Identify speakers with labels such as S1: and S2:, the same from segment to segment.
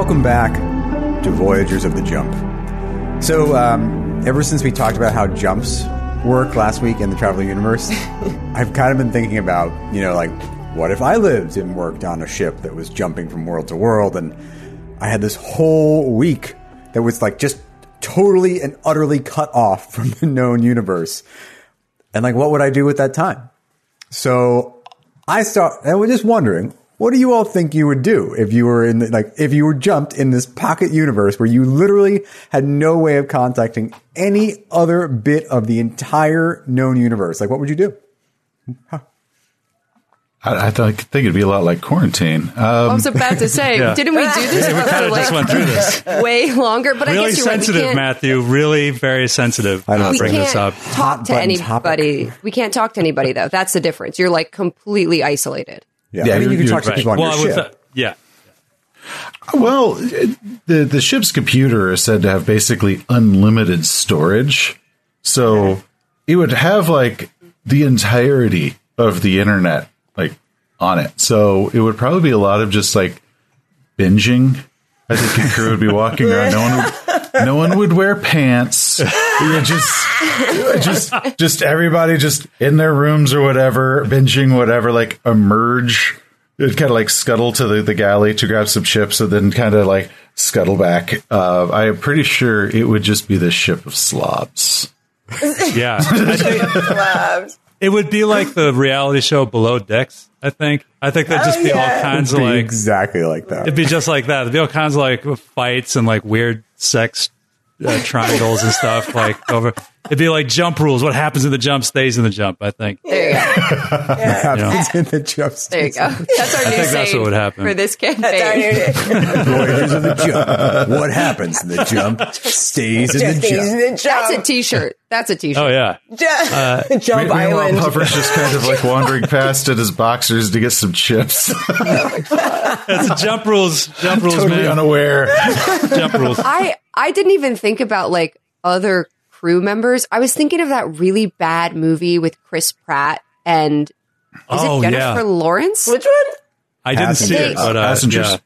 S1: Welcome back to Voyagers of the Jump. So, um, ever since we talked about how jumps work last week in the Traveller Universe, I've kind of been thinking about, you know, like, what if I lived and worked on a ship that was jumping from world to world? And I had this whole week that was like just totally and utterly cut off from the known universe. And like, what would I do with that time? So I start. and I was just wondering, what do you all think you would do if you were in the, like if you were jumped in this pocket universe where you literally had no way of contacting any other bit of the entire known universe? Like, what would you do?
S2: I, I think it'd be a lot like quarantine. Um,
S3: I was about to say,
S4: Yeah.
S3: didn't we do this
S4: we kind of
S3: like
S4: just went through this.
S3: way longer? But I
S4: Really
S3: guess you're right.
S4: Sensitive,
S3: can't,
S4: Matthew. Really very sensitive.
S1: I know.
S4: to
S3: we
S4: bring this up.
S3: talk
S1: Hot
S3: to
S1: button
S3: anybody. We can't talk to anybody though. That's the difference. You're like completely isolated.
S1: Yeah,
S2: Yeah,
S1: I mean, you
S2: you're-
S1: can talk to
S2: you're
S1: people on
S4: Well,
S1: your
S4: with
S1: ship.
S4: the- yeah.
S2: well, the the ship's computer is said to have basically unlimited storage, so it would have like the entirety of the internet like on it. So it would probably be a lot of just like binging. I think the crew would be walking around. No one would, no one would wear pants. You would just, just, just everybody just in their rooms or whatever, binging whatever, like emerge. It'd kind of like scuttle to the, the galley to grab some chips and then kind of like scuttle back. Uh, I am pretty sure it would just be the ship of slobs.
S4: Yeah. I think it would be like the reality show Below Decks, I think. I think that'd just be all oh, kinds of
S1: Be
S4: like
S1: exactly like that.
S4: it'd be just like that. There'd be all kinds of like fights and like weird sex uh, triangles and stuff like over it'd be like jump rules. What happens in the jump stays in the jump, I think.
S3: There you go.
S1: happens in the jump
S3: There you go. That's our new
S4: think that's
S3: saying
S4: what would happen.
S3: for this campaign.
S1: Voyagers of the jump. What happens in the jump stays in the jump.
S3: That's a T-shirt. That's a T-shirt.
S4: Oh yeah.
S5: Jump
S2: Meanwhile,
S5: Island.
S2: Puffer's just kind of like wandering past in his boxers to get some chips,
S4: That's jump rules. Jump rules,
S2: totally
S4: man.
S2: unaware.
S4: Jump rules.
S3: I I didn't even think about like other crew members. I was thinking of that really bad movie with Chris Pratt and is
S4: Oh,
S3: it Jennifer
S4: yeah.
S5: Which one?
S4: I didn't see it, but uh,
S2: Passengers.
S4: yeah.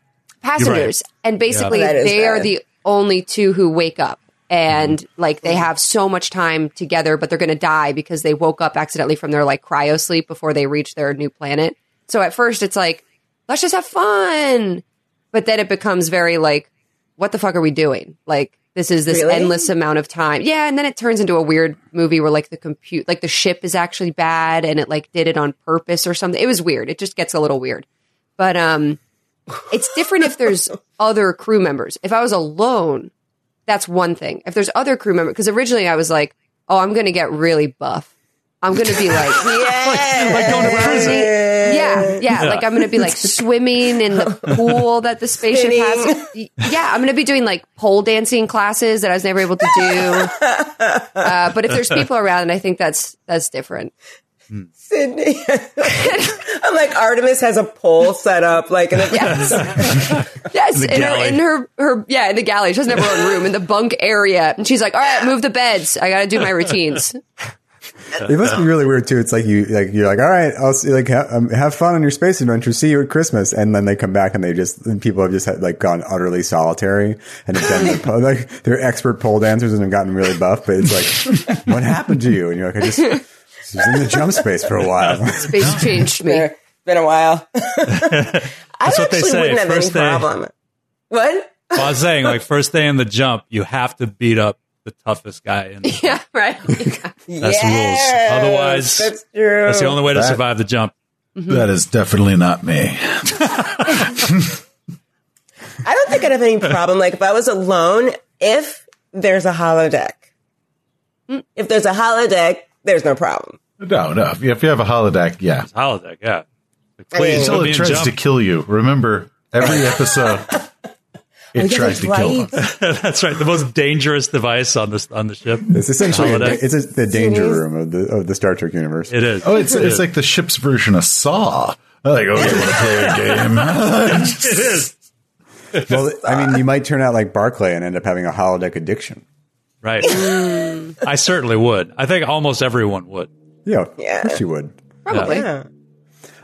S3: Passengers. And basically
S5: Yeah. That is
S3: they are the only two who wake up and like they have so much time together but they're going to die because they woke up accidentally from their like cryo sleep before they reach their new planet. So at first it's like let's just have fun. But then it becomes very like what the fuck are we doing? Like this is this
S5: Really?
S3: endless amount of time. Yeah, and then it turns into a weird movie where like the compute like the ship is actually bad and it like did it on purpose or something. It was weird. It just gets a little weird. But um it's different if there's other crew members. If I was alone, that's one thing. If there's other crew members, because originally I was like, oh, I'm going to get really buff. I'm going to be like,
S5: Yeah.
S4: Like going to prison.
S3: yeah, yeah, like I'm going to be like swimming in the pool that the spaceship has. Yeah, I'm going to be doing like pole dancing classes that I was never able to do. Uh, but if there's people around, I think that's that's different.
S5: Sydney. I'm like Artemis has a pole set up, like in a
S3: Yes,
S4: the
S3: in, her, in her, her, yeah, in the galley. She doesn't have her own room in the bunk area, and she's like, "All right, move the beds. I got to do my routines."
S1: It must be really weird too. It's like you like you're like, all right, I'll see, like ha- um, have fun on your space adventure. See you at Christmas, and then they come back and they just and people have just had, like gone utterly solitary and have done the po- like they're expert pole dancers and have gotten really buff. But it's like, what happened to you? And you're like, I just, just was in the jump space for a while.
S3: Space changed me.
S5: Been a while. I
S4: That's what they
S5: actually
S4: say.
S5: wouldn't have
S4: First
S5: any
S4: day-
S5: problem. What?
S4: Well, I was saying, like, first day in the jump, you have to beat up the toughest guy. In the,
S3: Yeah, right.
S4: that's the rules. Otherwise,
S5: that's true.
S4: that's the only way to
S2: That-
S4: survive the jump. Mm-hmm.
S2: That is definitely not me.
S5: I don't think I'd have any problem. Like if I was alone, if there's a holodeck, mm. if there's a holodeck, there's no problem.
S2: No, no. If you, have a holodeck, yeah.
S4: holodeck. Yeah. Like,
S5: I
S4: please
S5: mean-
S2: Until it tries
S4: jump.
S2: to kill you. Remember, every episode, it
S5: Yeah,
S2: tries
S5: that's
S2: to kill them.
S4: That's right. The most dangerous device on this on the ship.
S1: It's essentially a, it's a, the danger room of the of the Star Trek universe.
S4: It is.
S2: Oh, it's
S4: It
S2: it's
S4: is.
S2: like the ship's version of Saw. Like, oh, you want to play a game?
S4: it is.
S1: Well, I mean, you might turn out like Barclay and end up having a holodeck addiction.
S4: Right. I certainly would. I think almost everyone would.
S1: Yeah,
S5: Yeah.
S1: of course you would.
S3: Probably.
S5: Yeah.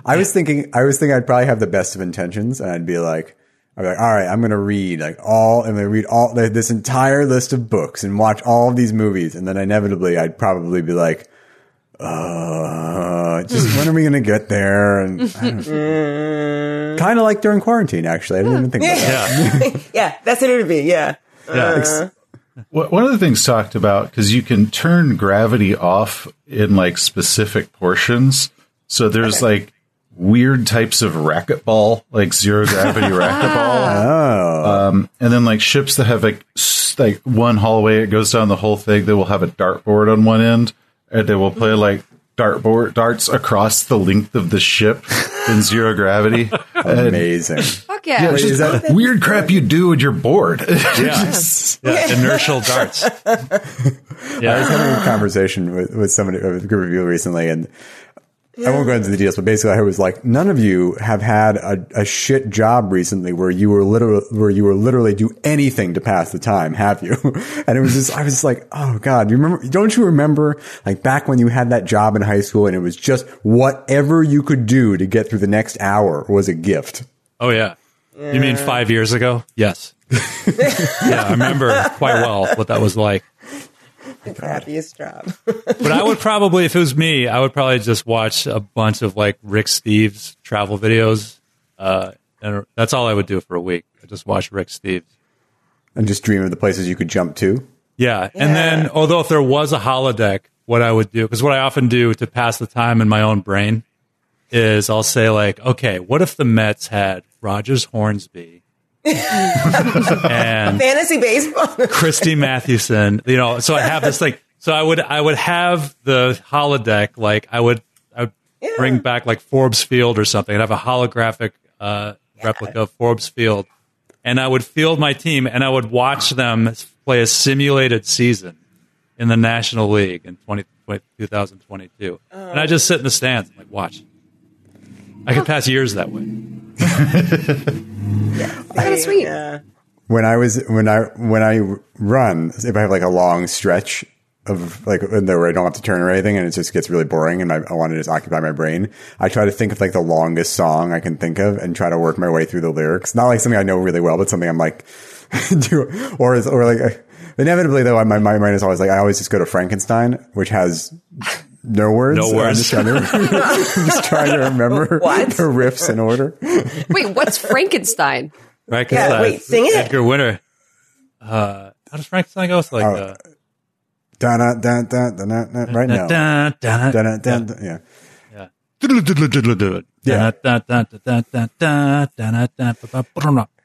S1: I was thinking, I was thinking I'd probably have the best of intentions, and I'd be like, I'd be like, all right, I'm going to read like all, I'm going to read all like, this entire list of books and watch all of these movies, and then inevitably, I'd probably be like, uh, just when are we going to get there? And kind of like during quarantine, actually, I didn't even think about that.
S4: Yeah.
S5: Yeah, that's what it would be. Yeah.
S4: Yeah.
S2: Wh- One of the things talked about because you can turn gravity off in like specific portions. So there's like weird types of racquetball, like zero gravity racquetball,
S1: Oh,
S2: um, and then like ships that have like like one hallway. It goes down the whole thing. They will have a dartboard on one end, and they will play like dartboard darts across the length of the ship in zero gravity. And
S1: amazing.
S3: Fuck yeah.
S2: yeah, it's
S1: is
S2: just
S1: that-
S2: weird crap you do when you're bored.
S4: Yeah. yeah. Inertial darts.
S1: I was having a conversation with, with somebody, with a group of you recently, and I won't go into the details, but basically, I was like, none of you have had a, a shit job recently where you were literally, where you were literally do anything to pass the time, have you? And it was just, I was just like, oh God, you remember, don't you remember like back when you had that job in high school and it was just whatever you could do to get through the next hour was a gift?
S4: Oh yeah. You mean five years ago? Yes. yeah, I remember quite well what that was like.
S5: The crappiest job.
S4: But I would probably, if it was me, I would probably just watch a bunch of like Rick Steves travel videos. Uh, and that's all I would do for a week. I just watch Rick Steves.
S1: And just dream of the places you could jump to.
S4: Yeah. And then, although if there was a holodeck, what I would do, because what I often do to pass the time in my own brain is I'll say, like, okay, what if the Mets had Rogers Hornsby and
S5: Fantasy baseball.
S4: Christy Mathewson, you know, so I have this like, so I would, I would have the holodeck, like I would, I would bring back like Forbes Field or something and have a holographic, uh, replica of Forbes Field. And I would field my team and I would watch them play a simulated season in the National League in 20, 2022. And I just sit in the stands and like watch. I could pass years that way.
S3: kind of sweet.
S5: Yeah.
S1: when I was when I when I run, if I have like a long stretch of like where I don't have to turn or anything, and it just gets really boring, and I, I want to just occupy my brain, I try to think of like the longest song I can think of and try to work my way through the lyrics. Not like something I know really well, but something I'm like, do or or like inevitably though, my my mind is always like I always just go to Frankenstein, which has. No words.
S4: No
S1: I'm
S4: words.
S1: just trying to, just trying to remember
S5: What?
S1: the riffs in order.
S3: Wait, what's Frankenstein?
S4: Right? 'Cause,
S5: Yeah,
S4: uh,
S5: wait, sing it.
S4: Edgar Winter. Uh, how does Frankenstein go? It's like,
S1: Oh,
S4: uh,
S1: Dun, dun, dun, dun, dun, dun, dun, right now.
S4: Dun, dun,
S1: Dun, dun, dun, dun, yeah.
S4: Yeah.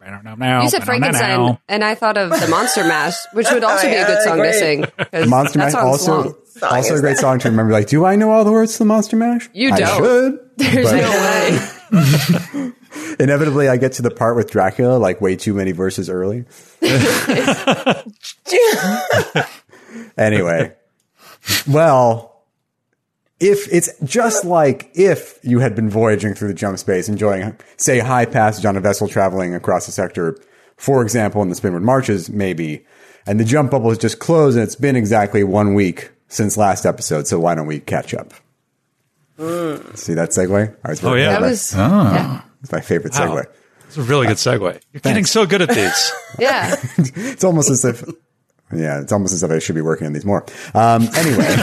S3: You
S4: You
S3: said Frankenstein, and I thought of the Monster Mash, which would also
S5: Oh,
S3: be a good song to
S5: sing.
S3: sing. 'cause
S1: Monster Mash also
S3: long.
S5: Song
S1: also a great song to remember. Like, do I know all the words to the Monster Mash?
S3: You
S1: I
S3: don't.
S1: should.
S3: There's
S1: but
S3: no way.
S1: Inevitably, I get to the part with Dracula like way too many verses early. anyway, well, if it's just like if you had been voyaging through the jump space, enjoying, say, high passage on a vessel traveling across the sector, for example, in the Spinward Marches, maybe, and the jump bubble has just closed and it's been exactly one week since last episode, so why don't we catch up? Hmm. See that segue? I oh, was
S4: Oh, yeah.
S3: That
S1: my-
S3: was yeah.
S1: it's my favorite
S4: Wow.
S1: segue.
S4: It's a really good segue. You're getting so good at these.
S3: yeah.
S1: It's almost as if, yeah, it's almost as if I should be working on these more. Um, anyway,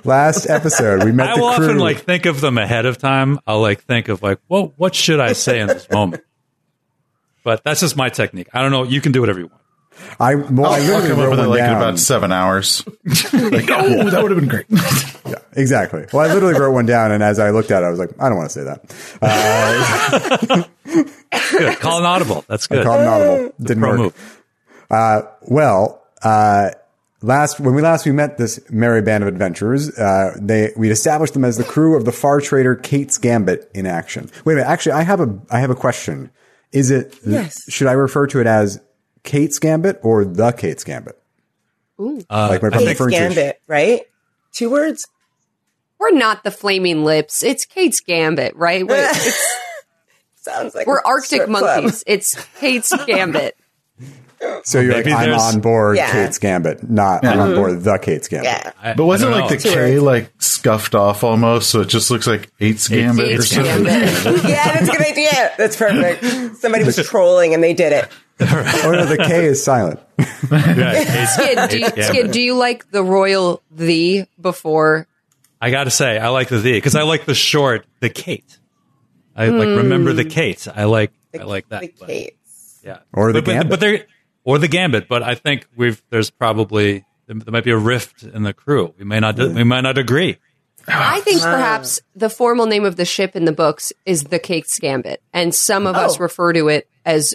S1: last episode we met
S4: I
S1: the
S4: will
S1: crew.
S4: often like think of them ahead of time. I'll like think of like, well, what should I say in this moment? But that's just my technique. I don't know. You can do whatever you want.
S1: I well, I
S2: I'll
S1: literally
S2: come up
S1: wrote
S2: with it
S1: one
S2: like in
S1: down.
S2: about seven hours. like, oh, that would have been great.
S1: Yeah, exactly. Well, I literally wrote one down, and as I looked at it, I was like, I don't want to say that.
S4: Good. Call an audible. That's good.
S1: Call it an audible. Didn't work.
S4: move.
S1: Well, uh, last when we last we met this merry band of adventurers, uh, they we established them as the crew of the far trader Kate's Gambit in action. Wait a minute, actually, I have a I have a question. Is it
S5: Yes.
S1: should I refer to it as Kate's Gambit or the Kate's Gambit?
S4: Uh,
S1: Like my
S4: I
S5: Kate's Gambit, right? Two words.
S3: We're not the flaming lips. It's Kate's Gambit, right? Wait,
S5: Sounds like
S3: we're Arctic
S5: strip club.
S3: monkeys. It's Kate's Gambit.
S1: So you're like I'm
S4: there's-
S1: on board
S5: Yeah.
S1: Kate's Gambit, not I'm on board the Kate's Gambit.
S5: Yeah.
S4: I-
S2: But wasn't
S4: I
S2: like
S4: don't
S2: the
S4: know.
S2: K like scuffed off almost, so it just looks like eight's gambit or
S3: Kate's
S2: something.
S3: Gambit.
S5: yeah, that's a good idea. That's perfect. Somebody was trolling and they did it.
S1: Oh no, the K is silent.
S4: Yeah, it's-
S3: Skid, do you,
S4: Yeah.
S3: Skid, do you like the royal the before?
S4: I got to say, I like the the because I like the short, the Kate. I like remember the hmm. Kate. I like I like that.
S5: The
S4: but-
S5: Kates.
S4: yeah,
S1: Or the
S4: but, but,
S1: Gambit.
S4: but there or the Gambit. But I think we've there's probably there, there might be a rift in the crew. We may not we might not agree.
S3: I think perhaps the formal name of the ship in the books is the Kate's Gambit, and some of us
S5: Oh.
S3: refer to it as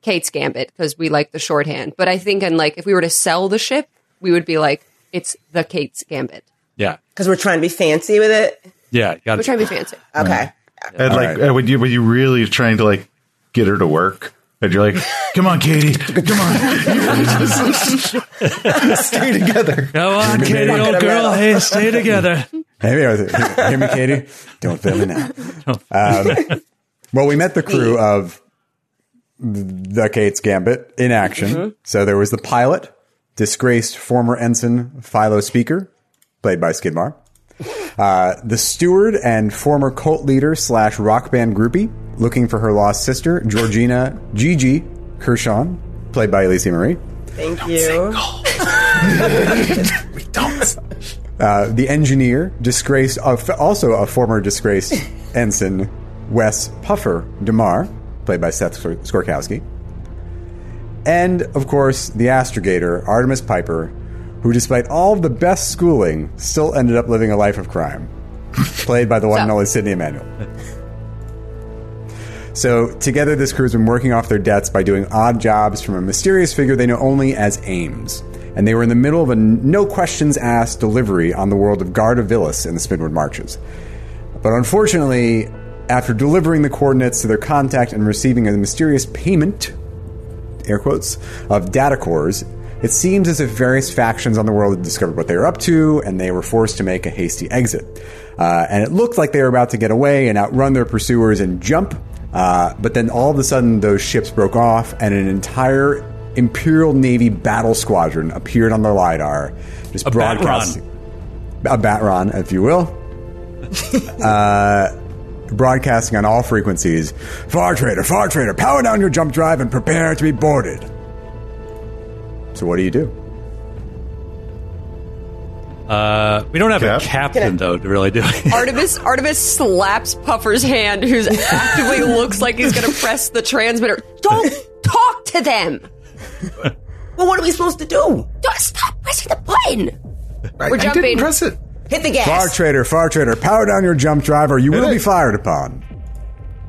S3: Kate's Gambit because we like the shorthand. But I think, and like, if we were to sell the ship, we would be like, it's the Kate's Gambit.
S4: Yeah,
S5: Because we're trying to be fancy with it.
S4: yeah. Got
S3: We're trying to be fancy.
S5: Okay.
S2: And like
S1: right.
S2: uh, when you when you really trying to like get her to work, and you're like, "Come on, Katie, come on, stay together."
S4: Come on, Katie, old girl. Hey, stay together.
S1: Hey, hear me, Katie? Don't fail me now. Um, well, we met the crew of the Kate's Gambit in action. So there was the pilot, disgraced former ensign Philo Speaker, played by Skid Maher. Uh, the steward and former cult leader slash rock band groupie, looking for her lost sister, Georgina Gigi Kershaw, played by Elise Marie.
S5: Thank you.
S1: Uh, the engineer, disgraced, uh, f- also a former disgraced ensign, Wes Puffer DeMar, played by Seth Skorkowski. And, of course, the astrogator, Artemis Piper, who, despite all of the best schooling, still ended up living a life of crime, played by the one and only Sidney Emanuel. So, together, this crew's been working off their debts by doing odd jobs from a mysterious figure they know only as Ames. And they were in the middle of a no questions asked delivery on the world of Gardavillis in the Spinward Marches. But unfortunately, after delivering the coordinates to their contact and receiving a mysterious payment, air quotes, of data cores, it seems as if various factions on the world had discovered what they were up to, and they were forced to make a hasty exit. Uh, and it looked like they were about to get away and outrun their pursuers and jump. Uh, but then all of a sudden, those ships broke off, and an entire Imperial Navy battle squadron appeared on the lidar, just
S4: A
S1: broadcasting a Batron, if you will. uh, broadcasting on all frequencies. Far trader, far trader, power down your jump drive and prepare to be boarded. So what do you do?
S4: Uh, we don't have
S2: Cap?
S4: a captain though to really do it.
S3: Artemis Artemis slaps Puffer's hand, who's actively looks like he's going to press the transmitter. Don't talk to them.
S5: Well, what are we supposed to do?
S3: Don't stop pressing the button.
S2: I,
S3: We're
S2: I
S3: jumping.
S2: didn't press it.
S5: Hit the gas.
S1: Far trader, far trader, power down your jump drive or you will
S2: it.
S1: be fired upon.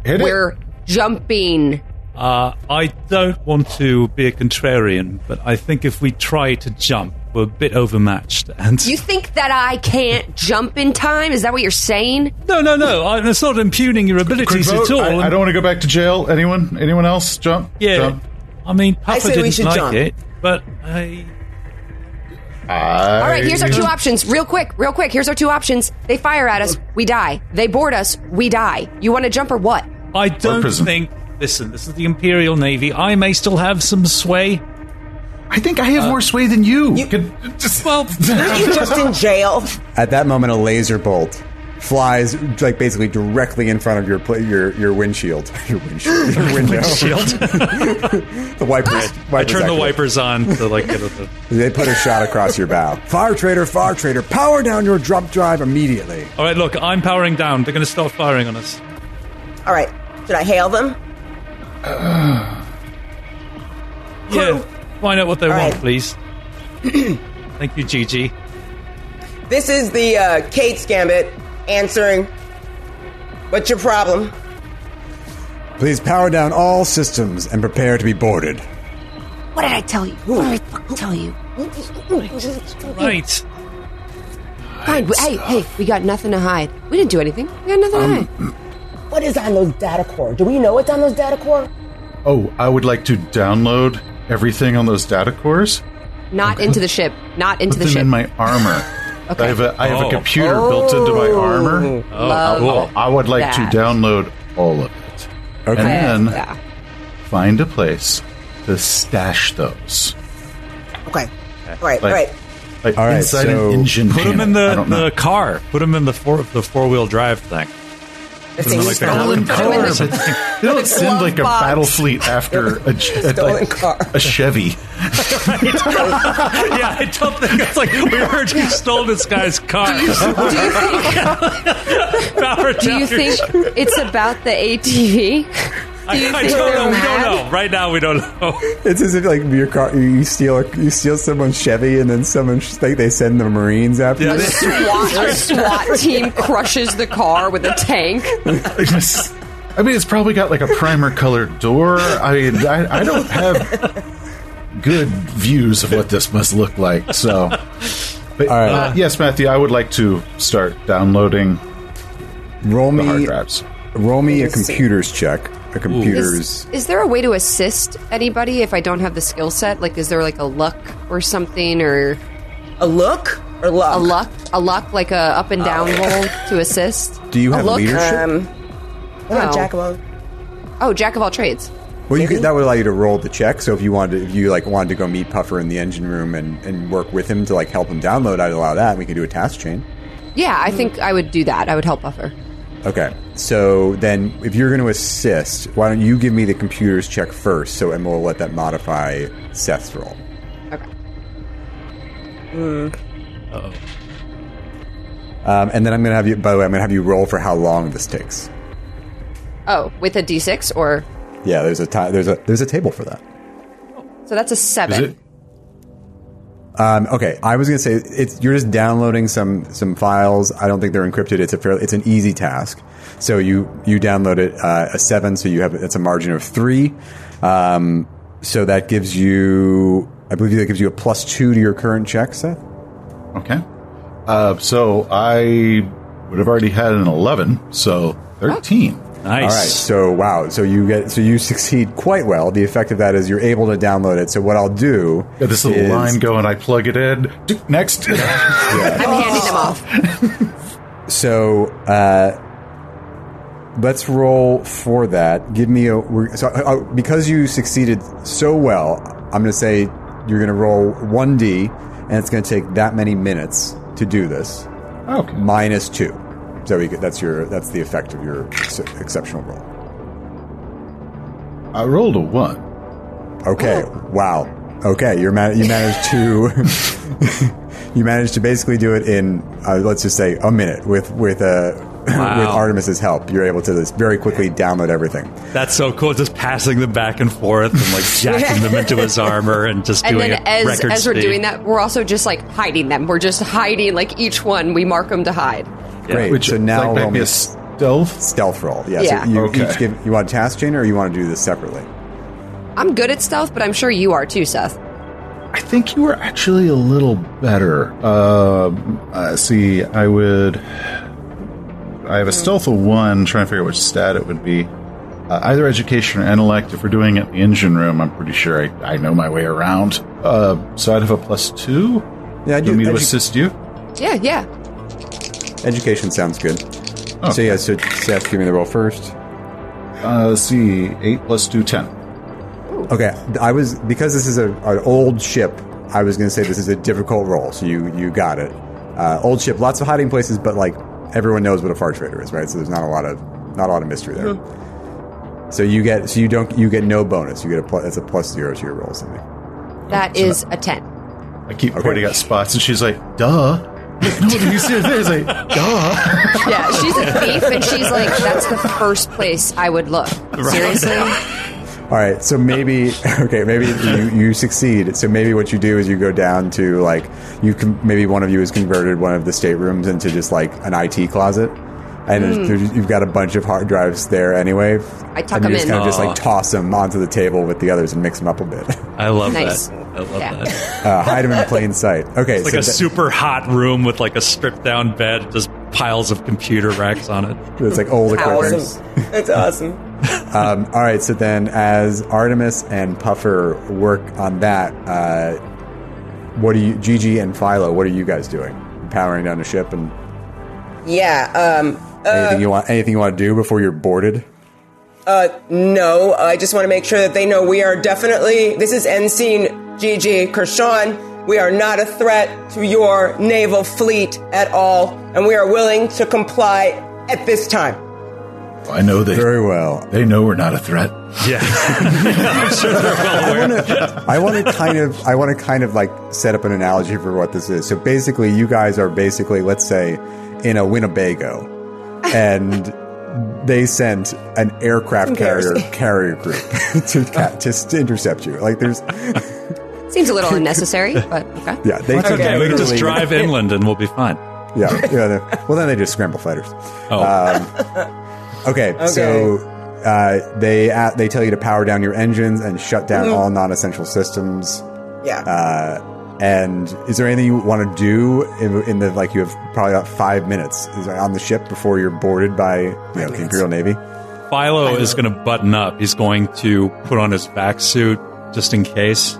S2: Hit it.
S3: We're jumping.
S4: Uh, I don't want to be a contrarian, but I think if we try to jump, we're a bit overmatched. And
S3: You think that I can't jump in time? Is that what you're saying?
S4: no, no, no, I, it's not impugning your abilities
S2: vote.
S4: at all.
S2: I, I don't want to go back to jail. Anyone? Anyone else? Jump.
S4: Yeah,
S2: Jump.
S4: I mean, Papa
S5: say we
S4: didn't
S5: should
S4: like
S5: jump.
S4: it, but I.
S2: I,
S3: All right, here's our two options. Real quick, real quick. Here's our two options. They fire at us, we die. They board us, we die. You want to jump or what?
S4: I don't think. Listen, this is the Imperial Navy. I may still have some sway.
S2: I think I have uh, more sway than you. you Could- just-
S4: Well,
S5: Aren't you just in jail?
S1: At that moment, a laser bolt flies like basically directly in front of your your your windshield, your windshield, your window.
S4: shield.
S1: the wipers.
S4: I turn the wipers on to like get the.
S1: They put a shot across your bow. Far trader, far trader, power down your drop drive immediately.
S4: All right, look, I'm powering down. They're going to start firing on us.
S5: All right. Should I hail them?
S4: Yeah, find out what they
S5: All
S4: want,
S5: right.
S4: please. Thank you, Gigi.
S5: This is the uh, Kate's Gambit answering. What's your problem?
S1: Please power down all systems and prepare to be boarded.
S3: What did I tell you? What did I fucking tell you?
S4: Right.
S3: Fine. we- Hey, hey, we got nothing to hide. We didn't do anything. We got nothing to hide.
S5: What is on those data core? Do we know what's on those data core?
S2: Oh, I would like to download everything on those data cores.
S3: Not into the ship. Not into
S2: Put
S3: the
S2: them
S3: ship.
S2: in my armor.
S3: Okay.
S2: I have a I have
S4: Oh.
S2: a computer built oh. into my armor.
S4: Oh, oh
S3: Love
S4: cool.
S2: I would like
S3: that.
S2: to download all of it.
S1: Okay.
S2: And then
S3: yeah.
S2: find a place to stash those.
S5: Okay. All right,
S2: Like-
S5: all right.
S2: Like
S1: All right,
S2: inside
S1: so
S2: an engine.
S4: Put them in the, the car. Put them in the four the four wheel drive thing.
S5: The
S4: Put them in, like, the
S5: stolen,
S4: car.
S3: Put 'em in
S2: Car,
S3: the-
S2: but they don't send like a
S3: box.
S2: battle fleet after a, a,
S5: Stolen
S2: like,
S5: car.
S2: a Chevy.
S4: yeah, I don't think it's like we heard you stole this guy's car.
S3: Do you
S4: Power
S3: Do you
S4: down your
S3: think it's about the ATV?
S4: I, I don't
S3: they're
S4: know. We don't know. Right now, we don't know.
S1: It's as if like your car, you steal a, you steal someone's Chevy, and then someone like they send the Marines after.
S4: Yeah,
S1: you.
S4: they-
S3: SWAT, a SWAT team crushes the car with a tank.
S2: I mean, it's probably got like a primer colored door. I mean, I, I don't have good views of what this must look like. So, but
S1: All right.
S2: uh, yes, Matthew, I would like to start downloading
S1: roll
S2: the hard
S1: me,
S2: drives.
S1: roll me a
S5: Let see.
S1: computers check. A computers.
S3: Is, is there a way to assist anybody if I don't have the skill set? Like, is there like a luck or something, or
S5: A look or luck?
S3: a luck, a luck like a up and down roll to assist?
S1: Do you
S3: A
S1: have
S3: look?
S1: leadership?
S5: Um, what about
S3: No.
S5: Jack of all?
S3: Oh, jack of all trades.
S1: well, you could, that would allow you to roll the check. So if you wanted, to, if you like wanted to go meet Puffer in the engine room and, and work with him to like help him download, I'd allow that. We could do a task chain.
S3: Yeah, I think I would do that. I would help Puffer.
S1: Okay. So then, if you're going to assist, why don't you give me the computers check first? So, and we'll let that modify Seth's roll.
S3: Okay.
S1: Um, and then I'm going to have you. By the way, I'm going to have you roll for how long this takes.
S3: Oh, with a d6 or
S1: Yeah, there's a ti there's a there's a table for that.
S3: so that's a
S2: Is
S3: seven.
S1: Um, okay, I was to say it's you're just downloading some some files. I don't think they're encrypted. It's a fairly, it's an easy task. So you you download it uh, a seven. So you have it's a margin of three. Um, so that gives you, I believe that gives you a plus two to your current check, Seth.
S2: Okay. Uh, so I would have already had an 11, so 13.
S4: Nice.
S1: All right. So wow. So you get so you succeed quite well. The effect of that is you're able to download it. So what I'll do
S2: Got this little
S1: is-
S2: line going, I plug it in. Do- Next.
S3: I'm handing them off.
S1: So uh, let's roll for that. Give me a we're, so uh, uh, because you succeeded so well. I'm going to say you're going to roll one d, and it's going to take that many minutes to do this.
S2: okay.
S1: Minus two. So we that's your that's the effect of your ex- exceptional roll.
S2: I rolled a 1.
S1: Okay. Wow. Okay. You're man- you managed to you managed to basically do it in uh, let's just say a minute with with uh, with Artemis's help. You're able to just very quickly download everything.
S4: That's so cool. Just passing them back and forth and like jacking them into his armor and just
S3: And
S4: doing
S3: then
S4: it
S3: as
S4: record
S3: as we're
S4: speed.
S3: doing that, we're also just like hiding them. We're just hiding like each one. We mark them to hide.
S1: Great.
S2: Which
S1: so now
S2: like,
S1: roll
S2: might be
S1: me
S2: a stealth.
S1: stealth roll. Yeah.
S3: Yeah.
S1: So you
S2: Okay.
S1: each give you want a task chain or you want to do this separately?
S3: I'm good at stealth, but I'm sure you are too, Seth.
S2: I think you were actually a little better. Uh, uh, see, I would. I have a stealth of one, trying to figure out which stat it would be. Uh, either education or intellect. If we're doing it in the engine room, I'm pretty sure I, I know my way around. Uh, so I'd have a plus two.
S1: Yeah, I
S2: Do
S1: do.
S2: you want me to assist you?
S3: Yeah, yeah.
S1: Education sounds good.
S2: Oh.
S1: So yeah. So Seth, give me the roll first.
S2: Uh, let's see, eight plus two, ten.
S1: Okay, I was because this is a, an old ship. I was going to say this is a difficult roll, so you you got it. Uh, old ship, lots of hiding places, but like everyone knows what a far trader is, right? So there's not a lot of not a lot of mystery there. So you get so you don't you get no bonus. You get a plus. It's a plus zero to your roll, something.
S3: That is a ten.
S2: I keep pointing at spots, and she's like, "Duh." Like, no, you see it like, "Duh."
S3: Yeah, she's a thief, and she's like, that's the first place I would look. Seriously?
S1: All right, so maybe okay, maybe you, you succeed. So maybe what you do is you go down to like you can maybe one of you has converted one of the staterooms into just like an IT closet, And there's- there's- you've got a bunch of hard drives there anyway.
S3: I tuck
S1: and you
S3: 'em
S1: just
S3: in.
S1: kind of just like toss them onto the table with the others and mix them up a bit.
S4: I love
S3: Nice.
S4: that. I love
S3: Yeah.
S4: that.
S1: Uh, hide them in plain sight. Okay,
S4: It's like
S1: so
S4: a
S1: that-
S4: super hot room with like a stripped down bed, just piles of computer racks on it.
S1: it's like old equipment.
S5: Awesome. That's awesome.
S1: Um, all right, so then as Artemis and Puffer work on that, uh, what do you, Gigi and Philo, what are you guys doing? Powering down the ship and
S5: Yeah. Um.
S1: Uh, anything you want? Anything you want to do before you're boarded?
S5: Uh, no, I just want to make sure that they know we are definitely. This is Ensign Gigi Kershaw. We are not a threat to your naval fleet at all, and we are willing to comply at this time.
S2: I know they
S1: Very well.
S2: they know we're not a threat.
S4: Yeah. I'm sure they're well aware.
S1: I want to kind of, I want to kind of like set up an analogy for what this is. So basically, you guys are basically, let's say, in a Winnebago, and they sent an aircraft carrier carrier group to, ca- to to intercept you. Like there's,
S3: Seems a little unnecessary, but okay.
S1: yeah, they
S4: It's
S1: took
S4: okay. We can just drive inland and we'll be fine.
S1: Yeah, yeah. well, then they just scramble fighters.
S4: Oh,
S1: Okay, so uh, they uh, they tell you to power down your engines and shut down all non-essential systems.
S5: Yeah.
S1: Uh, and is there anything you want to do in, in the like you have probably about five minutes is there on the ship before you're boarded by you know, the Imperial Navy?
S4: Philo is going to button up. He's going to put on his vac suit just in case.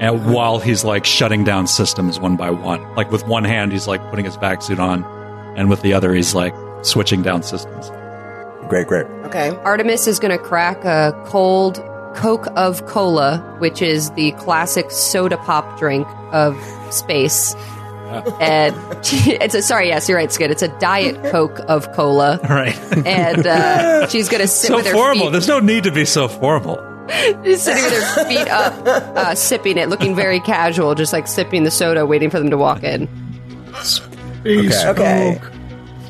S4: And while he's like shutting down systems one by one, like with one hand, he's like putting his vac suit on, and with the other, he's like switching down systems.
S1: Great, great.
S5: okay.
S3: Artemis is going to crack a cold Coke of Cola, which is the classic soda pop drink of space. And it's a sorry, yes, you're right, Skid. It's a diet Coke of cola,
S4: Right.
S3: and uh, she's going to sit
S4: so
S3: with her
S4: formal.
S3: feet,
S4: There's no need to be so formal.
S3: She's sitting with her feet up, uh, sipping it, looking very casual, just like sipping the soda, waiting for them to walk in.
S2: Space
S1: Okay.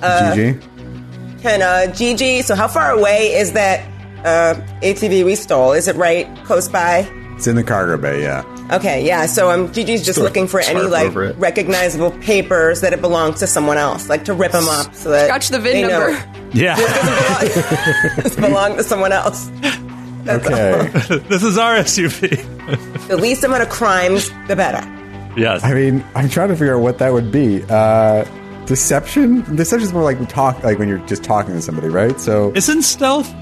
S5: Okay.
S1: Gigi,
S5: Can uh, Gigi? So how far away is that uh, ATV we stole? Is it right close by?
S1: it's in the cargo bay. Yeah.
S5: Okay, yeah. So um, Gigi's just
S2: Sort
S5: looking for any
S2: tarp
S5: like
S2: over it.
S5: recognizable papers that it belongs to someone else, like to rip them up so that
S3: Scratch the VIN
S5: they know
S3: number.
S4: Yeah.
S5: it belong to someone else.
S1: Okay.
S4: this is our SUV.
S5: The least amount of crimes, the better.
S4: yes.
S1: I mean, I'm trying to figure out what that would be. Uh, deception. Deception is more like talk, like when you're just talking to somebody, right? So
S4: Isn't stealth?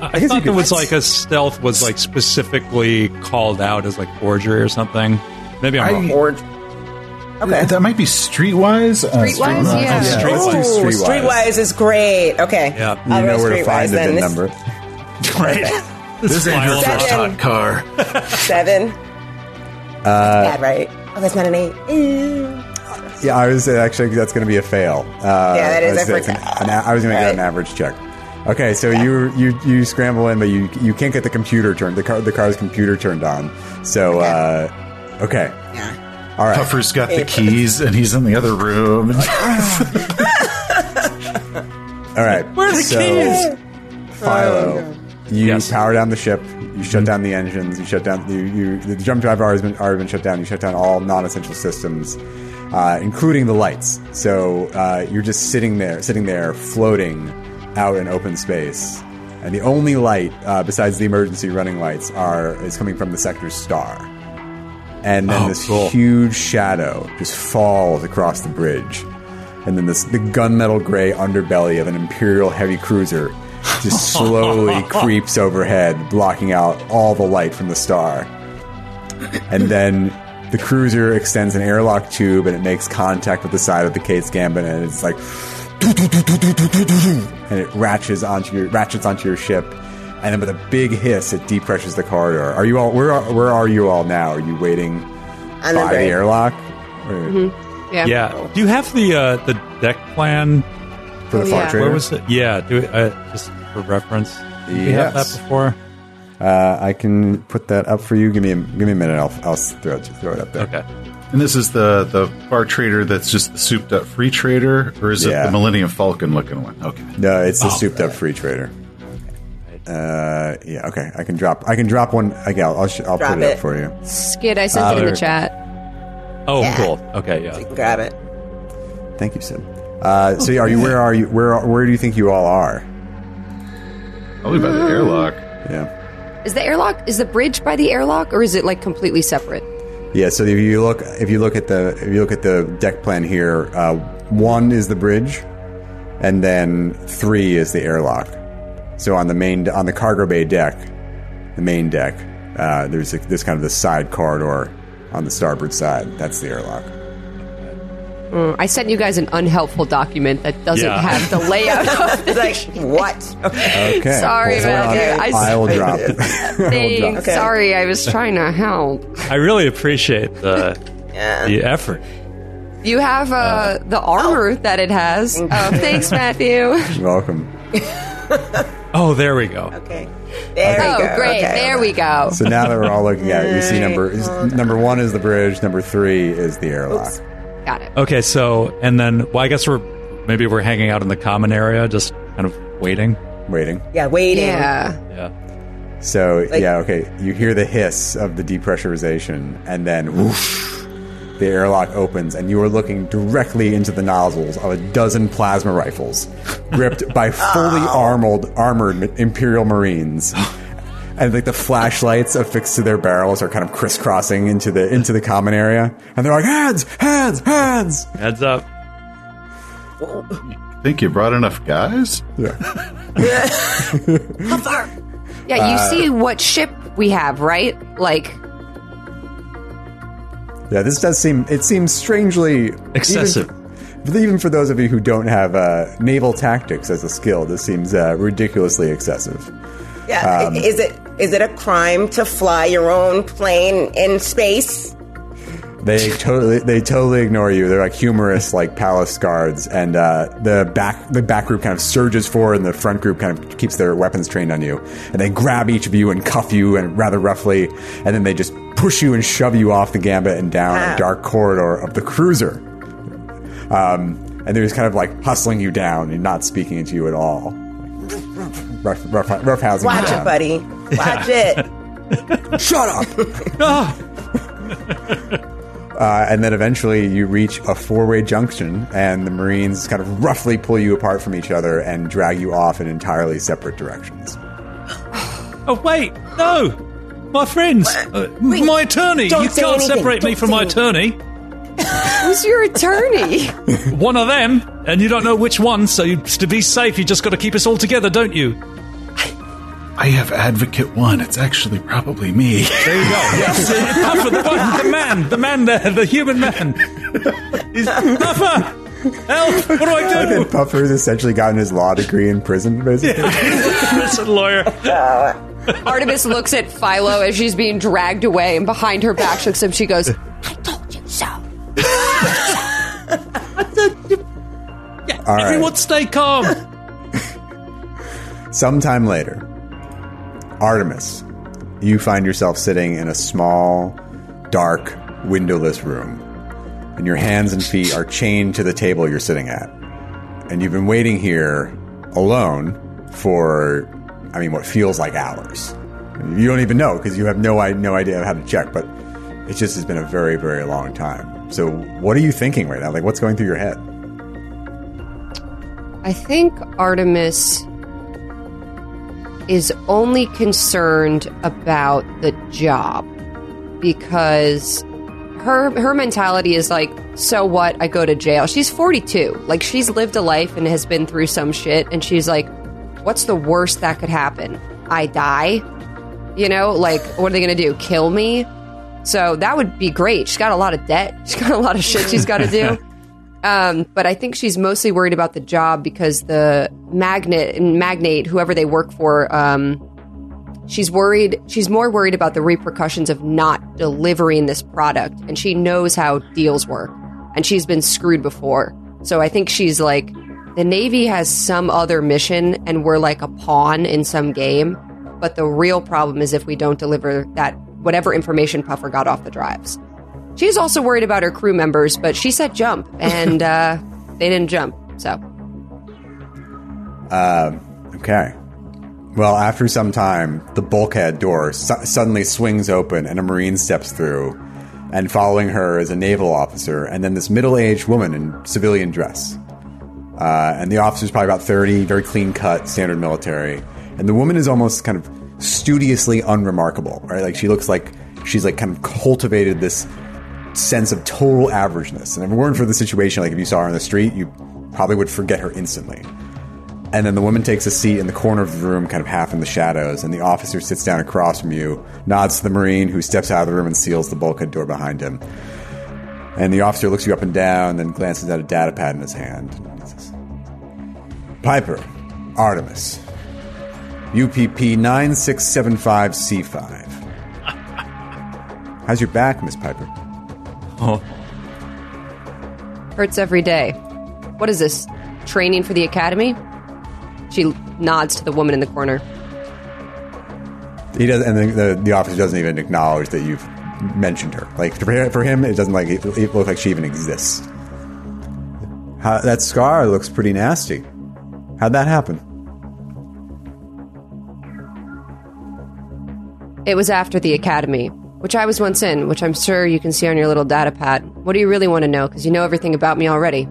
S4: I, I
S1: guess
S4: thought there was like a stealth was like specifically called out as like forgery or something. Maybe I'm wrong.
S2: I,
S5: Or okay.
S2: that might be streetwise. Uh,
S3: Streetwise, yeah.
S1: Yeah.
S5: Oh,
S1: Let's Streetwise.
S5: Streetwise is great. Okay.
S4: Yeah.
S1: you
S5: I'll
S1: know where to find the. VIN number.
S4: Right.
S2: This is Andrew
S4: File
S2: first
S5: Seven.
S2: hot car.
S5: Seven.
S1: Uh,
S5: Bad, right? Oh, that's not an eight. Ew.
S1: Yeah, I was actually that's going to be a fail. Uh,
S5: Yeah, that is. I
S1: was- that's
S5: forgot.
S1: an- an- I was going to get an average check. Okay, so you you you scramble in, but you you can't get the computer turned. The car the car's computer turned on. So uh, okay,
S5: Yeah.
S1: all right.
S2: Puffer's got the keys and he's in the other room.
S1: All right.
S4: Where are the
S1: so,
S4: keys?
S1: Philo, you
S4: Yes.
S1: power down the ship. You shut down the engines. You shut down you, you the jump drive has been already been shut down. You shut down all non-essential systems, uh, including the lights. So uh, you're just sitting there, sitting there, floating out in open space. And the only light uh, besides the emergency running lights are is coming from the sector's star. And then
S4: Oh,
S1: this
S4: cool.
S1: huge shadow just falls across the bridge. And then this the gunmetal gray underbelly of an Imperial heavy cruiser just slowly creeps overhead, blocking out all the light from the star. And then the cruiser extends an airlock tube and it makes contact with the side of the Kate's Gambit and it's like and it ratchets onto your ratchets onto your ship. And then with a big hiss, it depressures the corridor. Are you all where are, where are you all now? Are you waiting
S5: On the
S1: by the
S5: bridge.
S1: airlock? Or
S3: Yeah.
S4: Yeah. Do you have the uh, the deck plan?
S1: For the
S3: Oh,
S1: far
S3: yeah.
S1: trader?
S4: Where was it? Yeah. Do it uh, just for reference. Did you have that before?
S1: Uh, I can put that up for you. Give me a, give me a minute. I'll, I'll throw it, throw it up there.
S4: Okay.
S2: And this is the the far trader that's just the souped up free trader, or is
S1: Yeah.
S2: it the Millennium Falcon looking one? Okay.
S1: No, it's the
S4: Oh,
S1: souped up free trader. Uh, yeah. Okay. I can drop. I can drop one. Okay, I'll I'll, sh- I'll put it,
S5: it.
S1: up for you.
S3: Skid, I sent it in the chat.
S4: Oh,
S5: Yeah.
S4: cool. Okay. Yeah.
S5: Grab it.
S1: Thank you, Sid. Uh, so are you? Where are you? Where Where do you think you all are?
S2: Probably by the airlock.
S1: Yeah.
S3: Is the airlock is the bridge by the airlock or is it like completely separate?
S1: Yeah, so if you look, if you look at the, if you look at the deck plan here, uh, one is the bridge, and then three is the airlock. So on the main, on the cargo bay deck, the main deck, uh, there's a, this kind of the side corridor on the starboard side. That's the airlock.
S3: Mm, I sent you guys an unhelpful document that doesn't
S4: Yeah.
S3: have the layout of the
S5: Like what? Okay.
S1: Okay.
S3: Sorry,
S1: Well, hold
S3: Matthew.
S1: on.
S3: I-
S1: I'll drop. it. I'll drop.
S5: Okay.
S3: Sorry, I was trying to help.
S4: I really appreciate the the effort.
S3: You have uh, the armor that it has. Oh, thanks, Matthew.
S1: You're welcome.
S4: Oh, there we go.
S5: Okay. There
S3: Oh,
S5: we go.
S3: great.
S5: Okay.
S3: There we go.
S1: So now that we're all looking at it, you see number number one is the bridge, number three is the airlock.
S3: Got it.
S4: Okay, so and then well, I guess we're maybe we're hanging out in the common area, just kind of waiting.
S1: Waiting.
S5: Yeah, waiting.
S3: Yeah.
S4: Yeah.
S1: So
S5: Like-
S1: yeah, okay. You hear the hiss of the depressurization, and then whoosh, the airlock opens, and you are looking directly into the nozzles of a dozen plasma rifles, gripped by fully armored, armored Imperial Marines. And like the flashlights affixed to their barrels are kind of crisscrossing into the into the common area, and they're like hands, hands, hands.
S4: Heads up.
S2: Think you brought enough guys?
S3: Yeah, you see what ship we have, right? Like,
S1: Yeah, this does seem it seems strangely
S4: Excessive.
S1: Even, even for those of you who don't have uh, naval tactics as a skill, this seems uh, ridiculously excessive.
S5: Yeah.
S1: Um,
S5: is it is it a crime to fly your own plane in space?
S1: They totally they totally ignore you. They're like humorous, like palace guards, and uh, the back the back group kind of surges forward, and the front group kind of keeps their weapons trained on you. And they grab each of you and cuff you, and rather roughly, and then they just push you and shove you off the gambit and down
S5: Ah.
S1: a dark corridor of the cruiser. Um, and they're just kind of like hustling you down and not speaking to you at all. Rough, rough, rough housing.
S5: Watch it, buddy. Watch it.
S1: Shut up. Uh, and then eventually you reach a four-way junction, and the Marines kind of roughly pull you apart from each other and drag you off in entirely separate directions.
S4: Oh wait, no, my friends, uh, my attorney.
S5: don't
S4: You
S5: say
S4: can't
S5: anything.
S4: separate me
S5: Don't
S4: from
S5: say
S4: my
S5: anything.
S4: attorney.
S3: who's your attorney?
S4: One of them, and you don't know which one. So you, to be safe, you just got to keep us all together, don't you?
S2: I have advocate one. It's actually probably me.
S4: There you go. Yes, uh, Puffer, the, one, the man, the man there, the human man. He's, Puffer, help! What do I
S1: And
S4: do?
S1: Puffer's essentially gotten his law degree in prison, basically.
S4: Listen, lawyer.
S3: Artemis looks at Philo as she's being dragged away, and behind her back, she looks up. She goes, "I told you so."
S1: All right.
S4: Everyone, stay calm.
S1: Sometime later, Artemis, you find yourself sitting in a small, dark, windowless room, and your hands and feet are chained to the table you're sitting at. And you've been waiting here alone for, I mean, what feels like hours. You don't even know because you have no, no idea how to check, but it just has been a very, very long time. So, what are you thinking right now? Like, what's going through your head?
S3: I think Artemis is only concerned about the job because her her mentality is like, so what? I go to jail. She's 42. Like she's lived a life and has been through some shit and she's like, what's the worst that could happen? I die? You know, like what are they going to do? Kill me? So that would be great. She's got a lot of debt. She's got a lot of shit she's got to do. Um, but I think she's mostly worried about the job because the magnet and magnate, whoever they work for, um, she's worried. She's more worried about the repercussions of not delivering this product, and she knows how deals work, and she's been screwed before. So I think she's like, the Navy has some other mission, and we're like a pawn in some game. But the real problem is if we don't deliver that whatever information Puffer got off the drives. She's also worried about her crew members, but she said jump, and uh, they didn't jump. So
S1: Okay. Well, after some time, the bulkhead door su- suddenly swings open and a Marine steps through. And following her is a naval officer and then this middle aged woman in civilian dress. Uh, and the officer's probably about 30, very clean cut, standard military. And the woman is almost kind of studiously unremarkable, right? Like she looks like she's like kind of cultivated this sense of total averageness. And if it weren't for the situation, like if you saw her on the street, you probably would forget her instantly. And then the woman takes a seat in the corner of the room, kind of half in the shadows, and the officer sits down across from you, nods to the Marine, who steps out of the room and seals the bulkhead door behind him. And the officer looks you up and down, then glances at a data pad in his hand. Says, Piper, Artemis, UPP 9675C5. How's your back, Miss Piper?
S4: Oh,
S3: Hurts every day. What is this? Training for the academy? She nods to the woman in the corner.
S1: He does, and the, the, the officer doesn't even acknowledge that you've mentioned her. Like for him, for him it doesn't like it, it look like she even exists. How, that scar looks pretty nasty. How'd that happen?
S3: It was after the academy, which I was once in, which I'm sure you can see on your little data pad. What do you really want to know? Because you know everything about me already.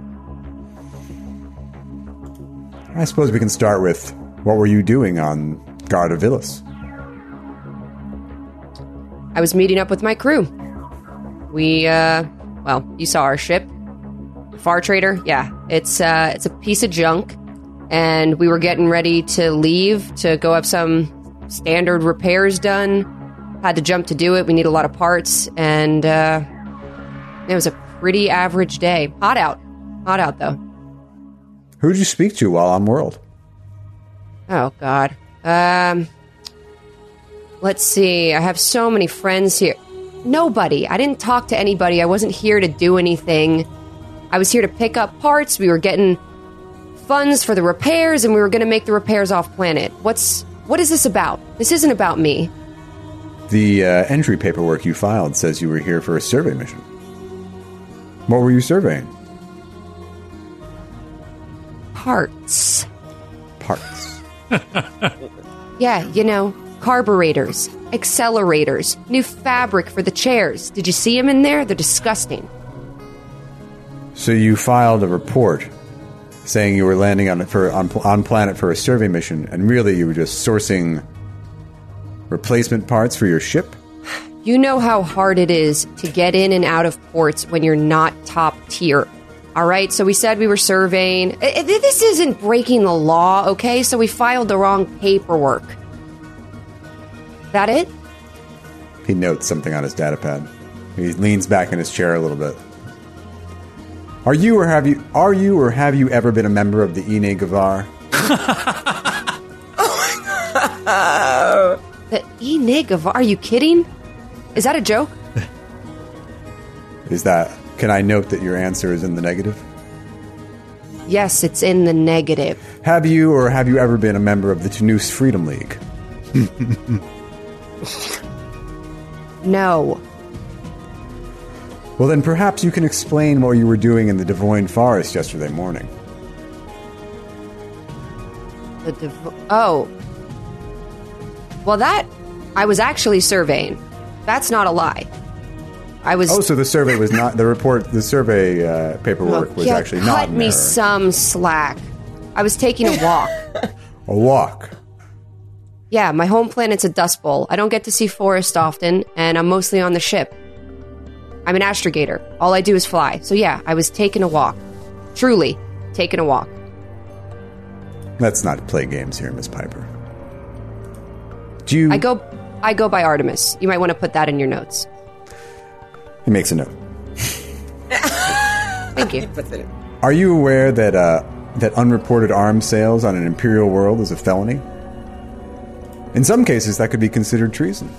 S1: I suppose we can start with what were you doing on Garda-Vilis?
S3: I was meeting up with my crew. We, uh, well, you saw our ship, Far Trader. Yeah, it's uh, it's a piece of junk, and we were getting ready to leave to go have some standard repairs done. Had to jump to do it. We need a lot of parts, and uh, it was a pretty average day. Hot out, hot out though.
S1: Who did you speak to while on World?
S3: Oh God. Um. Let's see. I have so many friends here. Nobody. I didn't talk to anybody. I wasn't here to do anything. I was here to pick up parts. We were getting funds for the repairs, and we were going to make the repairs off planet. What's what is this about? This isn't about me.
S1: The uh, entry paperwork you filed says you were here for a survey mission. What were you surveying?
S3: Parts.
S1: Parts.
S3: Yeah, you know, carburetors, accelerators, new fabric for the chairs. Did you see them in there? They're disgusting.
S1: So you filed a report saying you were landing on for on, on planet for a survey mission, and really you were just sourcing replacement parts for your ship.
S3: You know how hard it is to get in and out of ports when you're not top tier. All right, so we said we were surveying. I- I- This isn't breaking the law, okay? So we filed the wrong paperwork. That it?
S1: He notes something on his data pad. He leans back in his chair a little bit. Are you or have you are you or have you ever been a member of the Ine Givar?
S3: The Enig of Are you kidding? Is that a joke?
S1: Is that can I note that your answer is in the negative?
S3: Yes, it's in the negative.
S1: Have you or have you ever been a member of the Tunus Freedom League?
S3: No.
S1: Well, then perhaps you can explain what you were doing in the Devoyne Forest yesterday morning.
S3: The dev- oh. Well, that I was actually surveying. That's not a lie. I was.
S1: Oh, so the survey was not the report. The survey uh, paperwork was
S3: Yeah,
S1: actually
S3: cut
S1: not in
S3: me
S1: error.
S3: some slack. I was taking a walk.
S1: a walk.
S3: yeah, my home planet's a dust bowl. I don't get to see forest often, and I'm mostly on the ship. I'm an astrogator. All I do is fly. So yeah, I was taking a walk. Truly, taking a walk.
S1: Let's not play games here, Miss Piper. Do you?
S3: I go I go by Artemis. You might want to put that in your notes.
S1: He makes a note.
S3: Thank you.
S1: Are you aware that uh, that unreported arms sales on an imperial world is a felony? In some cases, that could be considered treason.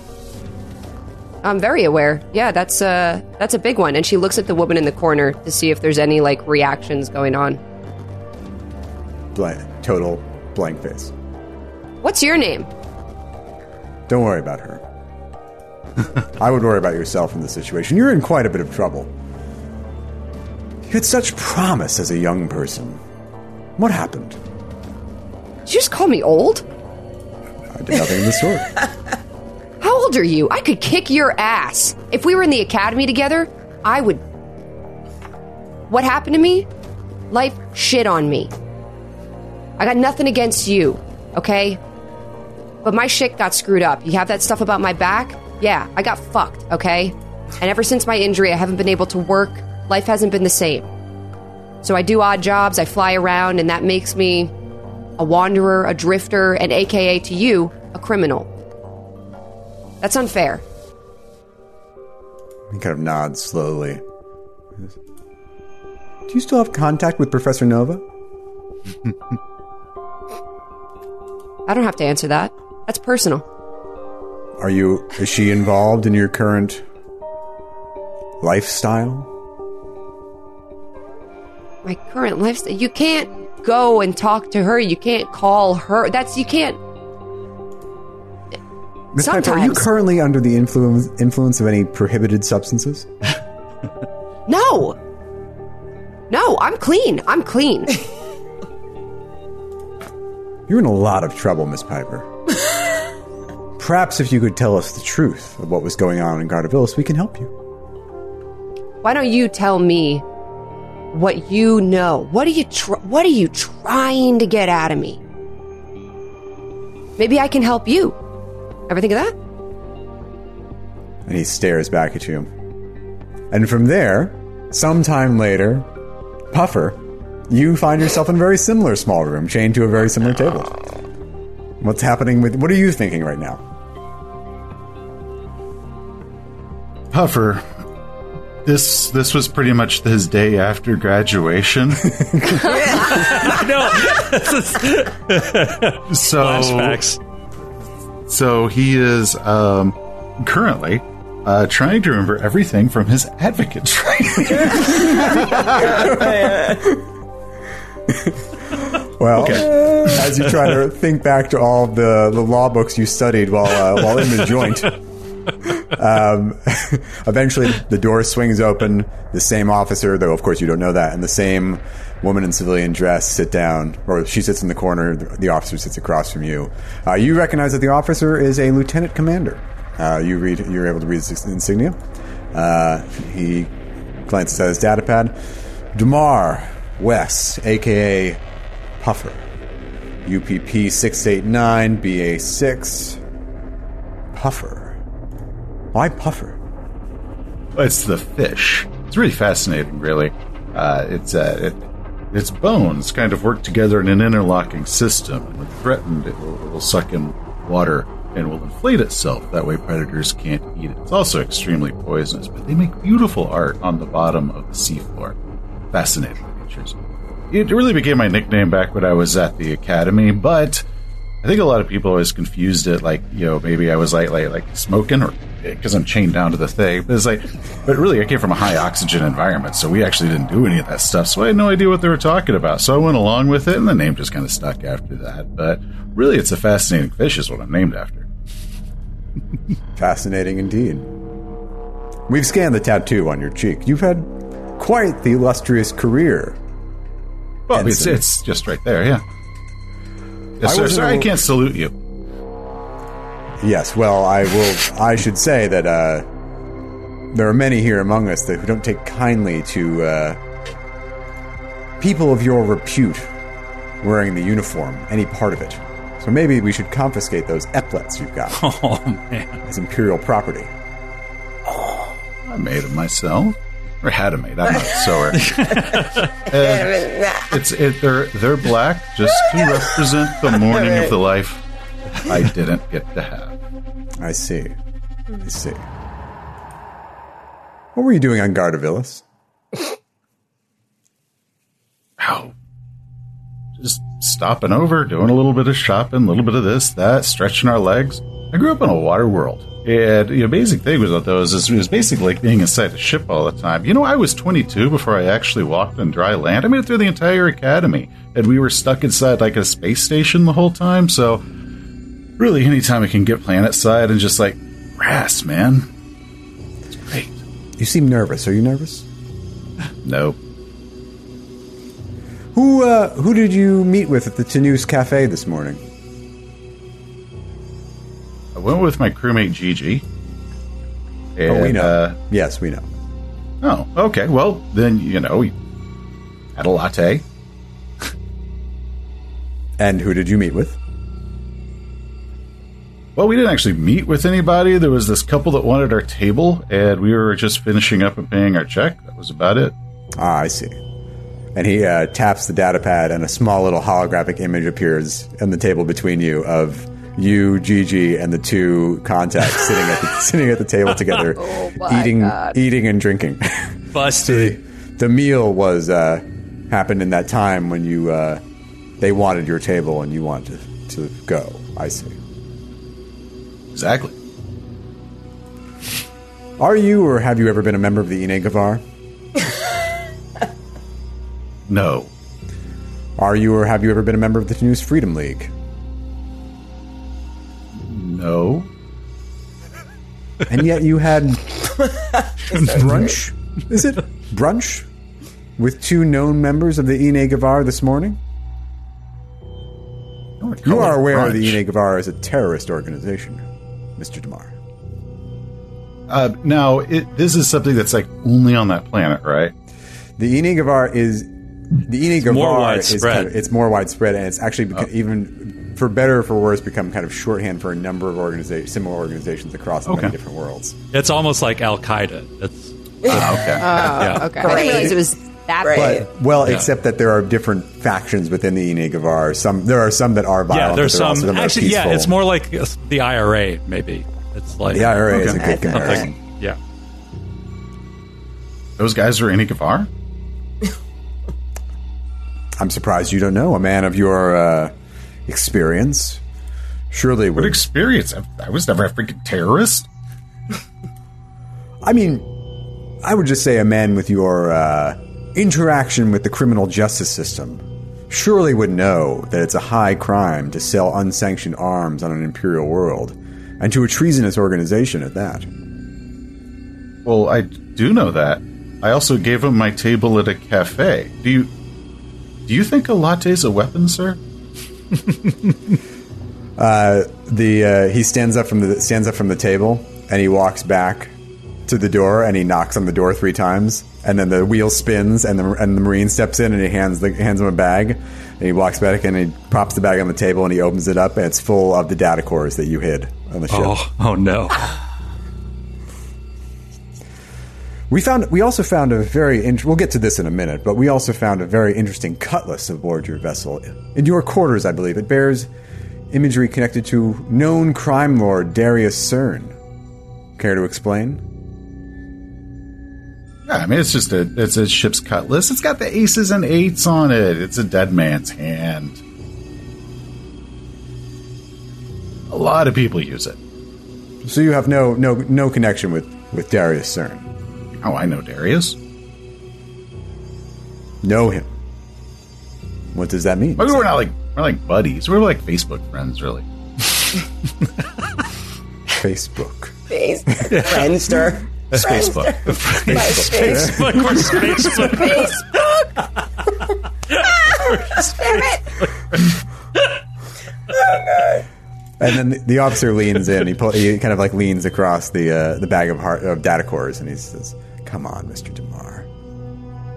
S3: I'm very aware. Yeah, that's uh that's a big one. And she looks at the woman in the corner to see if there's any like reactions going on.
S1: Blank, total blank face.
S3: What's your name?
S1: Don't worry about her. I would worry about yourself in this situation. You're in quite a bit of trouble. You had such promise as a young person. What happened?
S3: Did you just call me old?
S1: I did nothing of the sort.
S3: How old are you? I could kick your ass. If we were in the academy together, I would. What happened to me? Life shit on me. I got nothing against you, okay? But my shit got screwed up. You have that stuff about my back? Yeah, I got fucked, okay? And ever since my injury, I haven't been able to work. Life hasn't been the same. So I do odd jobs, I fly around, and that makes me a wanderer, a drifter, and AKA to you, a criminal. That's unfair.
S1: He kind of nods slowly. Do you still have contact with Professor Nova?
S3: I don't have to answer that. That's personal.
S1: Are you is she involved in your current lifestyle?
S3: My current lifestyle. You can't go and talk to her. You can't call her. That's you can't.
S1: Miss Piper, are you currently under the influence influence of any prohibited substances?
S3: No. No, I'm clean. I'm clean.
S1: You're in a lot of trouble, Miss Piper. Perhaps if you could tell us the truth of what was going on in Garda-Vilis, we can help you.
S3: Why don't you tell me what you know? What are you tr- what are you trying to get out of me? Maybe I can help you. Ever think of that?
S1: And he stares back at you. And from there, sometime later, Puffer, you find yourself in a very similar small room, chained to a very similar table. What's happening with. What are you thinking right now?
S2: Puffer, this this was pretty much his day after graduation.
S4: I know.
S2: so
S4: Flashbacks.
S2: so he is um, currently uh, trying to remember everything from his advocate training.
S1: Well, as you try to think back to all the, the law books you studied while uh, while in the joint, um, eventually the door swings open. The same officer, though of course you don't know that, and the same woman in civilian dress sit down, or she sits in the corner. The, officer sits across from you. Uh, you recognize that the officer is a lieutenant commander. Uh, you read, you're able to read his insignia. Uh, he glances at his data pad. Damar Wes, aka Puffer. UPP 689, BA6. Puffer. Why Puffer?
S2: it's the fish. It's really fascinating, really. Uh, it's uh, it, its bones kind of work together in an interlocking system. When threatened, it will, it will suck in water and will inflate itself. That way, predators can't eat it. It's also extremely poisonous, but they make beautiful art on the bottom of the seafloor. Fascinating creatures. It really became my nickname back when I was at the academy, but I think a lot of people always confused it, like you know, maybe I was like like like smoking or because I'm chained down to the thing. But it's like, but really, I came from a high oxygen environment, so we actually didn't do any of that stuff. So I had no idea what they were talking about. So I went along with it, and the name just kind of stuck after that. But really, it's a fascinating fish, is what I'm named after.
S1: Fascinating indeed. We've scanned the tattoo on your cheek. You've had quite the illustrious career.
S2: Well, it's it's just right there, yeah. Yes,
S1: I
S2: sir.
S1: wasn't
S2: Sorry, I can't salute you.
S1: Yes, well, I will. I should say that uh, there are many here among us that who don't take kindly to uh, people of your repute wearing the uniform, any part of it. So maybe we should confiscate those epaulets you've got
S4: Oh man.
S1: as imperial property.
S2: Oh, I made them myself, or had them made. I'm not a sewer. Uh, it's it. They're they're black just to represent the morning of the life I didn't get to have.
S1: I see. I see. What were you doing on Garda-Vilis?
S2: Ow. Just stopping over, doing a little bit of shopping, a little bit of this, that, stretching our legs. I grew up in a water world. And the basic thing with those is it was basically like being inside a ship all the time. You know, I was 22 before I actually walked on dry land. I made it through the entire academy, and we were stuck inside like a space station the whole time. So, really, anytime I can get planet side and just like grass, man, it's great.
S1: You seem nervous. Are you nervous?
S2: No,
S1: Who uh, who did you meet with at the Tenus Cafe this morning?
S2: I went with my crewmate Gigi.
S1: oh, we know.
S2: Uh,
S1: yes, we know.
S2: Oh, okay. Well, then you know, Had a latte.
S1: And who did you meet with?
S2: Well, we didn't actually meet with anybody. There was this couple that wanted our table, and we were just finishing up and paying our check. That was about it.
S1: Ah, I see. And he uh, taps the data pad, and a small little holographic image appears on the table between you of you, Gigi, and the two contacts sitting at the, sitting at the table together,
S3: Oh
S1: eating
S3: God.
S1: eating and drinking.
S4: Busted.
S1: the meal was uh, happened in that time when you uh, they wanted your table and you wanted to, to go. I see.
S2: Exactly.
S1: Are you or have you ever been a member of the Ine Givar?
S2: No.
S1: Are you or have you ever been a member of the News Freedom League?
S2: No.
S1: And yet you had brunch. Is it brunch with two known members of the Ine Givar this morning? You
S2: call
S1: are
S2: it
S1: aware the
S2: brunch.
S1: Ine Givar is a terrorist organization, Mr. Damar.
S2: Uh, now, it, this is something that's like only on that planet, right?
S1: The Ine Givar is the Ine Givar
S4: more
S1: is
S4: widespread.
S1: kind of, it's more widespread, and it's actually beca- even for better or for worse become kind of shorthand for a number of organizations, similar organizations across many different worlds.
S4: It's almost like Al Qaeda. It's
S2: Ah, okay.
S4: yeah.
S3: Okay. I didn't realize it was that
S5: Right.
S1: But well, except that there are different factions within the Ine Givar. Some there are some that are violent.
S4: yeah, there's
S1: but there are also
S4: some.
S1: are
S4: Actually, yeah, it's more like uh, the IRA. Maybe it's like
S1: the IRA is a good comparison.
S4: something. Yeah.
S2: Those guys are in Gavar?
S1: I'm surprised you don't know a man of your uh, experience. Surely
S2: What
S1: would.
S2: experience? I, was never a freaking terrorist.
S1: I mean, I would just say a man with your uh, interaction with the criminal justice system surely would know that it's a high crime to sell unsanctioned arms on an imperial world, and to a treasonous organization at that.
S2: Well, I do know that. I also gave him my table at a cafe. Do you do you think a latte's a weapon, sir?
S1: The uh, he stands up from the stands up from the table and he walks back to the door and he knocks on the door three times and then the wheel spins and the and the marine steps in and he hands the hands him a bag and he walks back and he props the bag on the table and he opens it up and it's full of the data cores that you hid on the ship.
S4: Oh, oh no.
S1: We found we also found a very int- we'll get to this in a minute, but we also found a very interesting cutlass aboard your vessel in your quarters, I believe. It bears imagery connected to known crime lord Darius Cern. Care to explain?
S2: Yeah, I mean it's just a it's a ship's cutlass. It's got the aces and eights on it. It's a dead man's hand. A lot of people use it.
S1: So you have no no no connection with with Darius Cern.
S2: Oh, I know Darius.
S1: Know him. What does that mean?
S2: But we're not like we're like buddies. We're like Facebook friends, really.
S1: Facebook.
S5: Face. Friendster.
S2: That's Facebook.
S5: My face.
S4: Facebook or Facebook.
S1: And then the, the officer leans in. He pull, he kind of like leans across the uh, the bag of heart, of data cores, and he says, "Come on, Mister Damar,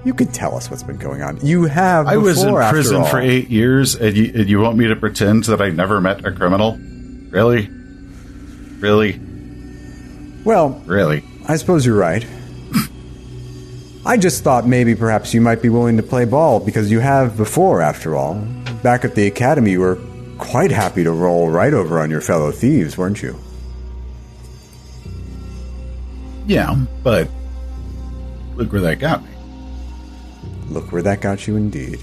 S1: you can tell us what's been going on. You have.
S2: I was in prison
S1: all."
S2: for eight years, and you, and you want me to pretend that I never met a criminal? Really? Really?
S1: Well,
S2: Really?
S1: I suppose you're right. I just thought maybe perhaps you might be willing to play ball because you have before, after all. Back at the academy, you were quite happy to roll right over on your fellow thieves, weren't you?
S2: Yeah, but look where that got me.
S1: Look where that got you, indeed.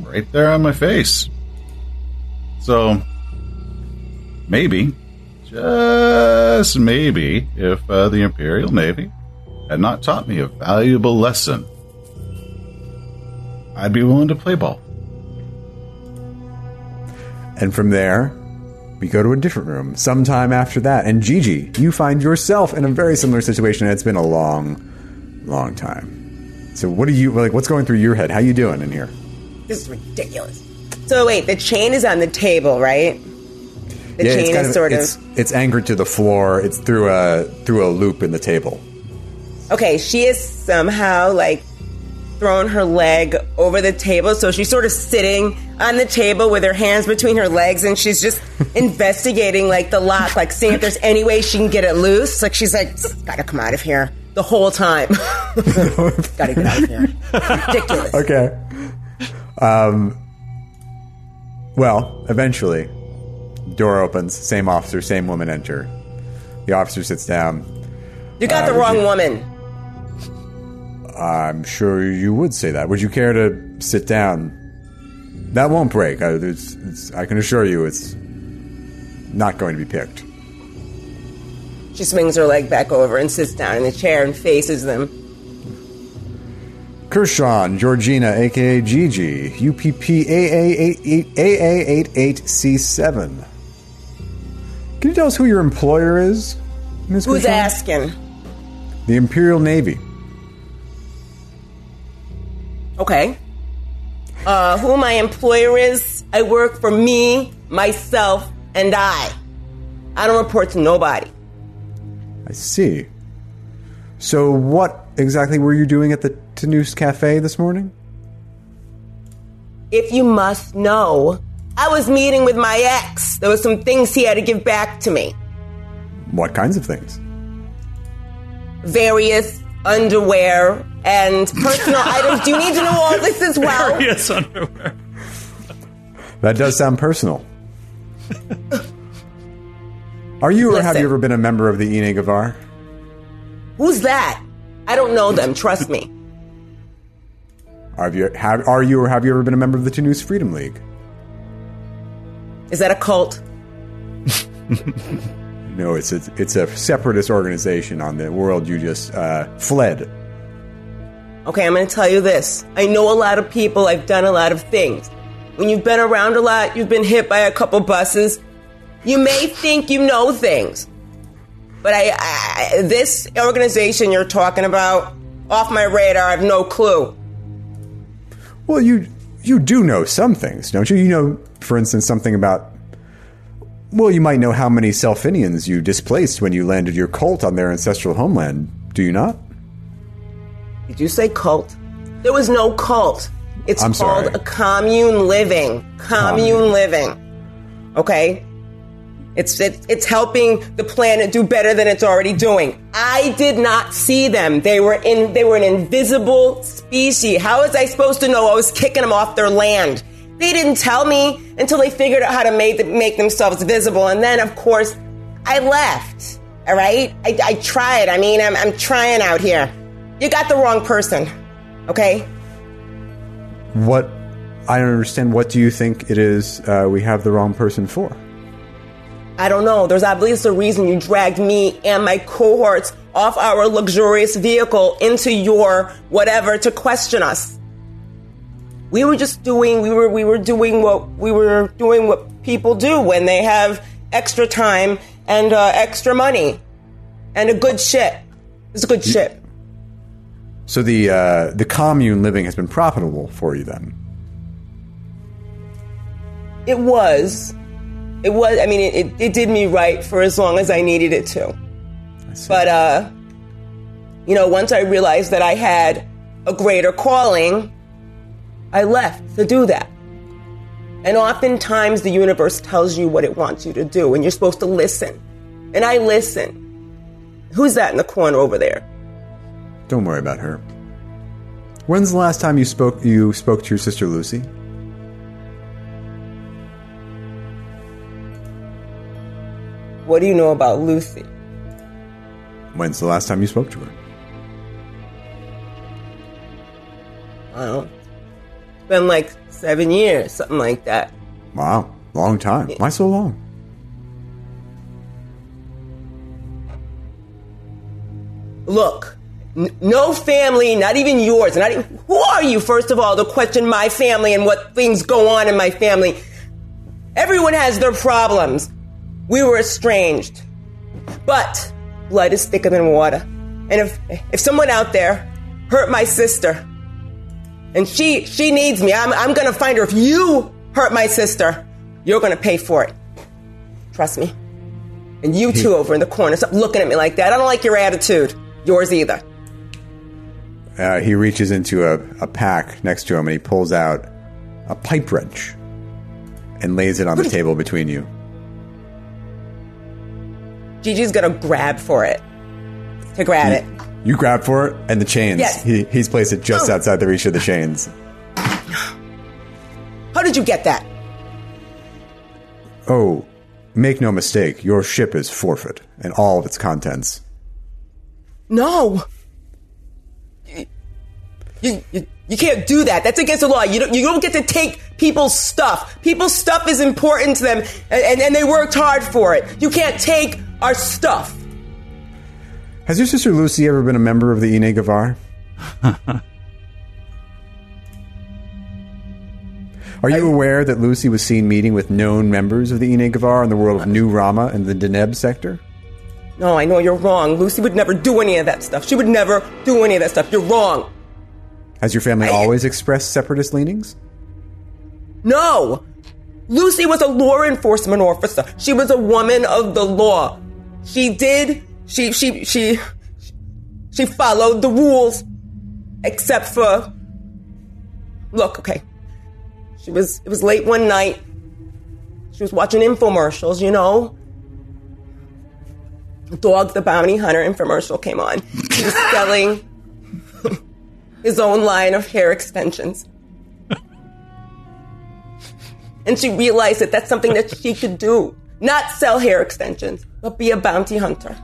S2: Right there on my face. So, maybe, just maybe, if uh, the Imperial Navy had not taught me a valuable lesson, I'd be willing to play ball.
S1: And from there, we go to a different room sometime after that. And Gigi, you find yourself in a very similar situation. And it's been a long, long time. So what are you like? What's going through your head? How you doing in here?
S5: This is ridiculous. So wait, the chain is on the table, right? The
S1: it's
S5: chain is
S1: of
S5: sort
S1: it's,
S5: of
S1: it's anchored to the floor. It's through a through a loop in the table.
S5: okay. She is somehow like thrown her leg over the table, so she's sort of sitting on the table with her hands between her legs, and she's just investigating like the lock, like seeing if there's any way she can get it loose. Like she's like, "Gotta come out of here." The whole time, gotta get out of here. Ridiculous.
S1: Okay. Um, well, eventually, door opens. Same officer, same woman enter. The officer sits down.
S5: You got
S1: Uh,
S5: the wrong
S1: you-
S5: woman.
S1: I'm sure you would say that. Would you care to sit down? That won't break. I, it's, it's, I can assure you, it's not going to be picked.
S5: She swings her leg back over and sits down in the chair and faces them.
S1: Kershaw, Georgina, aka Gigi, UPP AA88C7. Can you tell us who your employer is, Ms.
S5: Who's
S1: Kershaw?
S5: asking?
S1: The Imperial Navy.
S5: Okay. Uh, who my employer is? I work for me, myself, and I. I don't report to nobody.
S1: I see. So, what exactly were you doing at the Tanous Cafe this morning?
S5: If you must know, I was meeting with my ex. There were some things he had to give back to me.
S1: What kinds of things?
S5: Various underwear and personal items. Do you need to know all this as well?
S4: Yes, underwear.
S1: That does sound personal. Are you or have you ever been a member of the Ine Givar?
S5: Who's that? I don't know them, trust me.
S1: Have you, have, are you or have you ever been a member of the Tanous Freedom League?
S5: Is that a cult?
S1: No, it's a, it's a separatist organization on the world you just uh, fled.
S5: Okay, I'm going to tell you this. I know a lot of people, I've done a lot of things. When you've been around a lot, you've been hit by a couple buses, you may think you know things. But I, I this organization you're talking about, off my radar, I have no clue.
S1: Well, you you do know some things, don't you? You know, for instance, something about. Well, you might know how many Selfinians you displaced when you landed your cult on their ancestral homeland. Do you not?
S5: Did you say cult? There was no cult. It's
S1: I'm
S5: called
S1: sorry.
S5: a commune living. Commune,
S1: Commune.
S5: living. Okay? It's, it, it's helping the planet do better than it's already doing. I did not see them. They were in they were an invisible species. How was I supposed to know I was kicking them off their land? They didn't tell me until they figured out how to make, make themselves visible. And then, of course, I left. All right? I, I tried. I mean, I'm, I'm trying out here. You got the wrong person. Okay?
S1: What? I don't understand. What do you think it is uh, we have the wrong person for?
S5: I don't know. There's obviously a reason you dragged me and my cohorts off our luxurious vehicle into your whatever to question us. We were just doing we were we were doing what we were doing what people do when they have extra time and uh, extra money and a good ship. It's a good ship.
S1: So the uh, the commune living has been profitable for you then.
S5: It was. It was. I mean, it, it, it did me right for as long as I needed it to. But, uh, you know, once I realized that I had a greater calling, I left to do that. And oftentimes the universe tells you what it wants you to do, and you're supposed to listen. And I listen. Who's that in the corner over there?
S1: Don't worry about her. When's the last time you spoke you spoke to your sister Lucy?
S5: What do you know about Lucy?
S1: When's the last time you spoke to her?
S5: I don't. It's been like seven years, something like that.
S1: Wow, long time. Why so long?
S5: Look, n- no family, not even yours. Not even, who are you, first of all, to question my family and what things go on in my family? Everyone has their problems. We were estranged. But blood is thicker than water. And if, if someone out there hurt my sister, and she, she needs me, I'm, I'm gonna find her. If you hurt my sister, you're gonna pay for it. Trust me. And you two over in the corner, stop looking at me like that. I don't like your attitude. Yours either.
S1: uh, he reaches into a, a pack next to him and he pulls out a pipe wrench and lays it on the table between you.
S5: Gigi's gonna grab for it to grab it.
S1: You grab for it and the chains.
S5: Yes.
S1: He, he's placed it just
S5: Oh.
S1: outside the reach of the chains.
S5: How did you get that?
S1: Oh, make no mistake, your ship is forfeit and all of its contents.
S5: No. You, you, you, can't do that. That's against the law. You don't, you don't get to take people's stuff. People's stuff is important to them, and, and, and they worked hard for it. You can't take our stuff.
S1: Has your sister Lucy ever been a member of the Ine Givar? Are you aware that Lucy was seen meeting with known members of the Ine Givar in the world of New Rama and the Deneb sector?
S5: No, I know you're wrong. Lucy would never do any of that stuff. She would never do any of that stuff. You're wrong.
S1: Has your family
S5: I-
S1: always expressed separatist leanings?
S5: No! Lucy was a law enforcement officer. She was a woman of the law. She did, she, she, she, she followed the rules, except for, look, okay. She was, it was late one night. She was watching infomercials, you know? Dog the Bounty Hunter infomercial came on. He was selling his own line of hair extensions and she realized that that's something that she could do. Not sell hair extensions, but be a bounty hunter.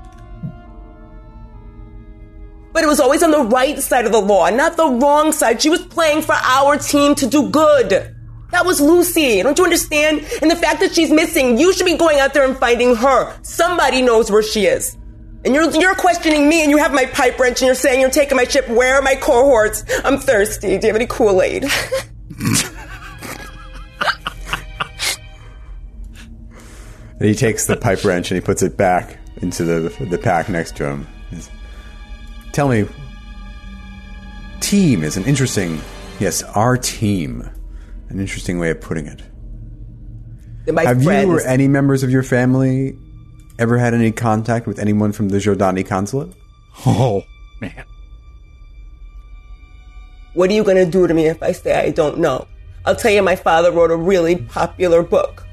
S5: But it was always on the right side of the law, not the wrong side. She was playing for our team to do good. That was Lucy. Don't you understand? And the fact that she's missing, you should be going out there and finding her. Somebody knows where she is. And you're, you're questioning me and you have my pipe wrench and you're saying you're taking my ship. Where are my cohorts? I'm thirsty. Do you have any Kool-Aid?
S1: And he takes the pipe wrench and he puts it back into the the pack next to him. He's- Tell me, team is an interesting, yes, our team, an interesting way of putting it.
S5: My
S1: Have
S5: friends.
S1: you or any members of your family ever had any contact with anyone from the Zhodani consulate?
S4: Oh man.
S5: What are you going to do to me if I say I don't know? I'll tell you, my father wrote a really popular book.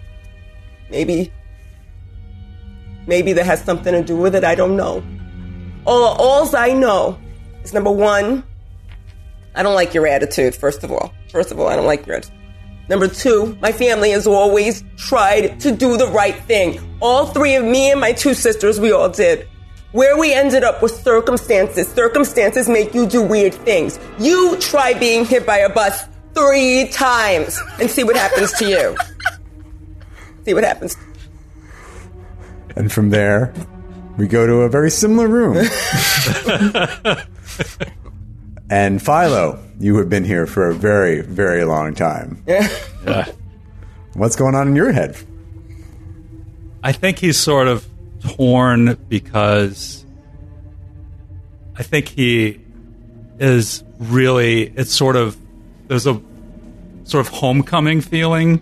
S5: Maybe, maybe that has something to do with it. I don't know. All, alls I know is number one, I don't like your attitude, first of all. First of all, I don't like your attitude. Number two, my family has always tried to do the right thing. All three of me and my two sisters, we all did. Where we ended up was circumstances. Circumstances make you do weird things. You try being hit by a bus three times and see what happens to you. see what happens.
S1: And from there, we go to a very similar room. and Philo, you have been here for a very, very long time.
S4: Yeah.
S1: What's going on in your head?
S4: I think he's sort of torn because I think he is really it's sort of there's a sort of homecoming feeling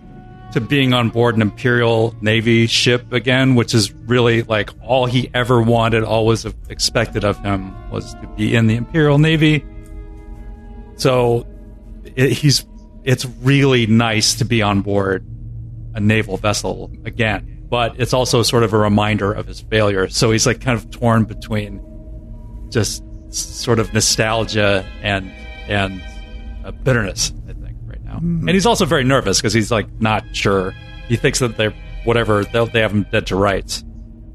S4: to being on board an Imperial Navy ship again, which is really like all he ever wanted, always expected of him was to be in the Imperial Navy. So it, he's it's really nice to be on board a naval vessel again, but it's also sort of a reminder of his failure. So he's like kind of torn between just sort of nostalgia and and uh, bitterness. I think right now, and he's also very nervous because he's like not sure. He thinks that they're whatever they'll, they have him dead to rights,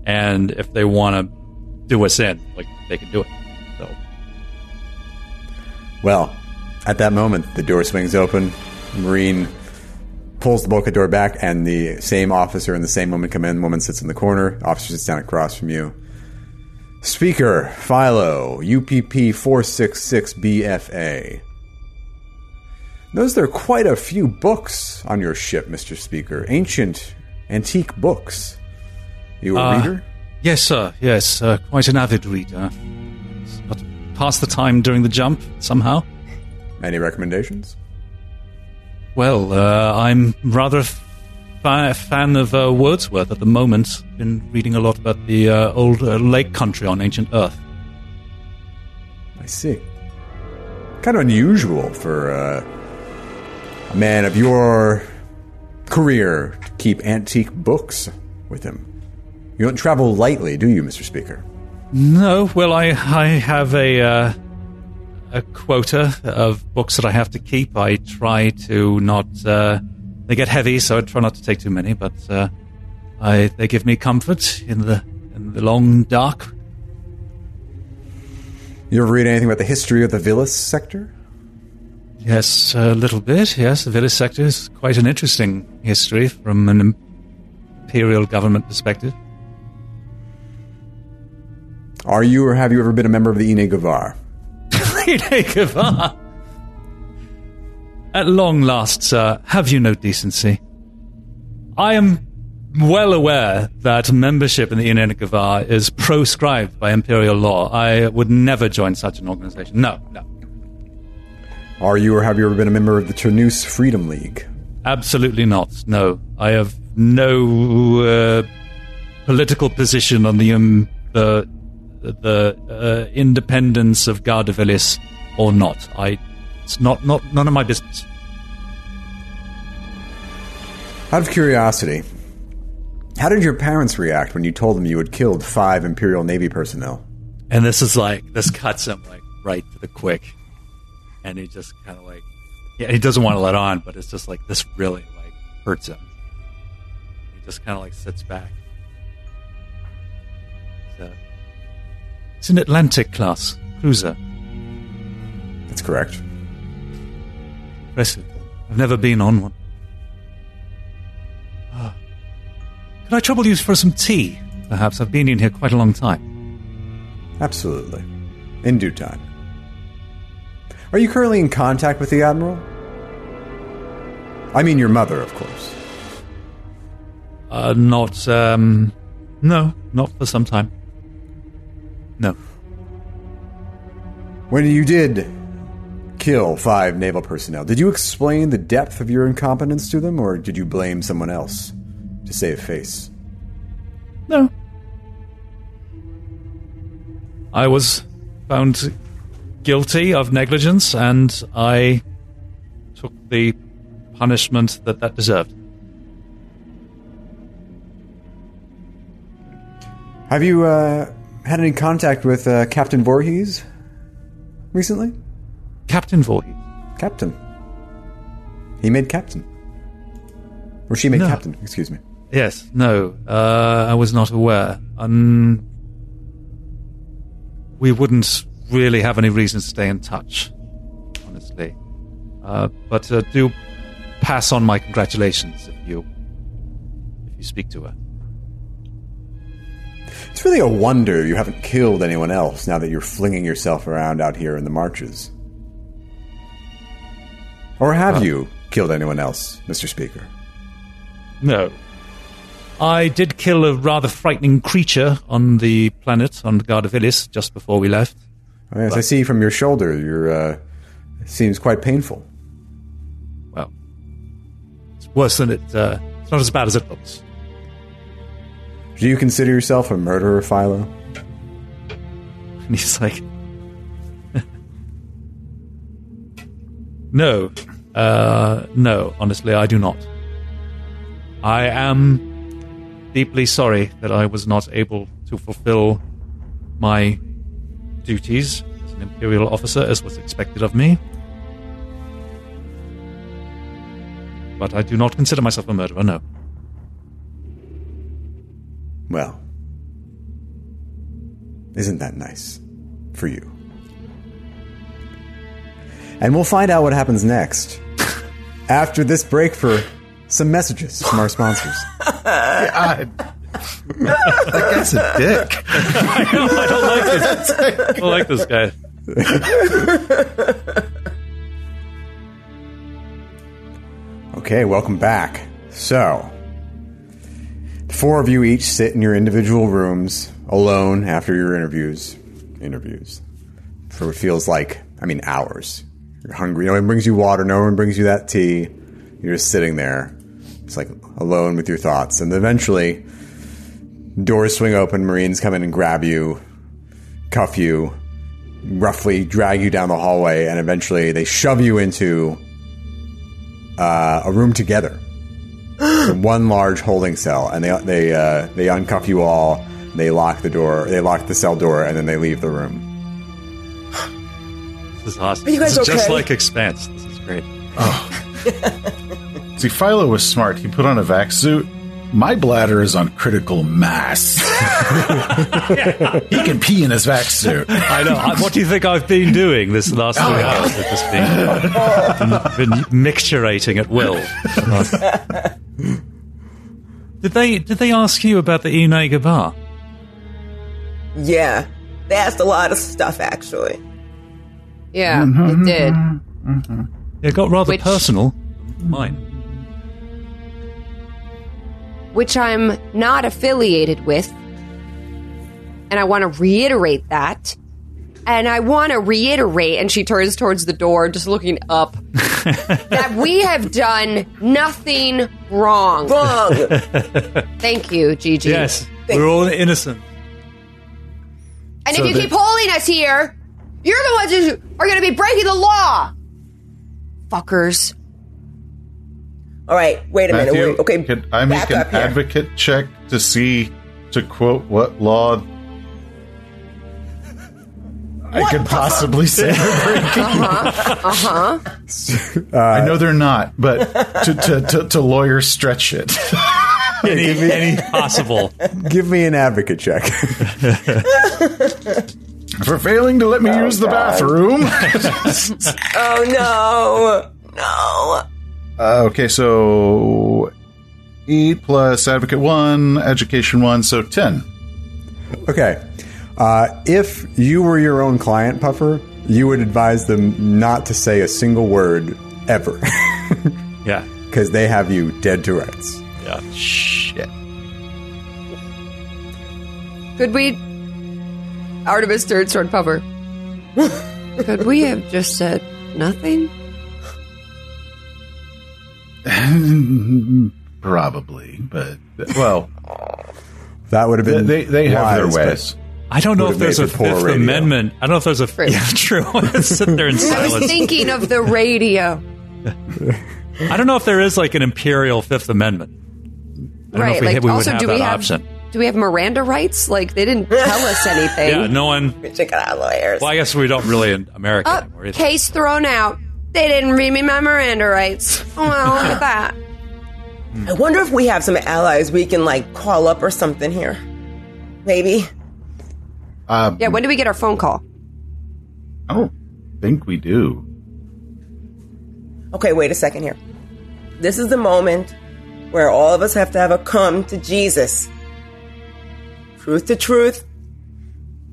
S4: and if they want to do us in, like they can do it. So
S1: Well, at that moment, the door swings open. Marine pulls the bulkhead door back, and the same officer and the same woman come in. Woman sits in the corner. Officer sits down across from you. Speaker, Philo, UPP 466BFA. Notice there are quite a few books on your ship, Mr. Speaker. Ancient, antique books. You a
S4: Uh,
S1: reader?
S4: Yes, sir. Yes, uh, quite an avid reader. But pass the time during the jump somehow.
S1: Any recommendations?
S4: Well, uh, I'm rather a fa- fan of uh, Wordsworth at the moment. Been reading a lot about the uh, old uh, lake country on ancient Earth.
S1: I see. kind of unusual for uh, a man of your career to keep antique books with him. You don't travel lightly, do you, Mr. Speaker?
S4: No, well, I I have a uh, a quota of books that I have to keep. I try to not. Uh, they get heavy, so I try not to take too many. But uh, I they give me comfort in the in the long dark.
S1: You ever read anything about the history of the Vilis sector?
S4: Yes, a little bit. Yes, the village sector is quite an interesting history from an imperial government perspective.
S1: Are you or have you ever been a member of the Ine Givar?
S4: Gavar. At long last, sir, have you no decency? I am well aware that membership in the Ine Givar is proscribed by imperial law. I would never join such an organization. No, no.
S1: Are you or have you ever been a member of the Ternus Freedom League?
S4: Absolutely not. No, I have no uh, political position on the um, the the uh, independence of Garda-Vilis or not. I it's not not none of my business.
S1: Out of curiosity, how did your parents react when you told them you had killed five Imperial Navy personnel?
S4: And this is like this cuts him like right to the quick, and he just kind of like yeah he doesn't want to let on, but it's just like this really like hurts him. He just kind of like sits back. It's an Atlantic class cruiser.
S1: That's correct.
S4: Impressive. I've never been on one. Ah. Could I trouble you for some tea? Perhaps I've been in here quite a long time.
S1: Absolutely. In due time. Are you currently in contact with the Admiral? I mean your mother, of course.
S4: Uh, not, um, no, not for some time. No.
S1: When you did kill five naval personnel, did you explain the depth of your incompetence to them, or did you blame someone else to save face?
S4: No. I was found guilty of negligence and I took the punishment that that deserved.
S1: Have you uh, had any contact with uh, Captain Voorhees recently?
S4: Captain Voorhees.
S1: Captain. He made captain. Or she made
S4: No.
S1: captain, excuse me.
S4: Yes, no, uh, I was not aware. Um, we wouldn't really have any reason to stay in touch, honestly. Uh, but uh, do pass on my congratulations if you if you speak to her.
S1: It's really a wonder you haven't killed anyone else now that you're flinging yourself around out here in the marches. Or have you killed anyone else, Mr. Speaker?
S4: No. I did kill a rather frightening creature on the planet, on Garda-Vilis, just before we left.
S1: Oh, As I see from your shoulder, your uh, it seems quite painful.
S4: Well, it's worse than it. Uh, it's not as bad as it looks.
S1: Do you consider yourself a murderer, Philo?
S4: And he's like, No, uh, no, honestly, I do not. I am deeply sorry that I was not able to fulfill my duties as an Imperial officer as was expected of me. But I do not consider myself a murderer, no.
S1: Well, isn't that nice for you? And we'll find out what happens next after this break for some messages from our sponsors.
S2: God. that guy's a dick.
S4: I don't like this. I don't like this guy.
S1: Okay, welcome back. So, the four of you each sit in your individual rooms alone after your interviews. Interviews. For what feels like, I mean, hours. You're hungry. No one brings you water. No one brings you that tea. You're just sitting there, it's like alone with your thoughts. And eventually, doors swing open. Marines come in and grab you, cuff you, roughly drag you down the hallway, and eventually they shove you into uh, a room together. So one large holding cell, and they they uh, they uncuff you all. They lock the door. They lock the cell door, and then they leave the room.
S4: This is awesome.
S5: Are you guys
S4: this is just like Expanse. This is great.
S2: See, Philo was smart. He put on a vac suit. My bladder is on critical mass. he can pee in his vac suit.
S4: I know. What do you think I've been doing this last three oh. hours? I've just been, been mixturating at will. did they did they ask you about the Ine Givar?
S5: Yeah. They asked a lot of stuff, actually.
S3: Yeah, it did.
S4: It got rather
S3: Which-
S4: personal. Mine.
S3: Which I'm not affiliated with. And I want to reiterate that. And I want to reiterate, and she turns towards the door, just looking up, that we have done nothing wrong.
S5: Wrong.
S3: Thank you, Gigi.
S4: Yes, we're all innocent.
S3: And
S2: So
S3: if you
S2: the-
S3: keep holding us here, you're the ones who are going to be breaking the law. Fuckers.
S5: All right, wait a minute. Wait, okay,
S2: could I make an advocate check to see, to quote what law I could possibly say they're breaking?
S3: Uh huh.
S2: I know they're not, but to, to, to, to lawyer stretch it.
S4: Any, any possible.
S1: Give me an advocate check.
S2: For failing to let me use the bathroom.
S5: Oh no, no.
S2: Uh, okay, so eight plus advocate one, education one, so ten.
S1: Okay. Uh, if you were your own client, Puffer, you would advise them not to say a single word ever
S4: Yeah.
S1: because they have you dead to rights.
S4: Yeah.
S2: Shit.
S3: Could we. Artemis third sword Puffer. Could we have just said nothing?
S2: Probably, but well,
S1: That would have
S2: they
S1: been
S2: they, they have their
S1: wise, but-
S2: ways.
S4: I don't know if there's a
S1: for poor
S4: Fifth
S1: radio.
S4: Amendment. I don't know if there's a.
S3: True.
S4: Yeah, true. Sit there in
S3: I was
S4: silence.
S3: thinking of the radio.
S4: I don't know if there is like an imperial Fifth Amendment. I don't know
S3: right.
S4: if we,
S3: like,
S4: we
S3: also,
S4: have
S3: do
S4: that
S3: we have
S4: option.
S3: do we have Miranda rights? Like, they didn't tell us anything.
S4: Yeah, no one.
S5: Check it out, lawyers.
S4: Well, I guess we don't really in America
S3: Up,
S4: anymore. either.
S3: case thrown out. They didn't read me my Miranda rights. Well, look at that.
S5: I wonder if we have some allies we can like call up or something here. Maybe.
S2: Uh,
S3: Yeah, when do we get our phone call?
S2: I don't think we do.
S5: Okay, wait a second here. This is the moment where all of us have to have a come to Jesus. Truth to truth.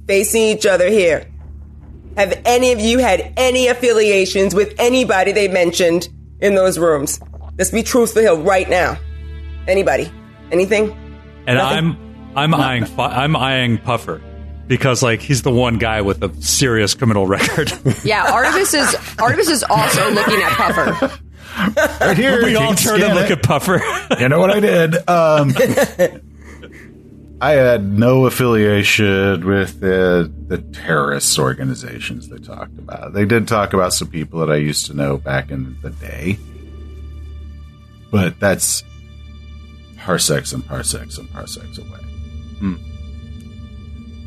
S5: Facing each other here. Have any of you had any affiliations with anybody they mentioned in those rooms? Let's be truthful here right now. Anybody? Anything?
S4: And
S5: Nothing?
S4: I'm I'm eyeing Fu- I'm eyeing Puffer because like he's the one guy with a serious criminal record.
S3: Yeah, Artemis is Artemis is also looking at Puffer.
S2: Right here,
S4: we all turn and look
S2: it.
S4: at Puffer.
S2: You know what I did? Um, I had no affiliation with the the terrorist organizations they talked about. They did talk about some people that I used to know back in the day, but that's parsecs and parsecs and parsecs away. Hmm.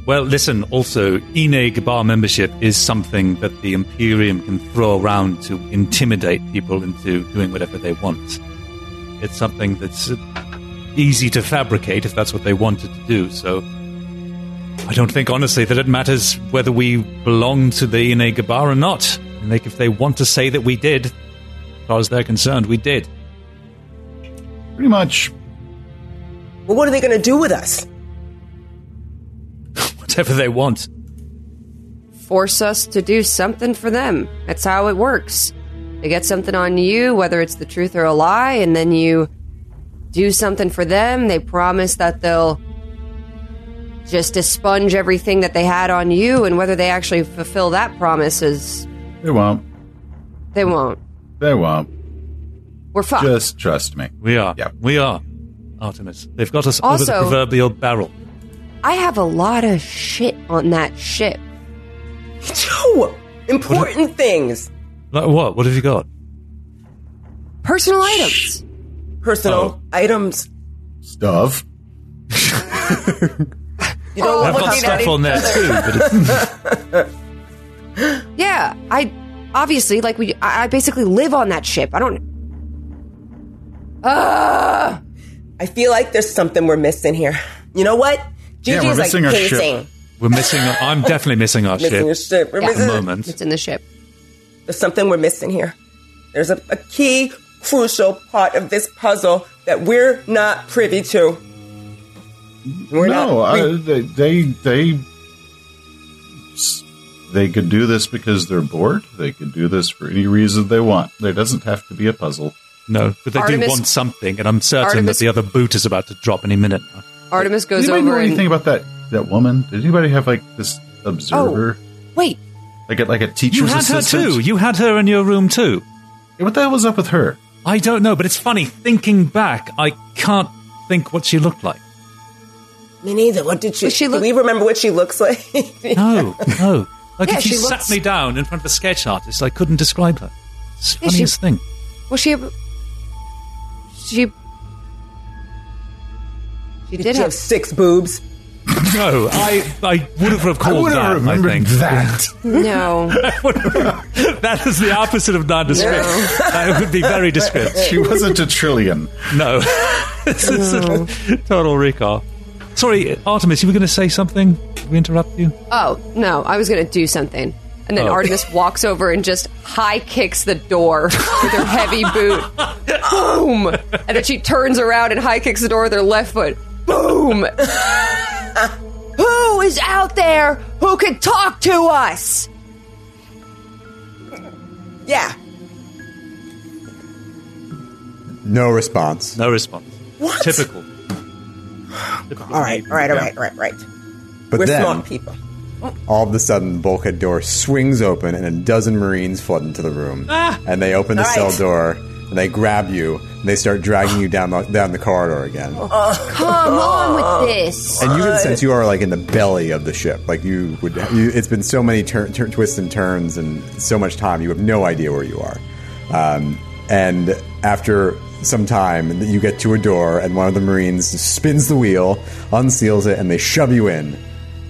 S4: Well, listen, also, Ine Givar membership is something that the Imperium can throw around to intimidate people into doing whatever they want. It's something that's easy to fabricate if that's what they wanted to do, so I don't think, honestly, that it matters whether we belong to the Ine Givar or not. Like, if they want to say that we did, as far as they're concerned, we did.
S2: Pretty much.
S5: Well, what are they going to do with us?
S4: Whatever they want.
S3: Force us to do something for them. That's how it works. They get something on you, whether it's the truth or a lie, and then you do something for them. They promise that they'll just expunge everything that they had on you, and whether they actually fulfill that promise is
S2: They won't.
S3: they won't.
S2: They won't.
S3: We're fucked.
S2: Just trust me.
S4: We are.
S2: Yep.
S4: We are. Artemis. They've got us over the proverbial barrel.
S3: I have a lot of shit on that ship.
S5: Two important things.
S4: Like what? What have you got?
S3: Personal items.
S5: Personal
S4: Oh.
S5: items.
S2: Stuff.
S5: You don't
S4: I've got stuff on there too. But it's,
S3: Yeah, I obviously like we. I I basically live on that ship. I don't. Uh,
S5: I feel like there's something we're missing here. You know what?
S2: Yeah, we're
S5: like
S2: missing our ship.
S4: we're missing. I'm definitely missing our
S5: Missing your
S4: ship
S5: ship. We're
S3: Yeah.
S4: at the
S5: missing.
S4: moment.
S3: it's in the ship.
S5: There's something we're missing here. There's a, a key, crucial part of this puzzle that we're not privy to. We're
S2: no,
S5: not. we-
S2: uh, they, they they they could do this because they're bored. They could do this for any reason they want. There doesn't have to be a puzzle.
S4: No, but they
S3: Artemis-
S4: do want something, and I'm certain
S3: Artemis-
S4: that the other boot is about to drop any minute. now.
S3: Artemis
S2: Does
S3: goes
S2: anybody know
S3: over
S2: anything
S3: and
S2: about that that woman? Did anybody have like this observer, Oh,
S3: wait.
S2: like a, like a
S4: You
S2: teacher's
S4: had her too. You had her in your room too.
S2: Yeah, What the hell was up with her?
S4: I don't know, but it's funny. Thinking back, I can't think what she looked like.
S5: me neither. What did she?
S3: Does she
S5: do
S3: look-
S5: we remember what she looks like?
S4: No, no. Like
S3: Yeah,
S4: if you
S3: she
S4: sat
S3: looks-
S4: me down in front of a sketch artist, I couldn't describe her. It's the
S3: Yeah, she-
S4: funniest thing.
S3: Was she? ever- She. She
S5: Did
S3: did
S5: she have
S3: have.
S5: six boobs?
S4: No, I, I would have recalled that. I think
S2: that.
S3: No.
S4: that is the opposite of nondescript. that would be very descriptive.
S2: she wasn't a trillion.
S4: No, this is a total recall. Sorry, Artemis, you were going to say something? Did we interrupt you?
S3: Oh no, I was gonna do something, and then
S4: Oh.
S3: Artemis walks over and just high kicks the door with her heavy boot. Boom! And then she turns around and high kicks the door with her left foot. Boom! Who is out there who can talk to us?
S5: Yeah.
S1: No response.
S4: No response.
S5: What?
S4: Typical.
S5: All right. All right. All right. All right. Right.
S1: But
S5: We're
S1: then,
S5: smart people.
S1: all of a sudden, the bulkhead door swings open and a dozen Marines flood into the room. Ah. And they open the
S5: All
S1: cell
S5: right.
S1: door and they grab you and they start dragging you down the, down the corridor again.
S3: Come on with this.
S1: And you can sense you are like in the belly of the ship. Like you would, you, it's been so many tur- tur- twists and turns and so much time. You have no idea where you are. Um, and after some time, you get to a door, and one of the Marines spins the wheel, unseals it, and they shove you in,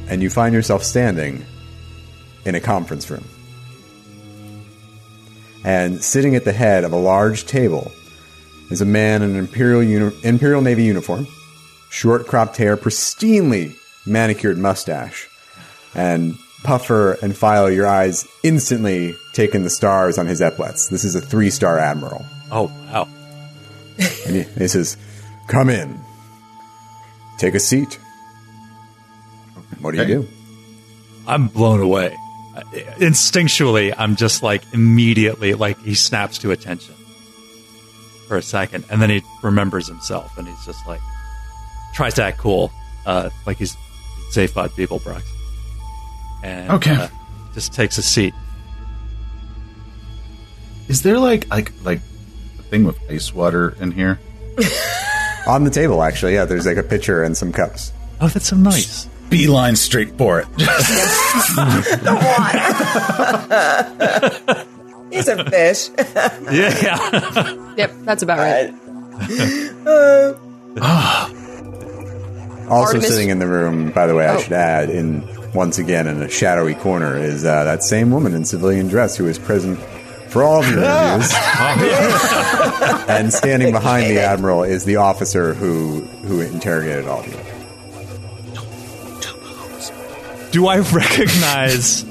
S1: and you find yourself standing in a conference room. And sitting at the head of a large table is a man in an Imperial, uni- Imperial Navy uniform short cropped hair, pristinely manicured mustache. And Puffer and Philo, your eyes instantly take in the stars on his epaulets. This is a three star admiral.
S4: Oh, wow.
S1: And he, he says, Come in. Take a seat. What do you do?
S4: I'm blown away. Instinctually, I'm just like immediately, like he snaps to attention for a second, and then he remembers himself, and he's just like tries to act cool, uh, like he's safe by people, Brox, and
S2: Okay.
S4: uh, just takes a seat.
S2: Is there like like like a thing with ice water in here?
S1: On the table, actually, yeah, there's like a pitcher and some cups.
S4: Oh, that's so nice.
S2: Beeline straight for it. the water.
S5: He's a fish.
S4: Yeah, yeah.
S3: Yep, that's about right.
S1: Also
S3: Artemis-
S1: sitting in the room, by the way, I
S3: Oh.
S1: should add, in once again in a shadowy corner, is uh, that same woman in civilian dress who is present for all of your interviews. and standing behind the admiral is the officer who who interrogated all of you.
S4: Do I recognize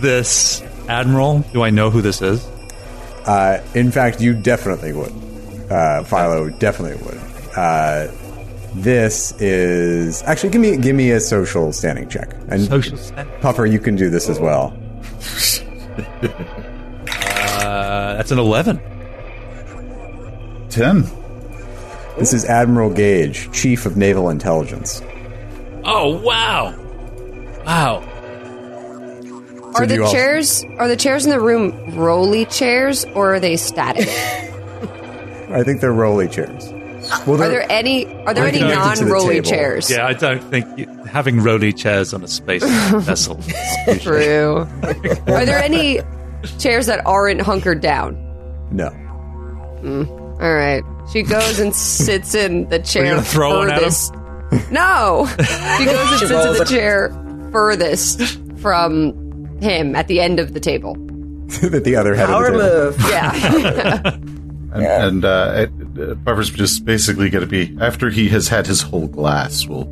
S4: this admiral? Do I know who this is?
S1: Uh, in fact, you definitely would. Uh, Philo definitely would. Uh, this is actually give me give me a social standing check. And
S4: Social standing.
S1: Puffer, you can do this as well.
S4: Uh, that's an eleven.
S2: Ten.
S1: This is Admiral Gage, Chief of Naval Intelligence.
S4: Oh wow, wow.
S3: Are
S1: do you
S3: the
S1: all-
S3: chairs are the chairs in the room rolly chairs or are they static?
S1: I think they're rolly chairs. Well,
S3: Are there any are there any
S1: connected to the
S3: non-rolly chairs?
S4: Yeah, I don't think you, having rolly chairs on a space vessel. is
S3: True. Are there any chairs that aren't hunkered down?
S1: no.
S3: Mm, all right. She goes and sits in the chair
S4: gonna throw one at him?
S3: No. She goes and sits in the
S5: it.
S3: chair furthest from him at the end of the table.
S1: that the other head
S5: Power
S1: of the table.
S3: Yeah.
S2: And, and uh, it, uh, Puffer's just basically going to be after he has had his whole glass, we'll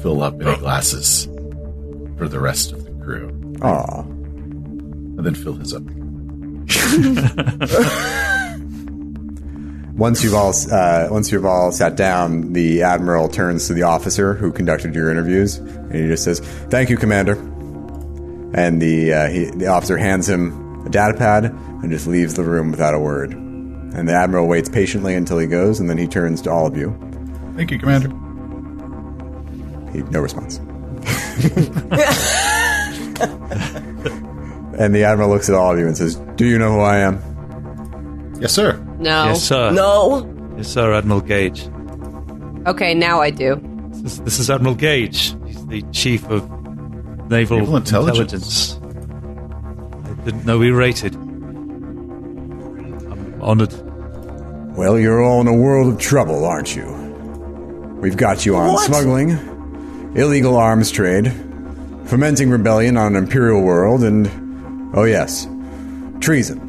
S2: fill up any glasses for the rest of the crew,
S1: Aw.
S2: and then fill his up.
S1: Once you've all uh, once you've all sat down, the admiral turns to the officer who conducted your interviews, and he just says, "Thank you, Commander." And the uh, he, the officer hands him a data pad and just leaves the room without a word. And the admiral waits patiently until he goes, and then he turns to all of you.
S2: Thank you, Commander.
S1: He, no response. and the admiral looks at all of you and says, "Do you know who I am?"
S2: Yes, sir.
S3: No.
S4: Yes, sir.
S5: No.
S4: Yes, sir, Admiral Gage.
S3: Okay, now I do.
S4: This is, this is Admiral Gage. He's the chief of naval,
S2: Naval intelligence.
S4: intelligence. I didn't know we rated. I'm honored.
S1: Well, you're all in a world of trouble, aren't you? We've got you on
S5: What?
S1: smuggling, illegal arms trade, fomenting rebellion on an imperial world, and, oh yes, treason.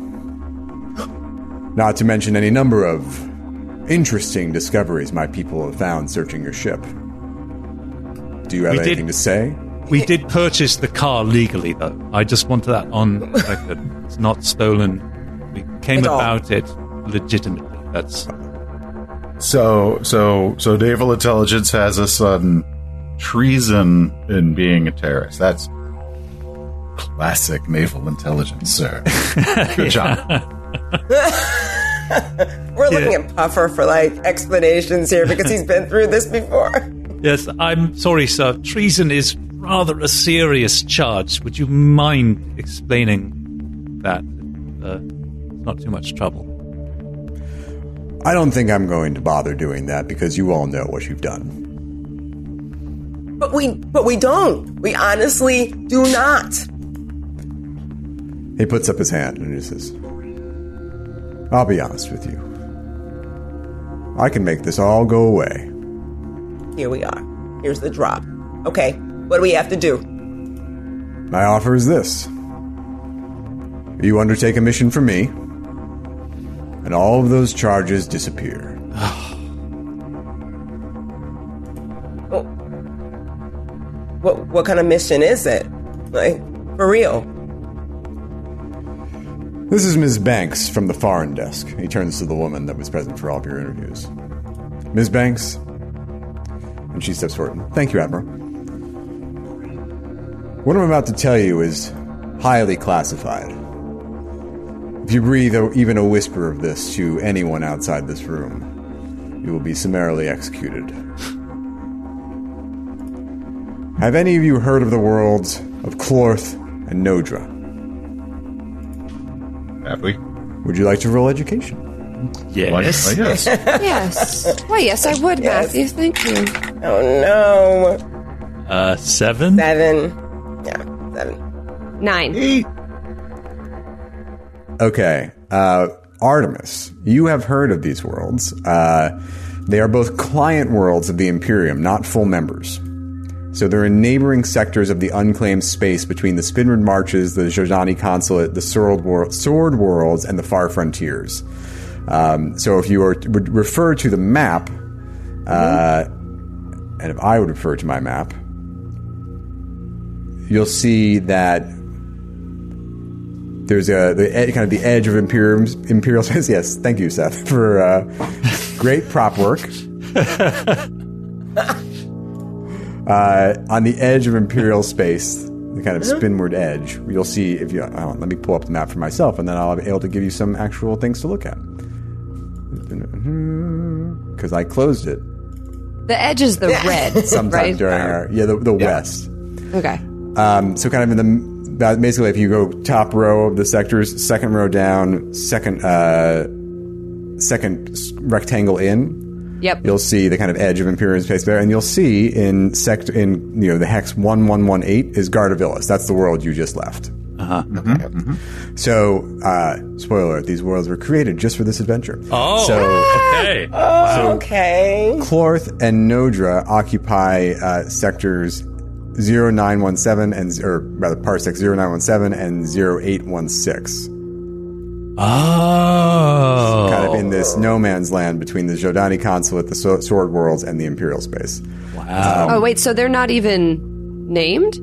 S1: Not to mention any number of interesting discoveries my people have found searching your ship. Do you have
S4: We did-
S1: anything to say?
S4: We did purchase the car legally, though. I just want that on record. It's not stolen. We came
S5: At all.
S4: about it legitimately. That's
S2: So, so, so naval intelligence has us on treason in being a terrorist. That's classic naval intelligence, sir. Good job.
S5: We're looking at Puffer for like explanations here because he's been through this before.
S4: yes. I'm sorry, sir. Treason is rather a serious charge. Would you mind explaining that? Uh, it's not too much trouble.
S1: I don't think I'm going to bother doing that because you all know what you've done.
S5: But we but we don't. We honestly do not.
S1: He puts up his hand and he says, I'll be honest with you. I can make this all go away.
S5: Here we are. Here's the drop. Okay, what do we have to do?
S1: My offer is this you undertake a mission for me, and all of those charges disappear.
S5: Oh. What what kind of mission is it? Like for real?
S1: This is Ms. Banks from the foreign desk. He turns to the woman that was present for all of your interviews. Ms. Banks? And she steps forward. Thank you, Admiral. What I'm about to tell you is highly classified. If you breathe even a whisper of this to anyone outside this room, you will be summarily executed. Have any of you heard of the worlds of Clorth and Nodra?
S2: Have we?
S1: Would you like to roll education?
S2: Why- why, yes.
S3: Yes. Why, yes, I would,
S5: Yes.
S3: Matthew. Thank you.
S5: Oh no.
S4: Uh, seven.
S5: Seven. Yeah, seven.
S3: Nine.
S2: Eight.
S1: Okay. Uh, Artemis, you have heard of these worlds. Uh, they are both client worlds of the Imperium, not full members. So they're in neighboring sectors of the unclaimed space between the Spinward Marches, the Zhodani Consulate, the Sword, Wor- Sword Worlds, and the Far Frontiers. Um, so if you were, would refer to the map, uh, and if I would refer to my map, you'll see that there's a the ed, kind of the edge of imperial imperial space. Yes, thank you, Seth, for uh, great prop work. uh, on the edge of imperial space, the kind of spinward edge, you'll see if you. Oh, let me pull up the map for myself, and then I'll be able to give you some actual things to look at. Because I closed it
S3: The edge is the red,
S1: sometime
S3: right?
S1: during our yeah the, the west.
S3: Okay.
S1: Um, so kind of in the basically, if you go top row of the sectors, second row down, second uh, second rectangle in,
S3: Yep.
S1: You'll see the kind of edge of Imperium space there, and you'll see in sect in you know the hex one one one eight is Garda-Vilis. That's the world you just left.
S4: Uh-huh.
S1: So, uh, spoiler: alert, these worlds were created just for this adventure.
S4: Oh,
S1: so
S4: okay.
S5: Okay.
S1: Clorth and Nodra occupy uh, sectors 0917 and or rather parsec 0917 and 0816.
S4: Oh.
S1: Kind of in this no man's land between the Zhodani consulate, the so- sword worlds, and the imperial space.
S4: Wow.
S3: oh wait, so they're not even named?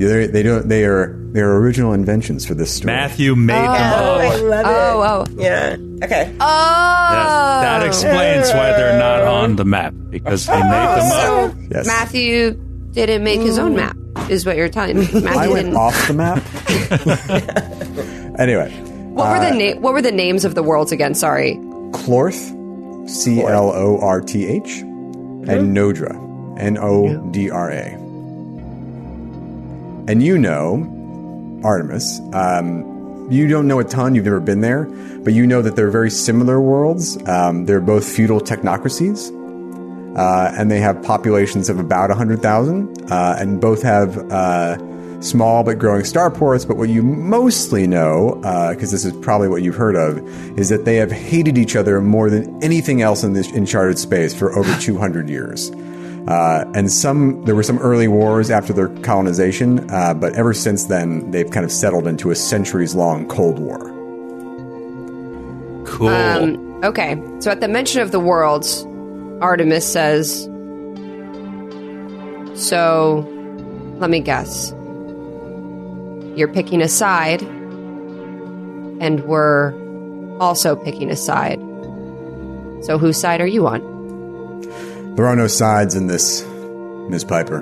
S1: Yeah, They they don't they are they are original inventions for this story.
S4: Matthew made them
S5: Oh,
S4: up.
S5: I love
S3: Oh,
S5: it.
S3: oh,
S5: Yeah. Okay.
S3: oh.
S4: Yes, that explains why they're not on the map because he made them up.
S5: So,
S1: Yes.
S3: Matthew didn't make his own mm. map, is what you're telling me. Matthew
S1: I went
S3: didn't.
S1: off the map. anyway,
S3: What were the na- What were the names of the worlds again? Sorry.
S1: Clorth, C L O R T H, and Nodra, N O D R A. And you know, Artemis, um, you don't know a ton, you've never been there, but you know that they're very similar worlds. Um, they're both feudal technocracies, uh, and they have populations of about 100,000, uh, and both have uh, small but growing starports. But what you mostly know, because this is probably what you've heard of, is that they have hated each other more than anything else in this uncharted space for over 200 years. Uh, and some there were some early wars after their colonization, uh, but ever since then they've kind of settled into a centuries-long Cold War.
S4: Cool.
S3: Um, okay, so at the mention of the worlds, Artemis says, So, let me guess. You're picking a side, and we're also picking a side. So, whose side are you on?
S1: There are no sides in this, Miss Piper.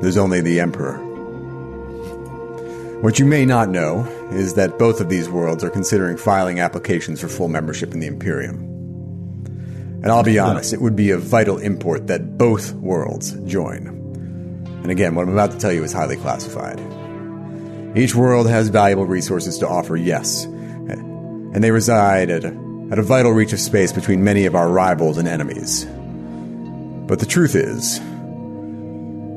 S1: There's only the Emperor. What you may not know is that both of these worlds are considering filing applications for full membership in the Imperium. And I'll be honest, it would be of vital import that both worlds join. And again, what I'm about to tell you is highly classified. Each world has valuable resources to offer, yes, and they reside at a, at a vital reach of space between many of our rivals and enemies. But the truth is,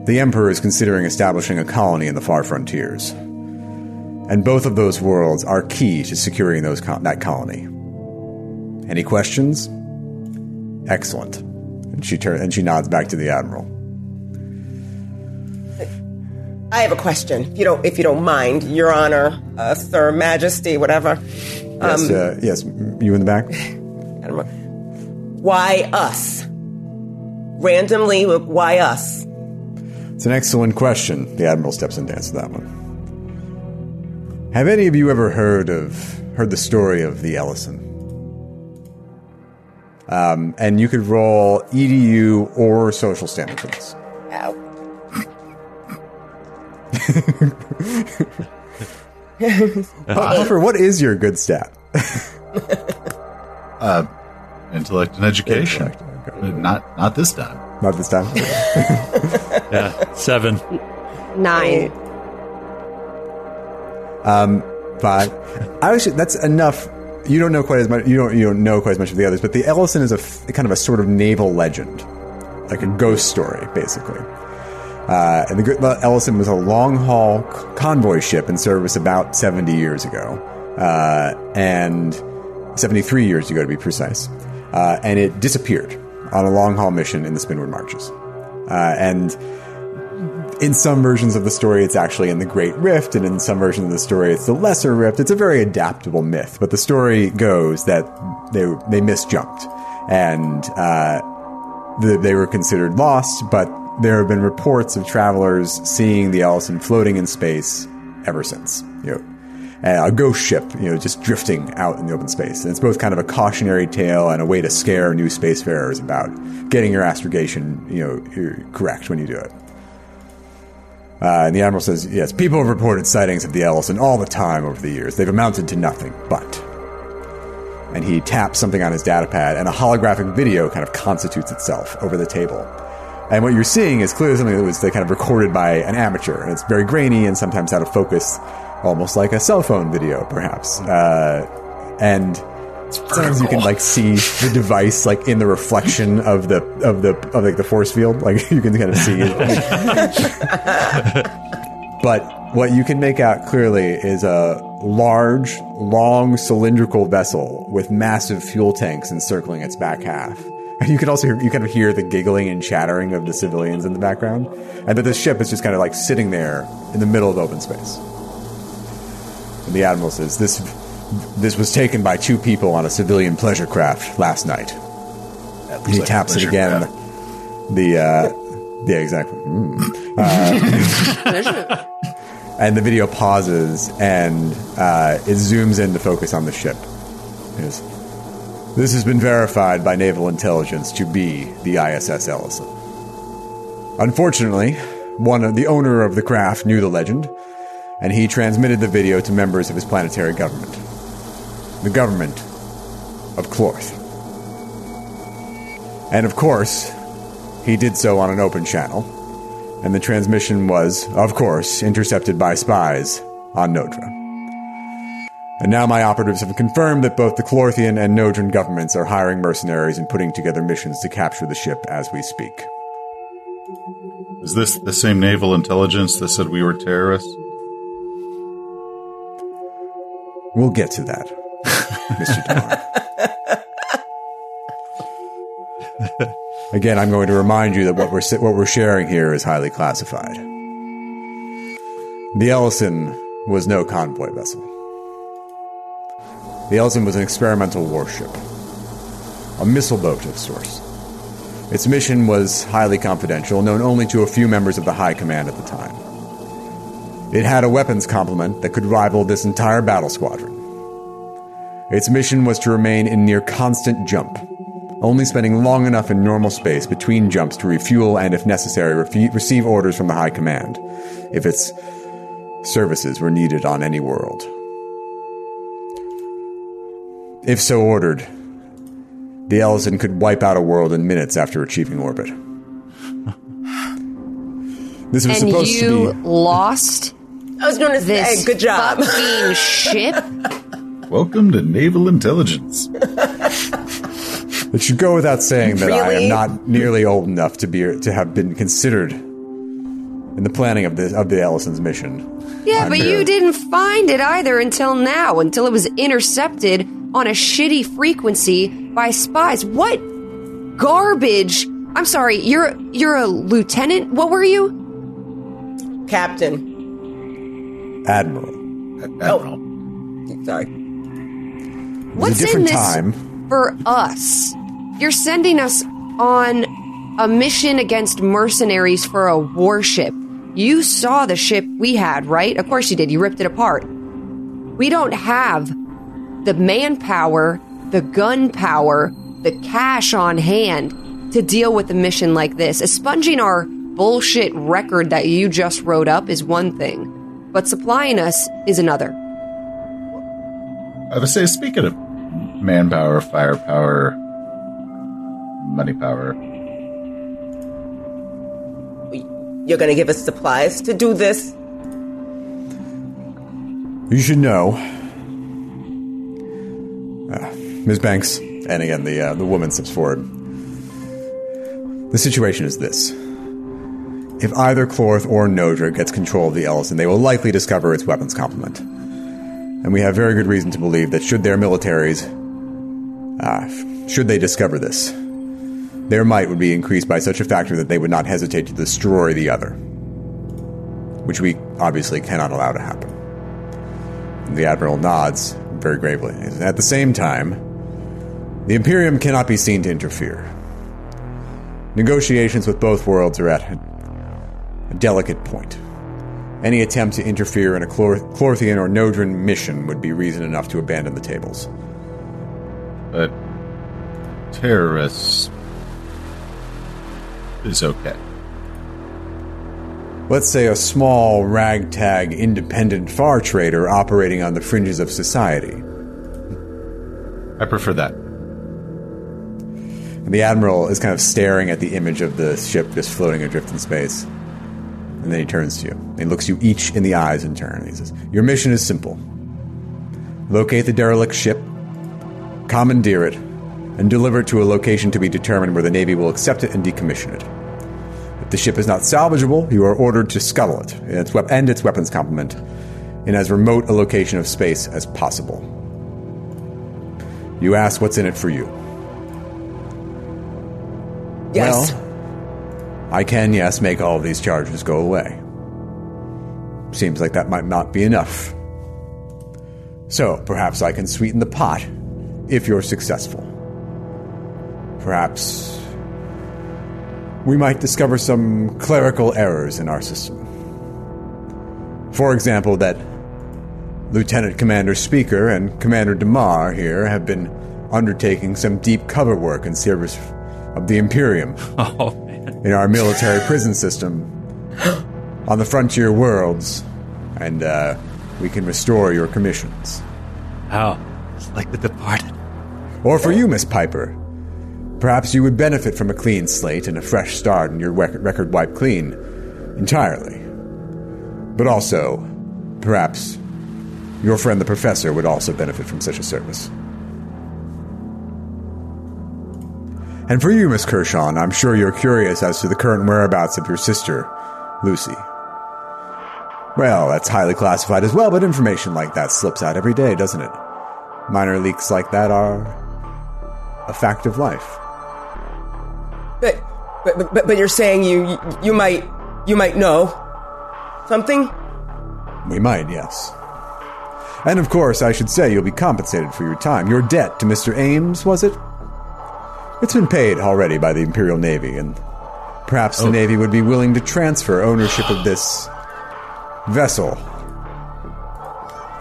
S1: the Emperor is considering establishing a colony in the far frontiers. And both of those worlds are key to securing those co- that colony. Any questions? Excellent. And she turn, and she nods back to the admiral.
S5: I have a question. If you don't, if you don't mind, Your Honor, uh, Sir Majesty, whatever.
S1: Yes, uh, yes, you in the back.
S5: I don't know. Why us? Randomly, why us?
S1: It's an excellent question. The admiral steps in to answer that one. Have any of you ever heard of heard the story of the Ellison? Um, and you could roll EDU or social standing for this.
S5: Ow.
S1: Puffer, what is your good stat?
S2: uh, Intellect and education.
S1: Intellect, okay.
S2: Not not this time.
S1: Not this time.
S4: yeah, seven.
S3: Nine.
S1: um, Five. I was, that's enough. You don't know quite as much. You don't. You don't know quite as much of the others. But the Ellison is a f- kind of a sort of naval legend, like a ghost story, basically. Uh, and the, Ellison was a long haul convoy ship in service about seventy years ago, uh, and seventy three years ago to be precise. Uh, and it disappeared on a long haul mission in the Spinward Marches, uh, and in some versions of the story, it's actually in the Great Rift, and in some versions of the story, it's the Lesser Rift. It's a very adaptable myth, but the story goes that they they misjumped, and uh, the, they were considered lost. But there have been reports of travelers seeing the Ellison floating in space ever since. You know, uh, a ghost ship, you know, just drifting out in the open space. And it's both kind of a cautionary tale and a way to scare new spacefarers about getting your astrogation, you know, correct when you do it. Uh, and the admiral says, yes, people have reported sightings of the Ellison all the time over the years. They've amounted to nothing, but. And he taps something on his data pad, and a holographic video kind of constitutes itself over the table. And what you're seeing is clearly something that was kind of recorded by an amateur, and it's very grainy and sometimes out of focus, almost like a cell phone video, perhaps. Uh, and Sometimes you can like see the device like in the reflection of the of the of like the force field. Like you can kind of see it. but what you can make out clearly is a large, long cylindrical vessel with massive fuel tanks encircling its back half. And you can also hear, you kind of hear the giggling and chattering of the civilians in the background, and that the ship is just kind of like sitting there in the middle of open space. And the admiral says, "This this was taken by two people on a civilian pleasure craft last night." And he taps it again. The uh, yeah, exactly. Mm. Uh, and the video pauses, and uh, it zooms in to focus on the ship. It goes, this has been verified by naval intelligence to be the ISS Ellison. Unfortunately, one of the owner of the craft knew the legend, and he transmitted the video to members of his planetary government. The government of Clorth. And of course, he did so on an open channel, and the transmission was, of course, intercepted by spies on Nodra. And now my operatives have confirmed that both the Clorthian and Nodran governments are hiring mercenaries and putting together missions to capture the ship as we speak.
S2: Is this the same naval intelligence that said we were terrorists?
S1: We'll get to that, Mr. Damar. Again, I'm going to remind you that what we're what we're sharing here is highly classified. The Ellison was no convoy vessel. The Ellison was an experimental warship, a missile boat of sorts. Its mission was highly confidential, known only to a few members of the High Command at the time. It had a weapons complement that could rival this entire battle squadron. Its mission was to remain in near constant jump, only spending long enough in normal space between jumps to refuel and, if necessary, receive orders from the High Command, if its services were needed on any world. If so ordered, the Ellison could wipe out a world in minutes after achieving orbit. This was
S3: and
S1: supposed
S3: you
S1: to be.
S3: lost
S5: I was going to say, good job.
S3: fucking ship.
S2: Welcome to naval intelligence.
S1: It should go without saying that I am not nearly old enough to be to have been considered in the planning of the of the Ellison's mission.
S3: Yeah, but you didn't find it either until now, until it was intercepted on a shitty frequency by spies. What garbage? I'm sorry, you're you're a lieutenant. What were you?
S5: Captain.
S1: Admiral.
S5: Uh, oh, sorry.
S3: What's
S1: different
S3: in this
S1: time.
S3: for us? You're sending us on a mission against mercenaries for a warship. You saw the ship we had, right? Of course you did. You ripped it apart. We don't have the manpower, the gunpowder, the cash on hand to deal with a mission like this. Expunging our bullshit record that you just wrote up is one thing, but supplying us is another.
S2: I would say, speaking of manpower, firepower, money power,
S5: You're going to give us supplies to do this?
S1: You should know, uh, Ms. Banks, and again the uh, the woman steps forward. The situation is this: if either Clorth or Nodra gets control of the Ellison, they will likely discover its weapons complement, and we have very good reason to believe that should their militaries, uh, should they discover this, their might would be increased by such a factor that they would not hesitate to destroy the other, which we obviously cannot allow to happen. The Admiral nods very gravely. At the same time, the Imperium cannot be seen to interfere. Negotiations with both worlds are at a delicate point. Any attempt to interfere in a Clorthian or Nodran mission would be reason enough to abandon the tables.
S2: but terrorists is okay.
S1: Let's say a small, ragtag, independent far trader operating on the fringes of society.
S2: I prefer that.
S1: And the Admiral is kind of staring at the image of the ship just floating adrift in space. And then he turns to you. He looks you each in the eyes in turn. He says, Your mission is simple locate the derelict ship, commandeer it, and deliver it to a location to be determined where the Navy will accept it and decommission it. The ship is not salvageable, you are ordered to scuttle it and its, wep- and its weapons complement in as remote a location of space as possible. You ask what's in it for you.
S5: Yes.
S1: Well, I can, yes, make all of these charges go away. Seems like that might not be enough. So, perhaps I can sweeten the pot if you're successful. Perhaps we might discover some clerical errors in our system. For example, that Lieutenant Commander Speaker and Commander DeMar here have been undertaking some deep cover work in service of the Imperium
S4: Oh man.
S1: in our military prison system on the frontier worlds, and uh, we can restore your commissions.
S4: Wow. It's like the departed.
S1: Or for you, Miss Piper, perhaps you would benefit from a clean slate and a fresh start and your record wiped clean entirely. But also, perhaps your friend the professor would also benefit from such a service. And for you, Miss Kershaw, I'm sure you're curious as to the current whereabouts of your sister, Lucy. Well, that's highly classified as well, but information like that slips out every day, doesn't it? Minor leaks like that are a fact of life.
S5: But, but, but, but you're saying you, you might, you might know something?
S1: We might, yes. And of course, I should say you'll be compensated for your time. Your debt to Mr. Ames, was it? It's been paid already by the Imperial Navy, and perhaps the oh. Navy would be willing to transfer ownership of this vessel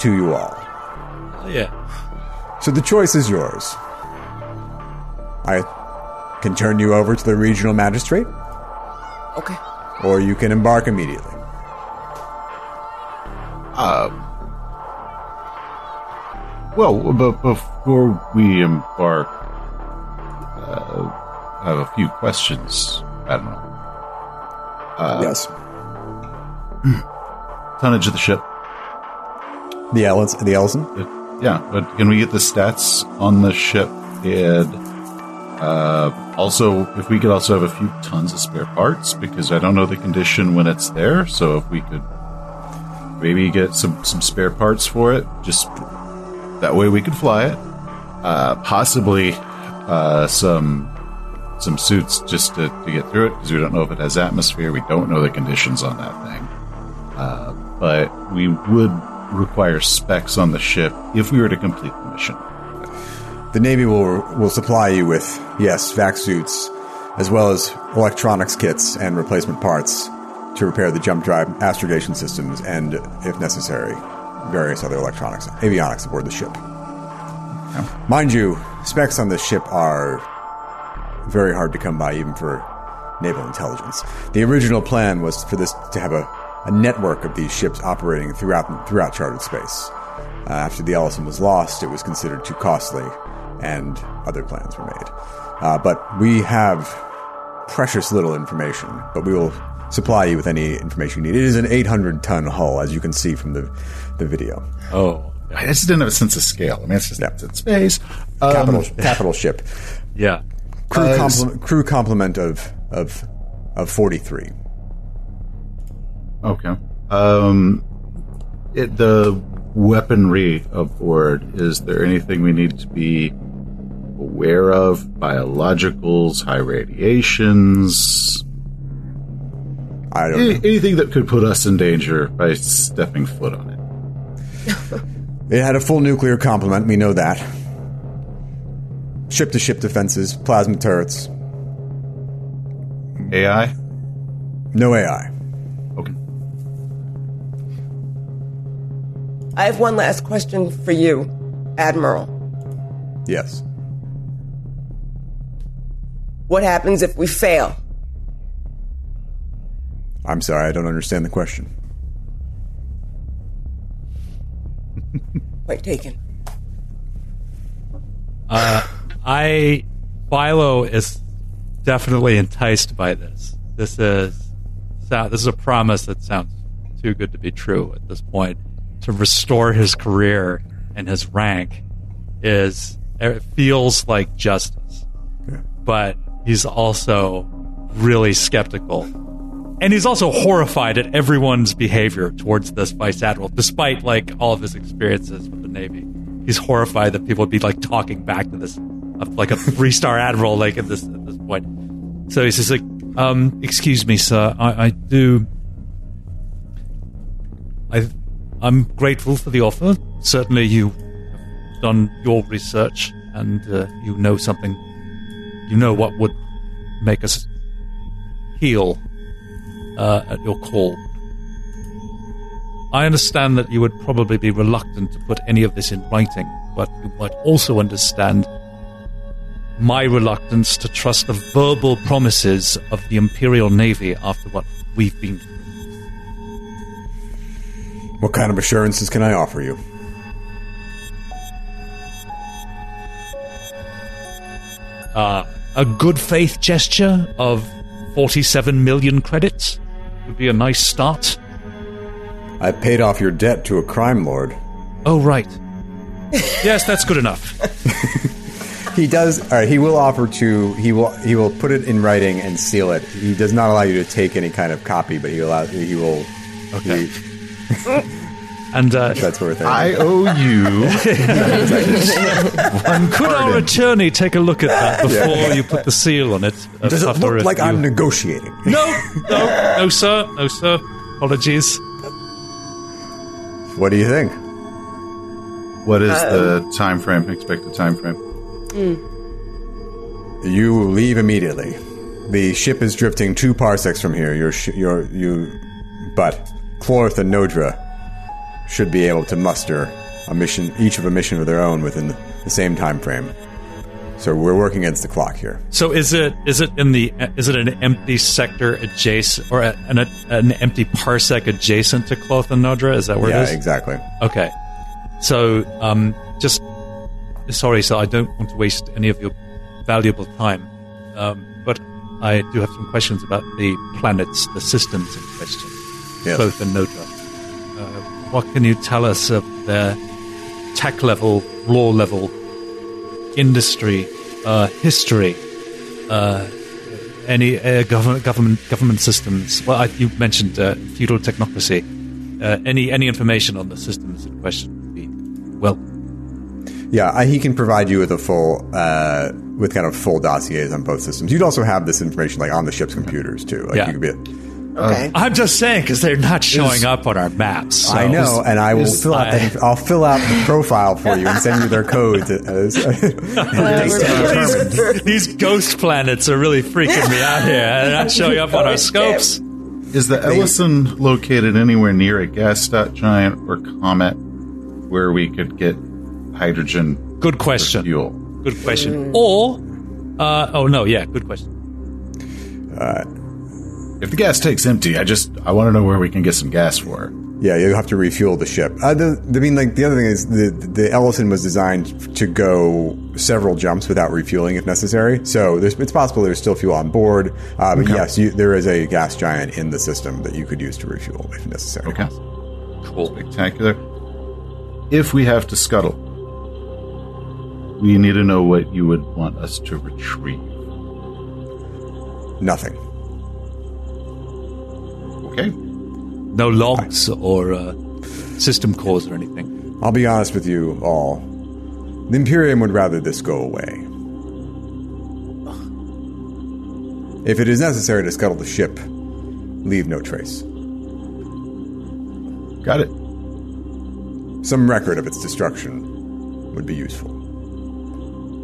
S1: to you all.
S4: Oh, yeah.
S1: So the choice is yours. I can turn you over to the regional magistrate,
S5: Okay.
S1: or you can embark immediately. Uh.
S2: Well, but before we embark, uh, I have a few questions, Admiral.
S1: yes.
S2: Tonnage of the ship.
S1: The Ellis, the Ellison?
S2: Uh, Yeah, but can we get the stats on the ship? And uh, also, if we could also have a few tons of spare parts, because I don't know the condition when it's there. So if we could maybe get some some spare parts for it, just that way we could fly it. Uh, possibly uh, some some suits just to, to get through it, because we don't know if it has atmosphere. We don't know the conditions on that thing. Uh, but we would require specs on the ship if we were to complete the mission.
S1: The Navy will will supply you with yes, vac suits, as well as electronics kits and replacement parts to repair the jump drive astrogation systems and, if necessary, various other electronics, avionics aboard the ship. Mind you, specs on this ship are very hard to come by, even for naval intelligence. The original plan was for this to have a, a network of these ships operating throughout throughout charted space. Uh, after the Ellison was lost, it was considered too costly, and other plans were made. Uh, but we have precious little information, but we will supply you with any information you need. It is an 800 ton hull, as you can see from the, the video.
S4: Oh.
S2: I just didn't have a sense of scale. I mean, it's just
S1: Yeah.
S2: it's in space. Um,
S1: Capital, capital ship.
S4: Yeah.
S1: Crew,
S2: Uh,
S1: complement, crew complement of, of, of 43.
S2: Okay. Um, it, the weaponry aboard. Is there anything we need to be aware of? Biologicals, high radiations,
S1: I don't
S2: any,
S1: know.
S2: anything that could put us in danger by stepping foot on it.
S1: It had a full nuclear complement, we know that. Ship to ship defenses, plasma turrets,
S2: AI.
S1: no AI.
S2: Okay.
S5: I have one last question for you, Admiral.
S1: Yes.
S5: What happens if we fail?
S1: I'm sorry, I don't understand the question.
S5: Point taken.
S4: Uh, I Philo is definitely enticed by this. This is so- this is a promise that sounds too good to be true at this point. To restore his career and his rank is It feels like justice, but he's also really skeptical. And he's also horrified at everyone's behavior towards this vice admiral, despite like all of his experiences with the Navy. He's horrified that people would be like talking back to this, like a three star admiral, like at this at this point. So he says, like, um, excuse me, sir, I, I do. I, I'm grateful for the offer. Certainly, you have done your research and uh, you know something. You know what would make us heal uh, at your call. I understand that you would probably be reluctant to put any of this in writing, but you might also understand my reluctance to trust the verbal promises of the Imperial Navy after what we've been through.
S1: What kind of assurances can I offer you?
S4: Uh, a good faith gesture of 47 million credits would be a nice start.
S1: I paid off your debt to a crime lord.
S4: Oh, right. yes, that's good enough.
S1: He does. All right. He will offer to. He will. He will put it in writing and seal it. He does not allow you to take any kind of copy, but he allow. He will.
S4: Okay.
S1: he-
S4: And uh,
S1: that sort of thing.
S2: I owe you one
S4: could our attorney take a look at that before you put the seal on it? Uh,
S1: does it look like
S4: few-
S1: I'm negotiating?
S4: No, no, no, sir, no, sir. Apologies.
S1: What do you think?
S2: What is the time frame? Expected time frame?
S1: You leave immediately. The ship is drifting two parsecs from here. Your, sh- your, you, but Clorth and Nodra should be able to muster a mission, each of a mission of their own within the same time frame. So we're working against the clock here.
S4: So is it is it in the is it an empty sector adjacent or an an empty parsec adjacent to Cloth and Nodra? Is that where
S1: yeah,
S4: it is?
S1: exactly.
S4: Okay. So, um, just sorry, so I don't want to waste any of your valuable time, um, but I do have some questions about the planets, the systems in question,
S1: Yes.
S4: Cloth and Nodra. What can you tell us of their tech level, law level, industry, uh, history, uh, any uh, government government government systems? Well, I, you mentioned uh, feudal technocracy. Uh, any any information on the systems in question would be well.
S1: Yeah, I, he can provide you with a full, uh, with kind of full dossiers on both systems. You'd also have this information like on the ship's computers too. Like
S4: Yeah.
S1: you could be.
S5: Okay.
S4: Uh, I'm just saying because they're not showing up on our maps. so-
S1: I know, and I will fill out.
S4: I-
S1: That, I'll fill out the profile for you and send you their codes. As,
S4: these, uh, these ghost planets are really freaking me out here. They're not showing up on our scopes.
S2: Is the Ellison located anywhere near a gas dot giant or comet where we could get hydrogen
S4: Good question.
S2: fuel?
S4: Good question. Or, uh, oh no, yeah, good question.
S2: Uh, If the gas tank's empty, I just I want to know where we can get some gas for.
S1: yeah, you'll have to refuel the ship. Uh, the, I mean, like the other thing is the the Ellison was designed to go several jumps without refueling if necessary. So there's, it's possible there's still fuel on board. Uh, but yes, you, there is a gas giant in the system that you could use to refuel if necessary.
S2: Okay,
S4: Cool.
S2: spectacular. If we have to scuttle, we need to know what you would want us to retrieve.
S1: Nothing.
S2: Okay.
S4: No logs or uh, system cores or anything.
S1: I'll be honest with you all. The Imperium would rather this go away. If it is necessary to scuttle the ship, leave no trace.
S2: Got it.
S1: Some record of its destruction would be useful.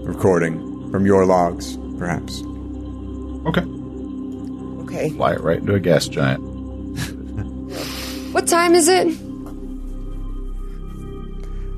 S1: Recording from your logs, perhaps.
S2: Okay.
S5: Okay.
S2: Fly it right into a gas giant.
S3: What time is it?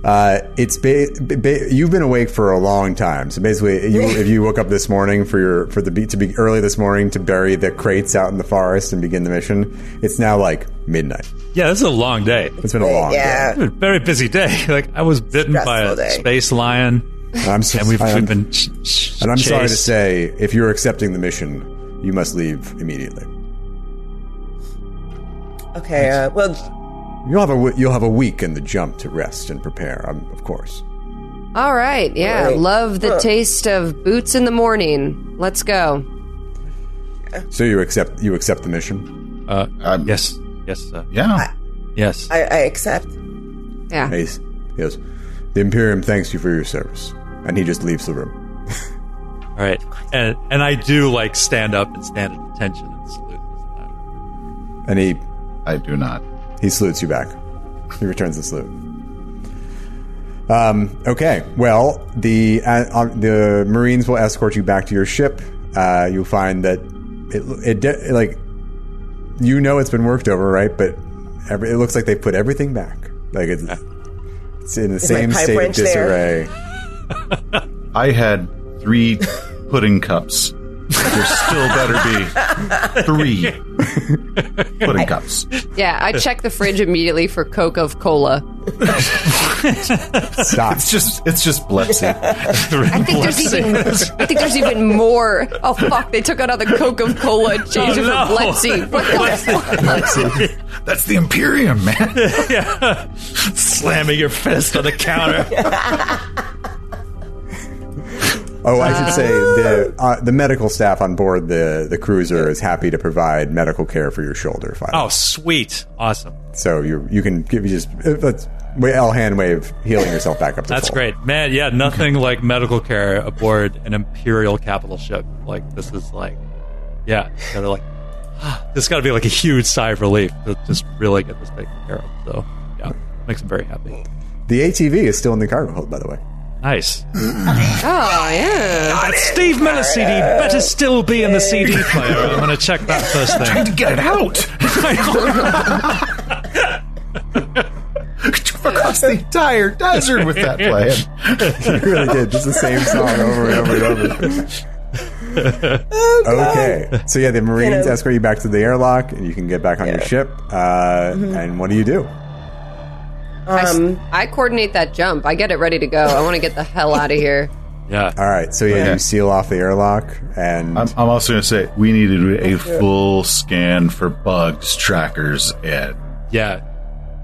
S1: Uh, it's ba- ba- you've been awake for a long time. So basically, you, if you woke up this morning for your for the beat to be early this morning to bury the crates out in the forest and begin the mission, it's now like midnight.
S4: Yeah, this is a long day.
S1: It's been a long
S5: Yeah.
S4: It's been a very busy day. Like I was bitten by a
S5: day.
S4: space lion.
S1: I'm so,
S4: and we've,
S1: I'm-
S4: we've been. Ch- ch-
S1: and I'm sorry to say, if you're accepting the mission, you must leave immediately.
S5: Okay. Uh, well,
S1: You'll have a w- you'll have a week in the jump to rest and prepare, um, of course.
S3: All right. Yeah.
S5: Right.
S3: Love the
S5: Huh.
S3: taste of boots in the morning. Let's go.
S1: So you accept you accept the mission.
S4: Uh,
S2: Um,
S4: yes, yes, uh,
S2: Yeah.
S4: yes.
S5: I, I accept.
S3: Yeah.
S1: Ace. He goes, The Imperium thanks you for your service. And he just leaves the room.
S4: All right, and and I do like stand up and stand at attention and salute.
S1: And he
S2: I do not.
S1: he salutes you back. He returns the salute. Um, okay. Well, the uh, uh, the Marines will escort you back to your ship. Uh, you'll find that it it de- like you know it's been worked over, right? But every, it looks like they put everything back. Like it's it's in the
S5: my
S1: same state of disarray.
S2: I had three pudding cups. There still better be three pudding cups.
S3: Yeah. I check the fridge immediately for Coke of Cola.
S1: Stop.
S2: It's just it's just Bletzy.
S3: I think there's even. I think there's even more. Oh fuck! They took out all the Coke of Cola and changed
S4: Oh,
S3: it
S4: no.
S3: for Bletzy. What the fuck?
S2: That's the Imperium, man. yeah.
S4: Slamming your fist on the counter.
S1: Oh, I should say the uh, the medical staff on board the the cruiser is happy to provide medical care for your shoulder. Fine.
S4: oh, sweet, awesome.
S1: So you you can give you just uh, let's wait, L hand wave healing yourself back up. To
S4: That's
S1: full.
S4: great, man. Yeah, nothing like medical care aboard an imperial capital ship. Like this is like, yeah, gotta like, this got to be like a huge sigh of relief to just really get this taken care of. So yeah, makes me very happy.
S1: The ATV is still in the cargo hold, by the way.
S4: Nice.
S3: Oh yeah.
S4: That Steve Miller CD better still be in the CD player. I'm gonna check that first thing.
S2: Trying
S4: thing.
S2: to get it out. Across the entire desert with that plan.
S1: You really did just the same song over and over and over. okay, so yeah, the Marines
S5: know.
S1: escort you back to the airlock, and you can get back on your ship. Uh, And what do you do?
S3: I s-
S5: Um,
S3: I coordinate that jump. I get it ready to go. I want to get the hell out of here.
S4: Yeah.
S1: All right, so yeah,
S2: Okay.
S1: you seal off the airlock, and
S2: I'm, I'm also going to say we need to do a full scan for bugs, trackers, and
S4: Yeah.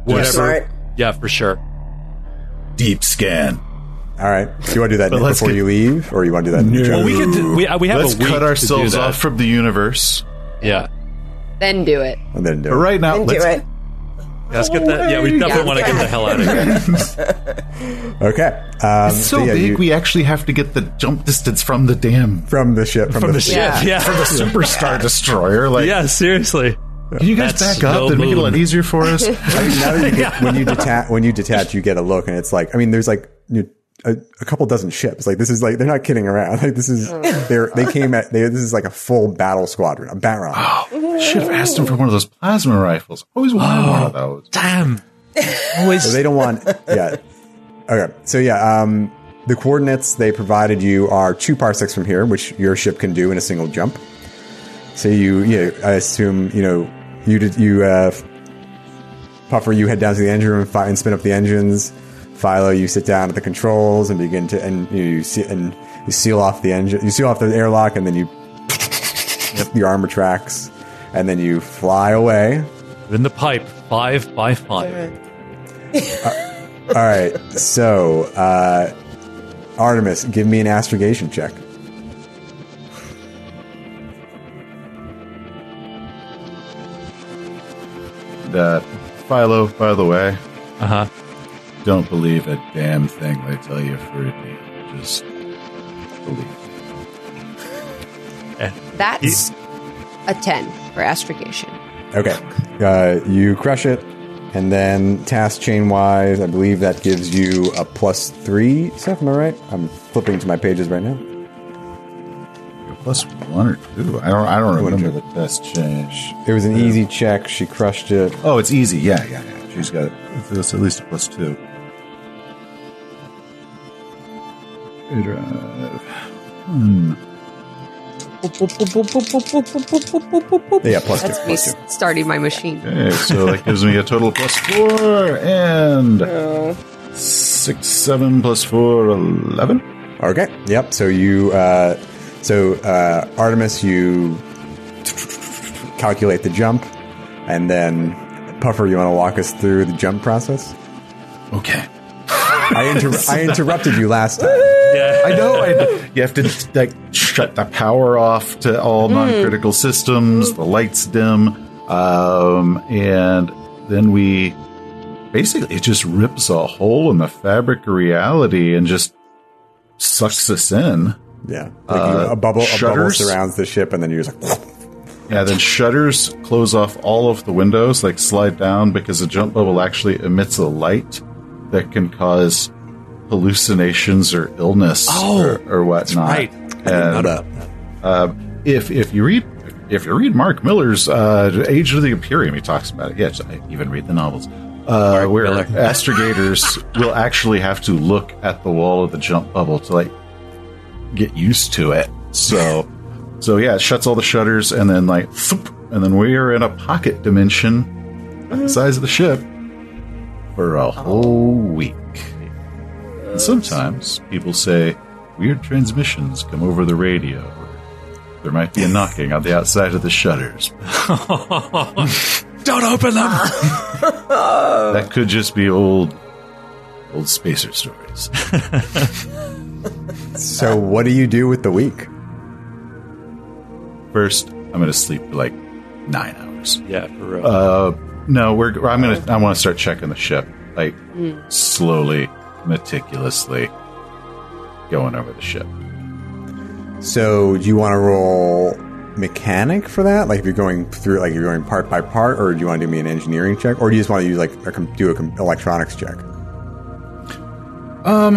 S4: Whatever.
S5: Smart.
S4: Yeah, for sure.
S2: deep scan.
S1: all right, do you want to do that
S2: But
S1: before
S2: get-
S1: you leave, or you want to do that? in the
S2: No.
S4: Well, we could. Do, we we have
S2: Let's
S4: a week
S2: cut
S4: to
S2: ourselves
S4: do that.
S2: off from the universe.
S4: Yeah.
S3: Then do it.
S1: and then do
S2: But
S1: it.
S2: right now,
S5: and do
S2: let's,
S5: it.
S4: Yeah, Let's get that. Yeah, we definitely
S3: Yeah.
S4: want to get the hell out of here.
S1: Okay, um,
S2: It's so
S1: yeah,
S2: big,
S1: you-
S2: we actually have to get the jump distance from the dam,
S1: from the ship from,
S4: From
S1: the,
S4: the ship.
S3: Yeah.
S4: Yeah.
S2: from the superstar destroyer. Like,
S4: Yeah, seriously.
S2: can you guys
S4: That's
S2: back up
S4: no
S2: and make it a lot easier for us?
S1: I mean, now that you get, when you detach, when you detach, you get a look, and it's like, I mean, there's like you, a, a couple dozen ships. Like this is like they're not kidding around. Like this is they're they came at they, this is like a full battle squadron, a baron.
S2: Oh, Should have asked him for one of those plasma rifles. Always wanted one of those.
S4: Damn. Always.
S1: So they don't want, yeah. Okay, so yeah, um, the coordinates they provided you are two parsecs from here, which your ship can do in a single jump. So you, yeah, I assume you know you did you uh, Puffer, you head down to the engine room fi- and spin up the engines. Philo, you sit down at the controls and begin to and you, you see and you seal off the engine. You seal off the airlock and then you your armor tracks, and then you fly away.
S4: in the pipe, five by five.
S1: All right, so uh, Artemis, give me an astrogation check.
S2: That Philo, by the way,
S4: Uh huh.
S2: Don't believe a damn thing they tell you for a deal. Just believe.
S3: That's a 10 for astrogation.
S1: Okay, uh, you crush it, and then task chain wise, I believe that gives you a plus three. Seth, am I right? I'm flipping to my pages right now.
S2: Plus one or two. I don't. I don't remember the task chain.
S1: It was an easy check. She crushed it.
S2: Oh, it's easy. Yeah, yeah, yeah. She's got it. it's at least a plus two. Drive.
S1: Yeah, plus two.
S3: That's me
S1: Plus two.
S3: starting my machine.
S2: Okay, so that gives me a total plus four and six, seven plus four, eleven.
S1: Okay. Yep. So you, uh, so uh, Artemis, you calculate the jump, and then Puffer, you want to walk us through the jump process?
S2: Okay.
S1: I, inter- I interrupted you last time.
S4: Yeah.
S2: I know. I, you have to like shut the power off to all non-critical systems. The lights dim, um, and then we basically it just rips a hole in the fabric of reality and just sucks us in.
S1: Yeah, like you- a bubble, a bubble surrounds the ship, and then you're just like,
S2: Yeah, then shutters close off all of the windows, like slide down, because a jump bubble actually emits a light that can cause hallucinations or illness or, or whatnot.
S4: right.
S2: And, uh, if if you read if you read Marc Miller's uh, Agent of the Imperium, he talks about it. Yes, I even read the novels. Uh, where
S4: Miller.
S2: astrogators will actually have to look at the wall of the jump bubble to like get used to it. So, so yeah, it shuts all the shutters, and then like, and then we are in a pocket dimension, the size of the ship, for a whole week. And sometimes people say weird transmissions come over the radio. There might be a knocking on the outside of the shutters.
S4: Don't open them.
S2: That could just be old, old spacer stories.
S1: so what do you do with the week?
S2: First, I'm going to sleep for like nine hours.
S4: yeah, for real.
S2: Uh, no, we're. I'm gonna. I want to start checking the ship, like slowly, meticulously, going over the ship.
S1: So do you want to roll mechanic for that? Like if you're going through, like you're going part by part, or do you want to do me an engineering check, or do you just want to use like a, do a electronics check?
S2: Um,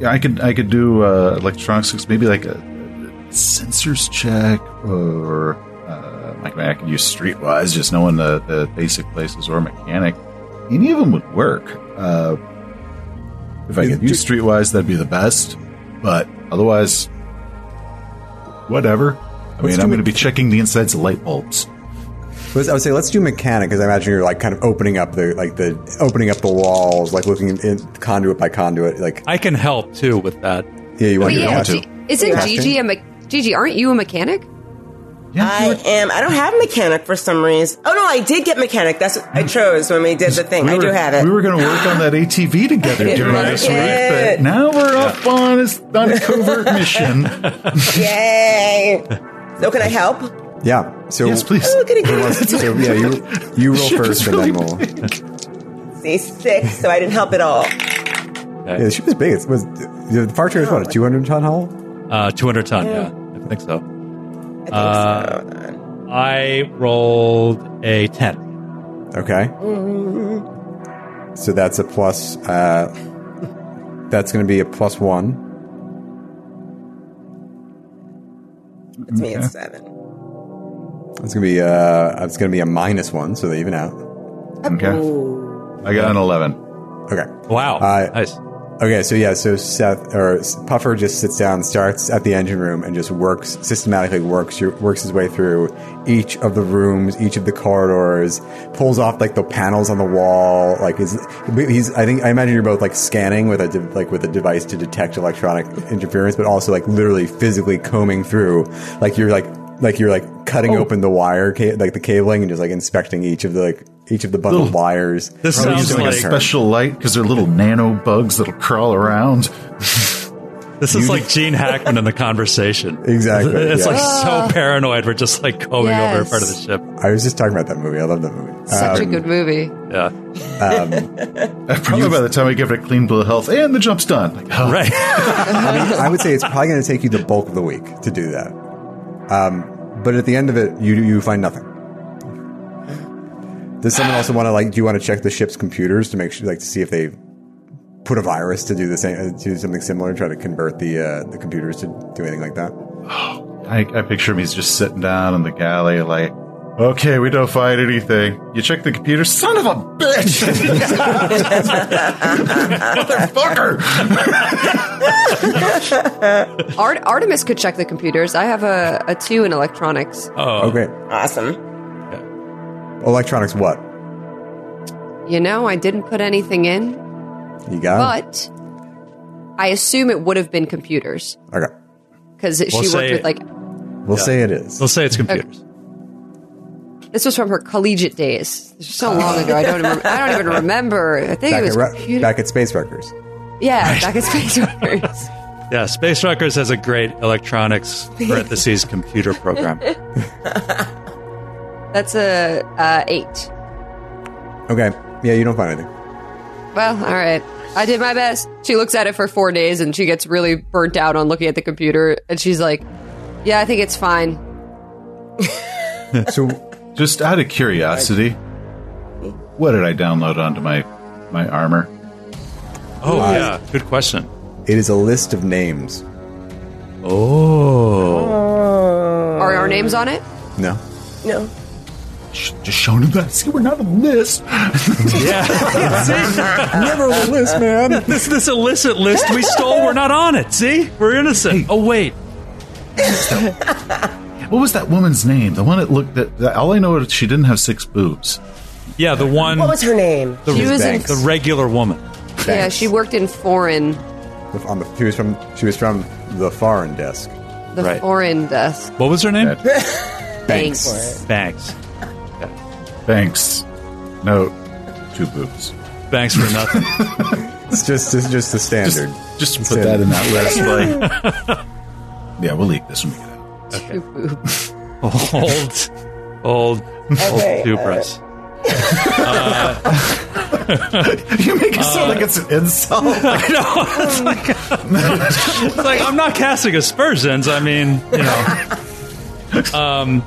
S2: yeah, I could. I could do uh, electronics, maybe like a, sensors check, or like I could use streetwise, just knowing the, the basic places, or mechanic. Any of them would work. Uh, if I could use streetwise, that'd be the best. But otherwise, whatever. I mean, I'm going to be checking the insides of light bulbs.
S1: I would say let's do mechanic because I imagine you're like kind of opening up the like the opening up the walls, like looking in conduit by conduit. Like
S4: I can help too with that.
S1: yeah, you want
S3: But
S1: to do
S3: yeah,
S1: that
S3: G- isn't
S1: Casting?
S3: Gigi a me- Gigi? Aren't you a mechanic?
S5: I am. I don't have mechanic for some reason. Oh no, I did get mechanic. That's what I chose when we did the thing.
S2: We
S5: I do have it.
S2: We were going to work on that ATV together during
S5: like
S2: this week,
S5: it.
S2: but now we're off on a, on a covert mission.
S5: Yay! So can I help?
S1: Yeah. So
S2: yes, please.
S5: Oh, goody,
S1: so yeah, you you roll first,
S2: is
S1: and then
S2: really
S1: we'll.
S5: See six, so I didn't help at all.
S1: Yeah, the ship is big. It was the far trader is what a 200 ton hull.
S4: Uh, 200 ton. Yeah, I think so.
S5: I
S4: Uh,
S5: so.
S4: I rolled a 10.
S1: Okay. So that's a plus. Uh, that's going to be a plus one.
S5: It's me at seven.
S1: It's going to be uh, it's going to be a minus one, so they even out.
S2: Okay. I got an 11.
S1: Okay.
S4: Wow.
S1: Uh,
S4: nice.
S1: Okay, so yeah, so Seth or Puffer just sits down, starts at the engine room, and just works systematically works your, works his way through each of the rooms, each of the corridors, pulls off like the panels on the wall. Like is he's I think I imagine you're both like scanning with a de- like with a device to detect electronic interference, but also like literally physically combing through, like you're like like you're like cutting oh. open the wire, ca- like the cabling, and just like inspecting each of the like each of the bundled
S2: Little-
S1: wires.
S4: This
S2: Probably
S4: sounds like
S2: a special light because they're little nano bugs that'll crawl around.
S4: this is like Gene Hackman in the conversation.
S1: Exactly,
S4: It's
S1: yeah.
S4: like so paranoid. We're just like combing over part of the ship.
S1: I was just talking about that movie. I love that movie.
S3: Such a
S1: Um,
S3: good movie.
S4: Yeah.
S2: Probably by the time I give it a clean bill of health and the jump's done. Like, oh,
S4: Right.
S1: I would say it's probably going to take you the bulk of the week to do that. Um, but at the end of it, you you find nothing. Does someone also want to like? Do you want to check the ship's computers to make sure, like, to see if they put a virus to do the same, to do something similar, and try to convert the uh, the computers to do anything like that?
S2: I, I picture him. He's just sitting down in the galley, like, okay, we don't find anything. You check the computer, son of a bitch, motherfucker.
S3: Art- Artemis could check the computers. I have a, a two in electronics.
S4: Oh,
S1: Okay,
S5: Awesome.
S1: Electronics. What
S3: You know, I didn't put anything in,
S1: you got?
S3: but I assume it would have been computers
S1: okay,
S3: because she
S4: We'll
S3: worked
S4: say-
S3: with like.
S1: we'll say it is.
S4: We'll say it's computers.
S3: This was from her collegiate days. This was so long ago. I don't. Even, I don't even remember. I think
S1: Back
S3: it was
S1: at, Ra-
S3: computer.
S1: back at Space Wreckers.
S3: yeah, back at Space Wars.
S4: Yeah, Space Records has a great electronics parentheses computer program.
S3: That's a uh, eight.
S1: Okay. Yeah, you don't find anything.
S3: Well, all right. I did my best. She looks at it for four days and she gets really burnt out on looking at the computer. And she's like, "Yeah, I think it's fine."
S1: So,
S2: Just out of curiosity, what did I download onto my my armor?
S4: Oh yeah, good question.
S1: it is a list of names.
S4: Oh,
S3: Are our names on it?
S1: No.
S5: No.
S2: Sh- Just showing him that. See, we're not on the list.
S4: yeah.
S1: Never on the list, man.
S4: this this illicit list we stole. We're not on it. See, we're innocent. Oh wait,
S2: What was that woman's name? The one that looked at. that- All I know is she didn't have six boobs.
S4: yeah, the one,
S5: What was her name?
S4: the,
S3: She was
S1: Banks.
S4: the regular woman.
S3: Yeah, she worked in foreign,
S1: On the, she was from she was from the foreign desk.
S3: the
S4: Right.
S3: foreign desk.
S4: What was her name?
S3: Banks.
S4: Banks.
S2: Thanks. No, two boobs.
S4: Thanks for nothing.
S1: It's just it's just the standard.
S2: Just
S1: It's
S2: put that in that last
S1: standard.
S2: Like, yeah, we'll leak this one. we get.
S3: Two boobs.
S4: old, old,
S5: Okay,
S4: old hubris.
S2: Uh, uh, you make it sound uh, like it's an insult.
S4: I know. It's like, it's like I'm not casting aspersions. I mean, you know, um,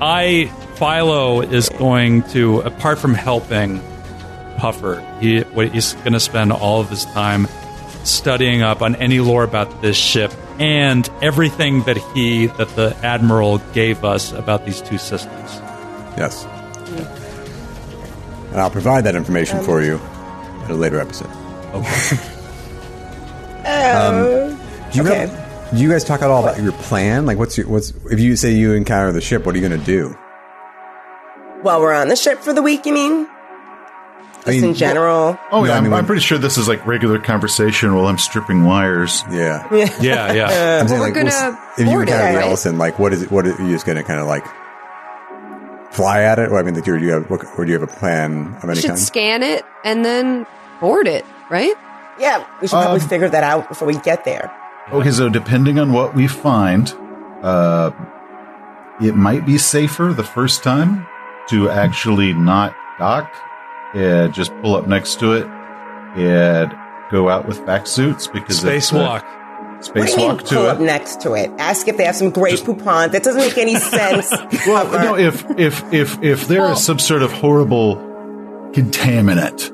S4: I Philo is going to, apart from helping Puffer, he he's going to spend all of his time studying up on any lore about this ship and everything that he that the admiral gave us about these two systems.
S1: Yes. And I'll provide that information for you at a later episode. Okay. Um, do you
S5: okay.
S1: have- do you guys talk at all about your plan? Like, what's your, what's if you say you encounter the ship? What are you going to do?
S5: While we're on the ship for the week, you mean? Just
S1: I mean,
S5: in general.
S2: Oh,
S1: No,
S2: yeah,
S1: I
S2: I'm,
S1: mean,
S2: I'm pretty sure this is like regular conversation while I'm stripping wires.
S1: Yeah.
S4: Yeah, yeah.
S1: I'm saying,
S3: we're
S1: like,
S3: gonna
S1: what's- if you
S3: board it,
S1: encounter the
S5: right?
S1: Ellison, like, what is it? What are you just going to kind of like fly at it? Or I mean, like, do you have or do you have a plan of
S3: We
S1: any
S3: should
S1: kind?
S3: scan it and then board it, right?
S5: Yeah, we should probably figure that out before we get there.
S2: Okay, so depending on what we find, uh, it might be safer the first time to actually not dock and just pull up next to it and go out with vacc suits because it's,
S4: Spacewalk.
S5: What do you mean,
S2: spacewalk
S5: pull
S2: to
S5: up
S2: it.
S5: next to it? Ask if they have some great coupons. That doesn't make any sense.
S2: Well,
S5: Puffer.
S2: no, if if if if there is some sort of horrible contaminant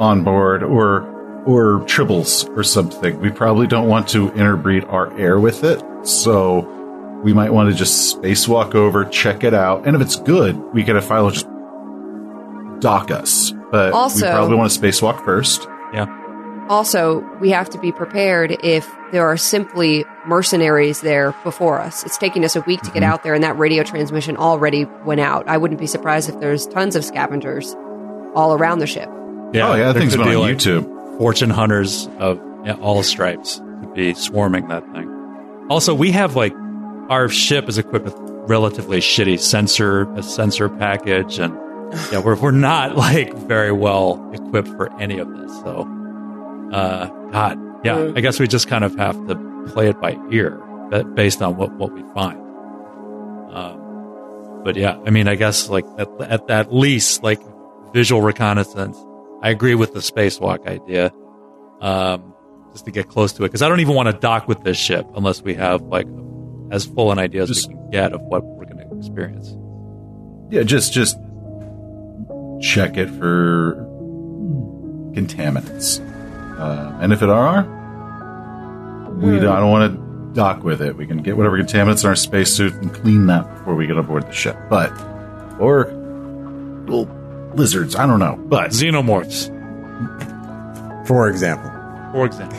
S2: on board or or tribbles or something, we probably don't want to interbreed our air with it. So we might want to just spacewalk over, check it out, and if it's good, we get a file just dock us. But
S3: Also-
S2: we probably want to spacewalk first.
S4: Yeah.
S3: Also, we have to be prepared if there are simply mercenaries there before us. It's taking us a week to get
S2: Mm-hmm.
S3: out there, and that radio transmission already went out. I wouldn't be surprised if there's tons of scavengers all around the ship.
S4: Yeah,
S2: oh yeah, that
S4: there
S2: thing's
S4: could
S2: been
S4: be,
S2: on
S4: like,
S2: YouTube.
S4: fortune hunters of all stripes could be swarming that thing. Also, we have like our ship is equipped with relatively shitty sensor a sensor package, and yeah, we're we're not like very well equipped for any of this. So, uh, God, yeah, I guess we just kind of have to play it by ear based on what what we find. Um, but yeah, I mean, I guess like at at that least like visual reconnaissance. I agree with the spacewalk idea, um, just to get close to it because I don't even want to dock with this ship unless we have like as full an idea as we can get of what we're going to experience.
S2: Yeah, just just check it for contaminants, uh, and if it are, we don't, I don't want to dock with it. We can get whatever contaminants in our spacesuit and clean that before we get aboard the ship. But or little lizards, I don't know. But
S4: Xenomorphs,
S1: For example.
S4: for example,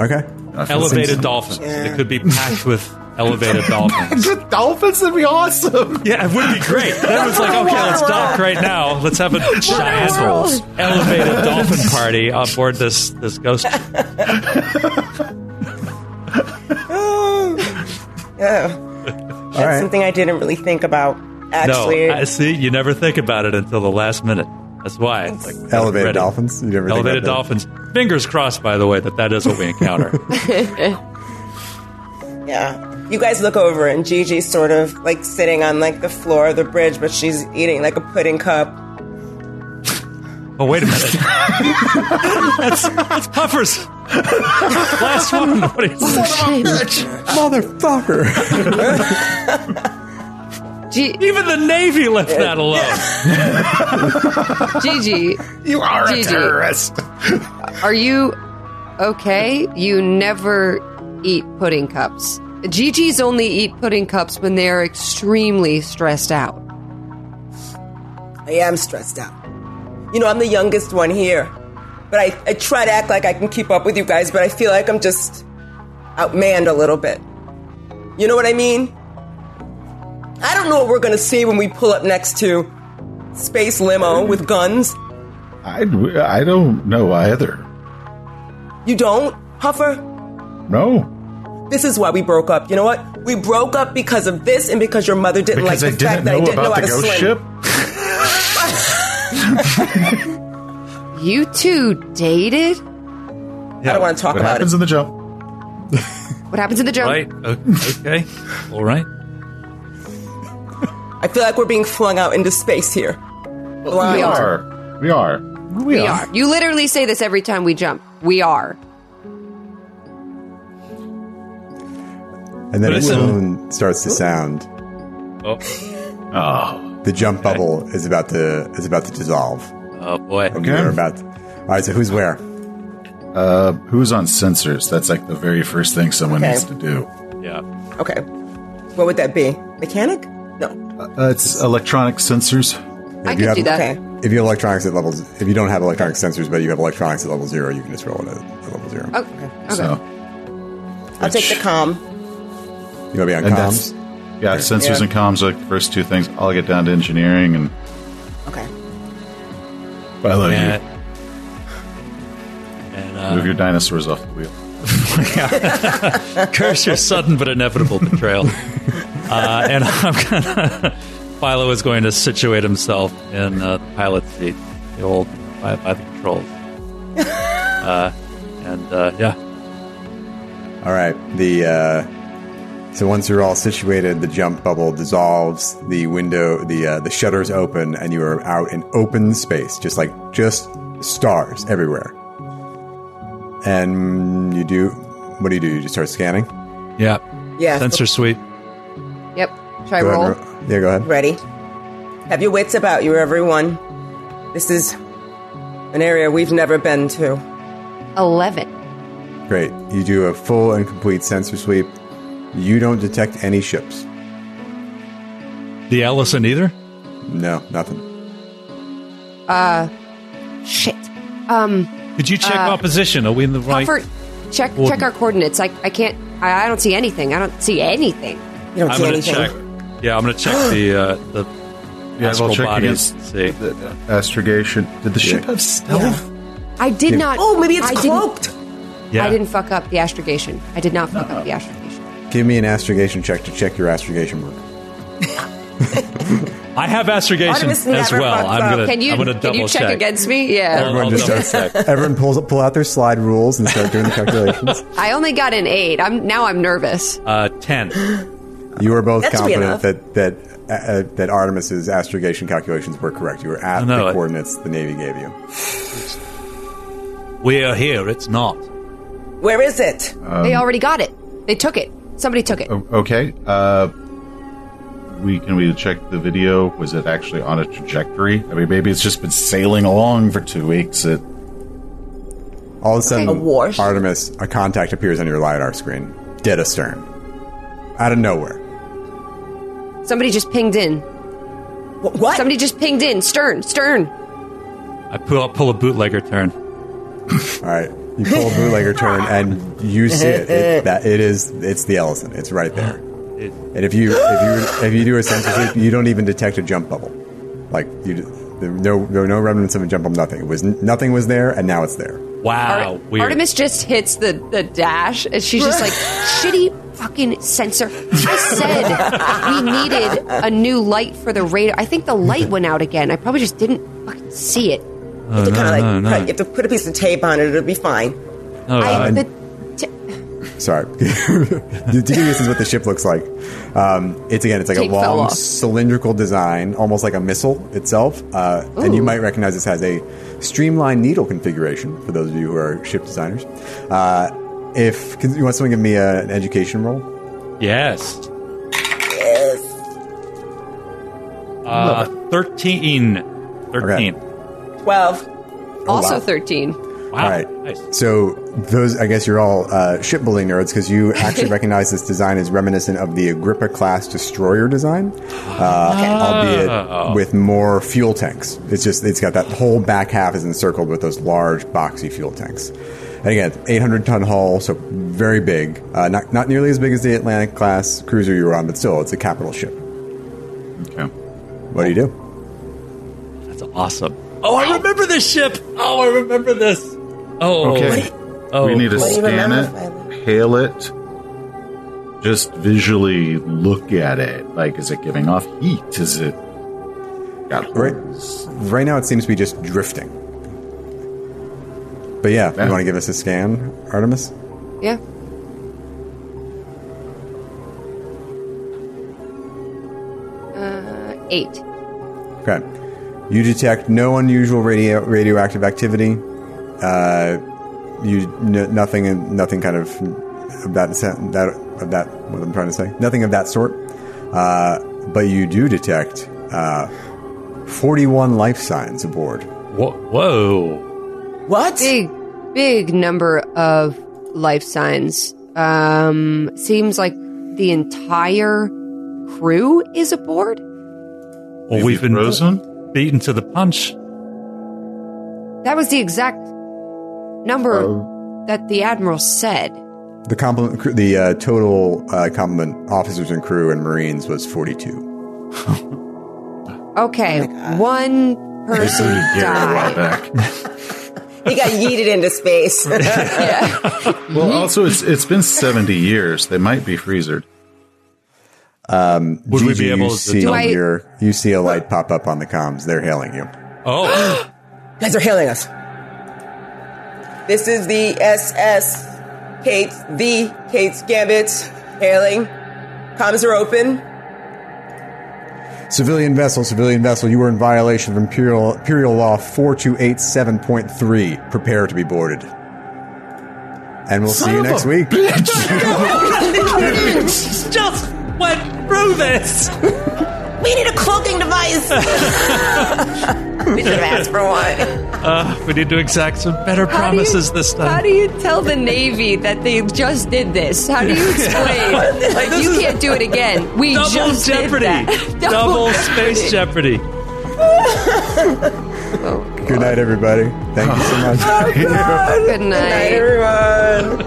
S1: Okay.
S2: I feel
S4: elevated
S2: things-
S4: dolphins. It could be packed with elevated dolphins.
S2: With dolphins would be awesome.
S4: Yeah, it would be great. That was like, okay, let's dock right now. Let's have a giant elevated dolphin party on board this this ghost. ship.
S5: Yeah. That's
S1: All right.
S5: something I didn't really think about. actually.
S4: No, I see. You never think about it until the last minute. That's why. It's like
S1: Elevated
S4: ready.
S1: dolphins. You never think
S4: Elevated
S1: about that?
S4: dolphins. Fingers crossed, by the way, that that is what we encounter.
S5: Yeah. You guys look over and Gigi's sort of like sitting on like the floor of the bridge, but she's eating like a pudding cup.
S4: oh, wait a minute. that's, that's Puffer's. Last one. What are you
S1: Motherfucker.
S3: G-
S4: Even the Navy left that alone.
S3: Gigi,
S2: You are
S3: Gigi.
S2: a terrorist.
S3: are you okay? You never eat pudding cups. Gigi's only eat pudding cups when they are extremely stressed out.
S5: I am stressed out. You know, I'm the youngest one here. But I, I try to act like I can keep up with you guys, but I feel like I'm just outmanned a little bit. You know what I mean? I don't know what we're gonna see when we pull up next to Space Limo with guns.
S2: I, I don't know either.
S5: You don't, Huffer?
S2: No.
S5: This is why we broke up. You know what? We broke up because of this and because your mother didn't
S2: Because
S5: like the fact
S2: didn't
S5: that I
S2: know
S5: didn't know
S2: about
S5: how
S2: the
S5: to
S2: ghost
S5: swim.
S2: ship.
S3: You two dated?
S5: Yeah, I don't want to talk about it.
S2: What
S5: about
S2: happens
S5: it.
S2: in the jump?
S3: What happens in the jump?
S4: Right? Okay. All right.
S5: I feel like we're being flung out into space here.
S2: We
S5: Blind.
S2: are. We are.
S3: We are. You literally say this every time we jump. We are.
S1: And then a
S4: Listen.
S1: tone starts to sound.
S4: Oh,
S2: Oh.
S1: The jump bubble is about to is about to dissolve.
S4: oh boy.
S1: And you're about. all right. So who's where?
S2: Uh, who's on sensors? That's like the very first thing someone
S5: Okay.
S2: needs to do.
S4: Yeah.
S5: Okay. What would that be? Mechanic? No.
S2: Uh, it's electronic sensors.
S3: I
S1: you
S3: could
S1: have-
S3: do that.
S5: Okay.
S1: If you have electronics at levels, if you don't have electronic sensors, but you have electronics at level zero, you can just roll it at, at level zero.
S3: Okay. okay.
S2: So,
S5: I'll take the com.
S1: You want to be on
S2: and
S1: comms?
S2: yeah, sensors
S5: Yeah.
S2: and comms are the first two things. I'll get down to engineering, and
S5: Okay.
S2: I love
S4: And, and
S2: you.
S4: uh,
S2: Move your dinosaurs off the wheel.
S4: curse your sudden but inevitable betrayal. Uh, and I'm gonna. Philo is going to situate himself in uh, the pilot seat, the old by, by the controls. Uh, and uh, yeah,
S1: All right. The uh, so once you're all situated, the jump bubble dissolves. The window, the uh, the shutters open, and you are out in open space, just like just stars everywhere. And you do what do you do? You just start scanning.
S4: yeah,
S5: Yeah.
S4: sensor sweep.
S3: Yep. Try I
S1: Go
S3: roll?
S1: ahead ro- yeah, go ahead.
S5: Ready? Have your wits about you, everyone. This is an area we've never been to.
S3: 11.
S1: Great. You do a full and complete sensor sweep. You don't detect any ships.
S4: The Ellison either.
S1: No, nothing.
S3: Uh, shit. Um,
S4: Could you check
S3: Uh,
S4: our position? Are we in the right?
S3: Comfort, check check our coordinates. I, I can't, I, I don't see anything. I don't see anything.
S5: You don't
S4: I'm
S5: see
S4: going to
S5: anything.
S4: check. Yeah, I'm going to check the uh, the
S2: Yeah,
S4: astral
S2: we'll check
S4: bodies. See.
S2: the astrogation. Did the ship have stealth?
S3: I did
S1: Yeah.
S3: not.
S5: Oh, maybe it's
S3: I didn't-
S5: cloaked.
S4: Yeah.
S3: I didn't fuck up the astrogation. I did not fuck up the astrogation.
S1: Give me an astrogation check to check your astrogation work.
S4: I have astrogation as well. I'm going to.
S3: Can you
S4: I'm going to
S3: can
S4: double
S3: you check, against me? Yeah.
S4: I'll,
S1: Everyone
S4: I'll
S1: just starts-
S4: check.
S1: Everyone pulls pull out their slide rules and start doing the calculations.
S3: I only got an eight. I'm now I'm nervous.
S4: Uh, Ten.
S1: You are both
S5: That should be
S1: confident that that uh, that Artemis's astrogation calculations were correct. You were at
S4: I know
S1: the
S4: it.
S1: coordinates the Navy gave you.
S4: We are here. It's not.
S5: Where is it?
S3: they already got it. They took it. Somebody took it.
S2: Okay. Uh, we can we check the video? Was it actually on a trajectory? I mean, maybe it's just been sailing along for two weeks. It
S1: All of a sudden,
S5: A wash?
S1: Artemis, a contact appears on your lidar screen, dead astern, out of nowhere.
S3: Somebody just pinged in.
S5: Wh- What?
S3: Somebody just pinged in. Stern. Stern.
S4: I pull pull a bootlegger turn.
S1: All right, you pull a bootlegger turn and you see it. it that it is. It's the Ellison. It's right there.
S4: It-
S1: And if you if you if you do a sensor sweep, you don't even detect a jump bubble. Like you, there were no there were no remnants of a jump bubble. Nothing. It was nothing was there, and now it's there.
S4: Wow.
S3: Ar- Artemis just hits the, the dash and she's just like, shitty fucking fucking sensor. I said we needed a new light for the radar. I think the light went out again. I probably just didn't fucking see it.
S5: You have to kind of like,
S4: no, no.
S5: you have to put a piece of tape on it. It'll be fine.
S4: Oh,
S3: I,
S4: uh,
S3: the, t-
S1: Sorry. to give you this is what the ship looks like. Um, it's again, it's like
S3: Tape
S1: a long cylindrical design, almost like a missile itself. Uh, and you might recognize this has a streamlined needle configuration for those of you who are ship designers. Uh, if can, you want someone to give me a, an education roll,
S4: yes.
S5: Yes.
S4: Uh, 13. 13.
S5: 12.
S3: also
S1: wow.
S3: 13.
S4: Wow.
S1: All right.
S4: Nice.
S1: So those, I guess, you're all uh, shipbuilding nerds because you actually recognize this design as reminiscent of the Agrippa class destroyer design, uh, albeit with more fuel tanks. It's just it's got that whole back half is encircled with those large boxy fuel tanks. And again, 800 ton hull, so very big. Uh, not not nearly as big as the Atlantic class cruiser you were on, but still, it's a capital ship.
S2: Okay.
S1: What do you do?
S4: That's awesome. Oh, I remember this ship. Oh, I remember this. Oh,
S2: Okay.
S4: Oh,
S2: we need to
S5: What
S2: scan it, hail it, just visually look at it. Like, is it giving off heat? Is it got
S1: Right. Right now, it seems to be just drifting. But yeah,
S2: Yeah.
S1: you want to give us a scan, Artemis?
S3: Yeah. Uh, eight.
S1: Okay. You detect no unusual radio, radioactive activity. Uh, you n- nothing nothing kind of of that sen- that of that what I'm trying to say. Nothing of that sort. Uh, but you do detect uh, 41 life signs aboard.
S4: Whoa. Whoa.
S5: What?
S3: Big, big number of life signs. Um, seems like the entire crew is aboard.
S4: Well, we've been
S2: frozen.
S4: beaten to the punch.
S3: That was the exact number that the admiral said.
S1: The complement, the uh, total uh, complement officers and crew and Marines was 42.
S3: Okay, one person died.
S5: He got yeeted into space.
S2: Well, also it's it's been seventy years. They might be freezered.
S4: Would we be able
S1: you
S4: to
S1: see
S3: Do I-
S1: your you see a light pop up on the comms. They're hailing you.
S4: Oh,
S5: guys are hailing us. This is the SS Kate, the Kate's Gambit hailing. Comms are open.
S1: Civilian vessel, civilian vessel, you were in violation of Imperial, Imperial Law 4287.3. Prepare to be boarded. And we'll see you next week.
S4: just went through this.
S5: We need a cloaking device. we should have asked for one.
S4: Uh, we need to exact some better
S3: How do you-
S4: promises this time.
S3: How
S4: time.
S3: do you tell the Navy that they just did this? How do you explain? like you can't do it again. We
S4: Double
S3: just
S4: jeopardy.
S3: did that.
S4: Double space jeopardy.
S1: Good night, everybody. Thank you so much.
S3: Oh, Good
S5: Good night,
S3: night.
S5: everyone.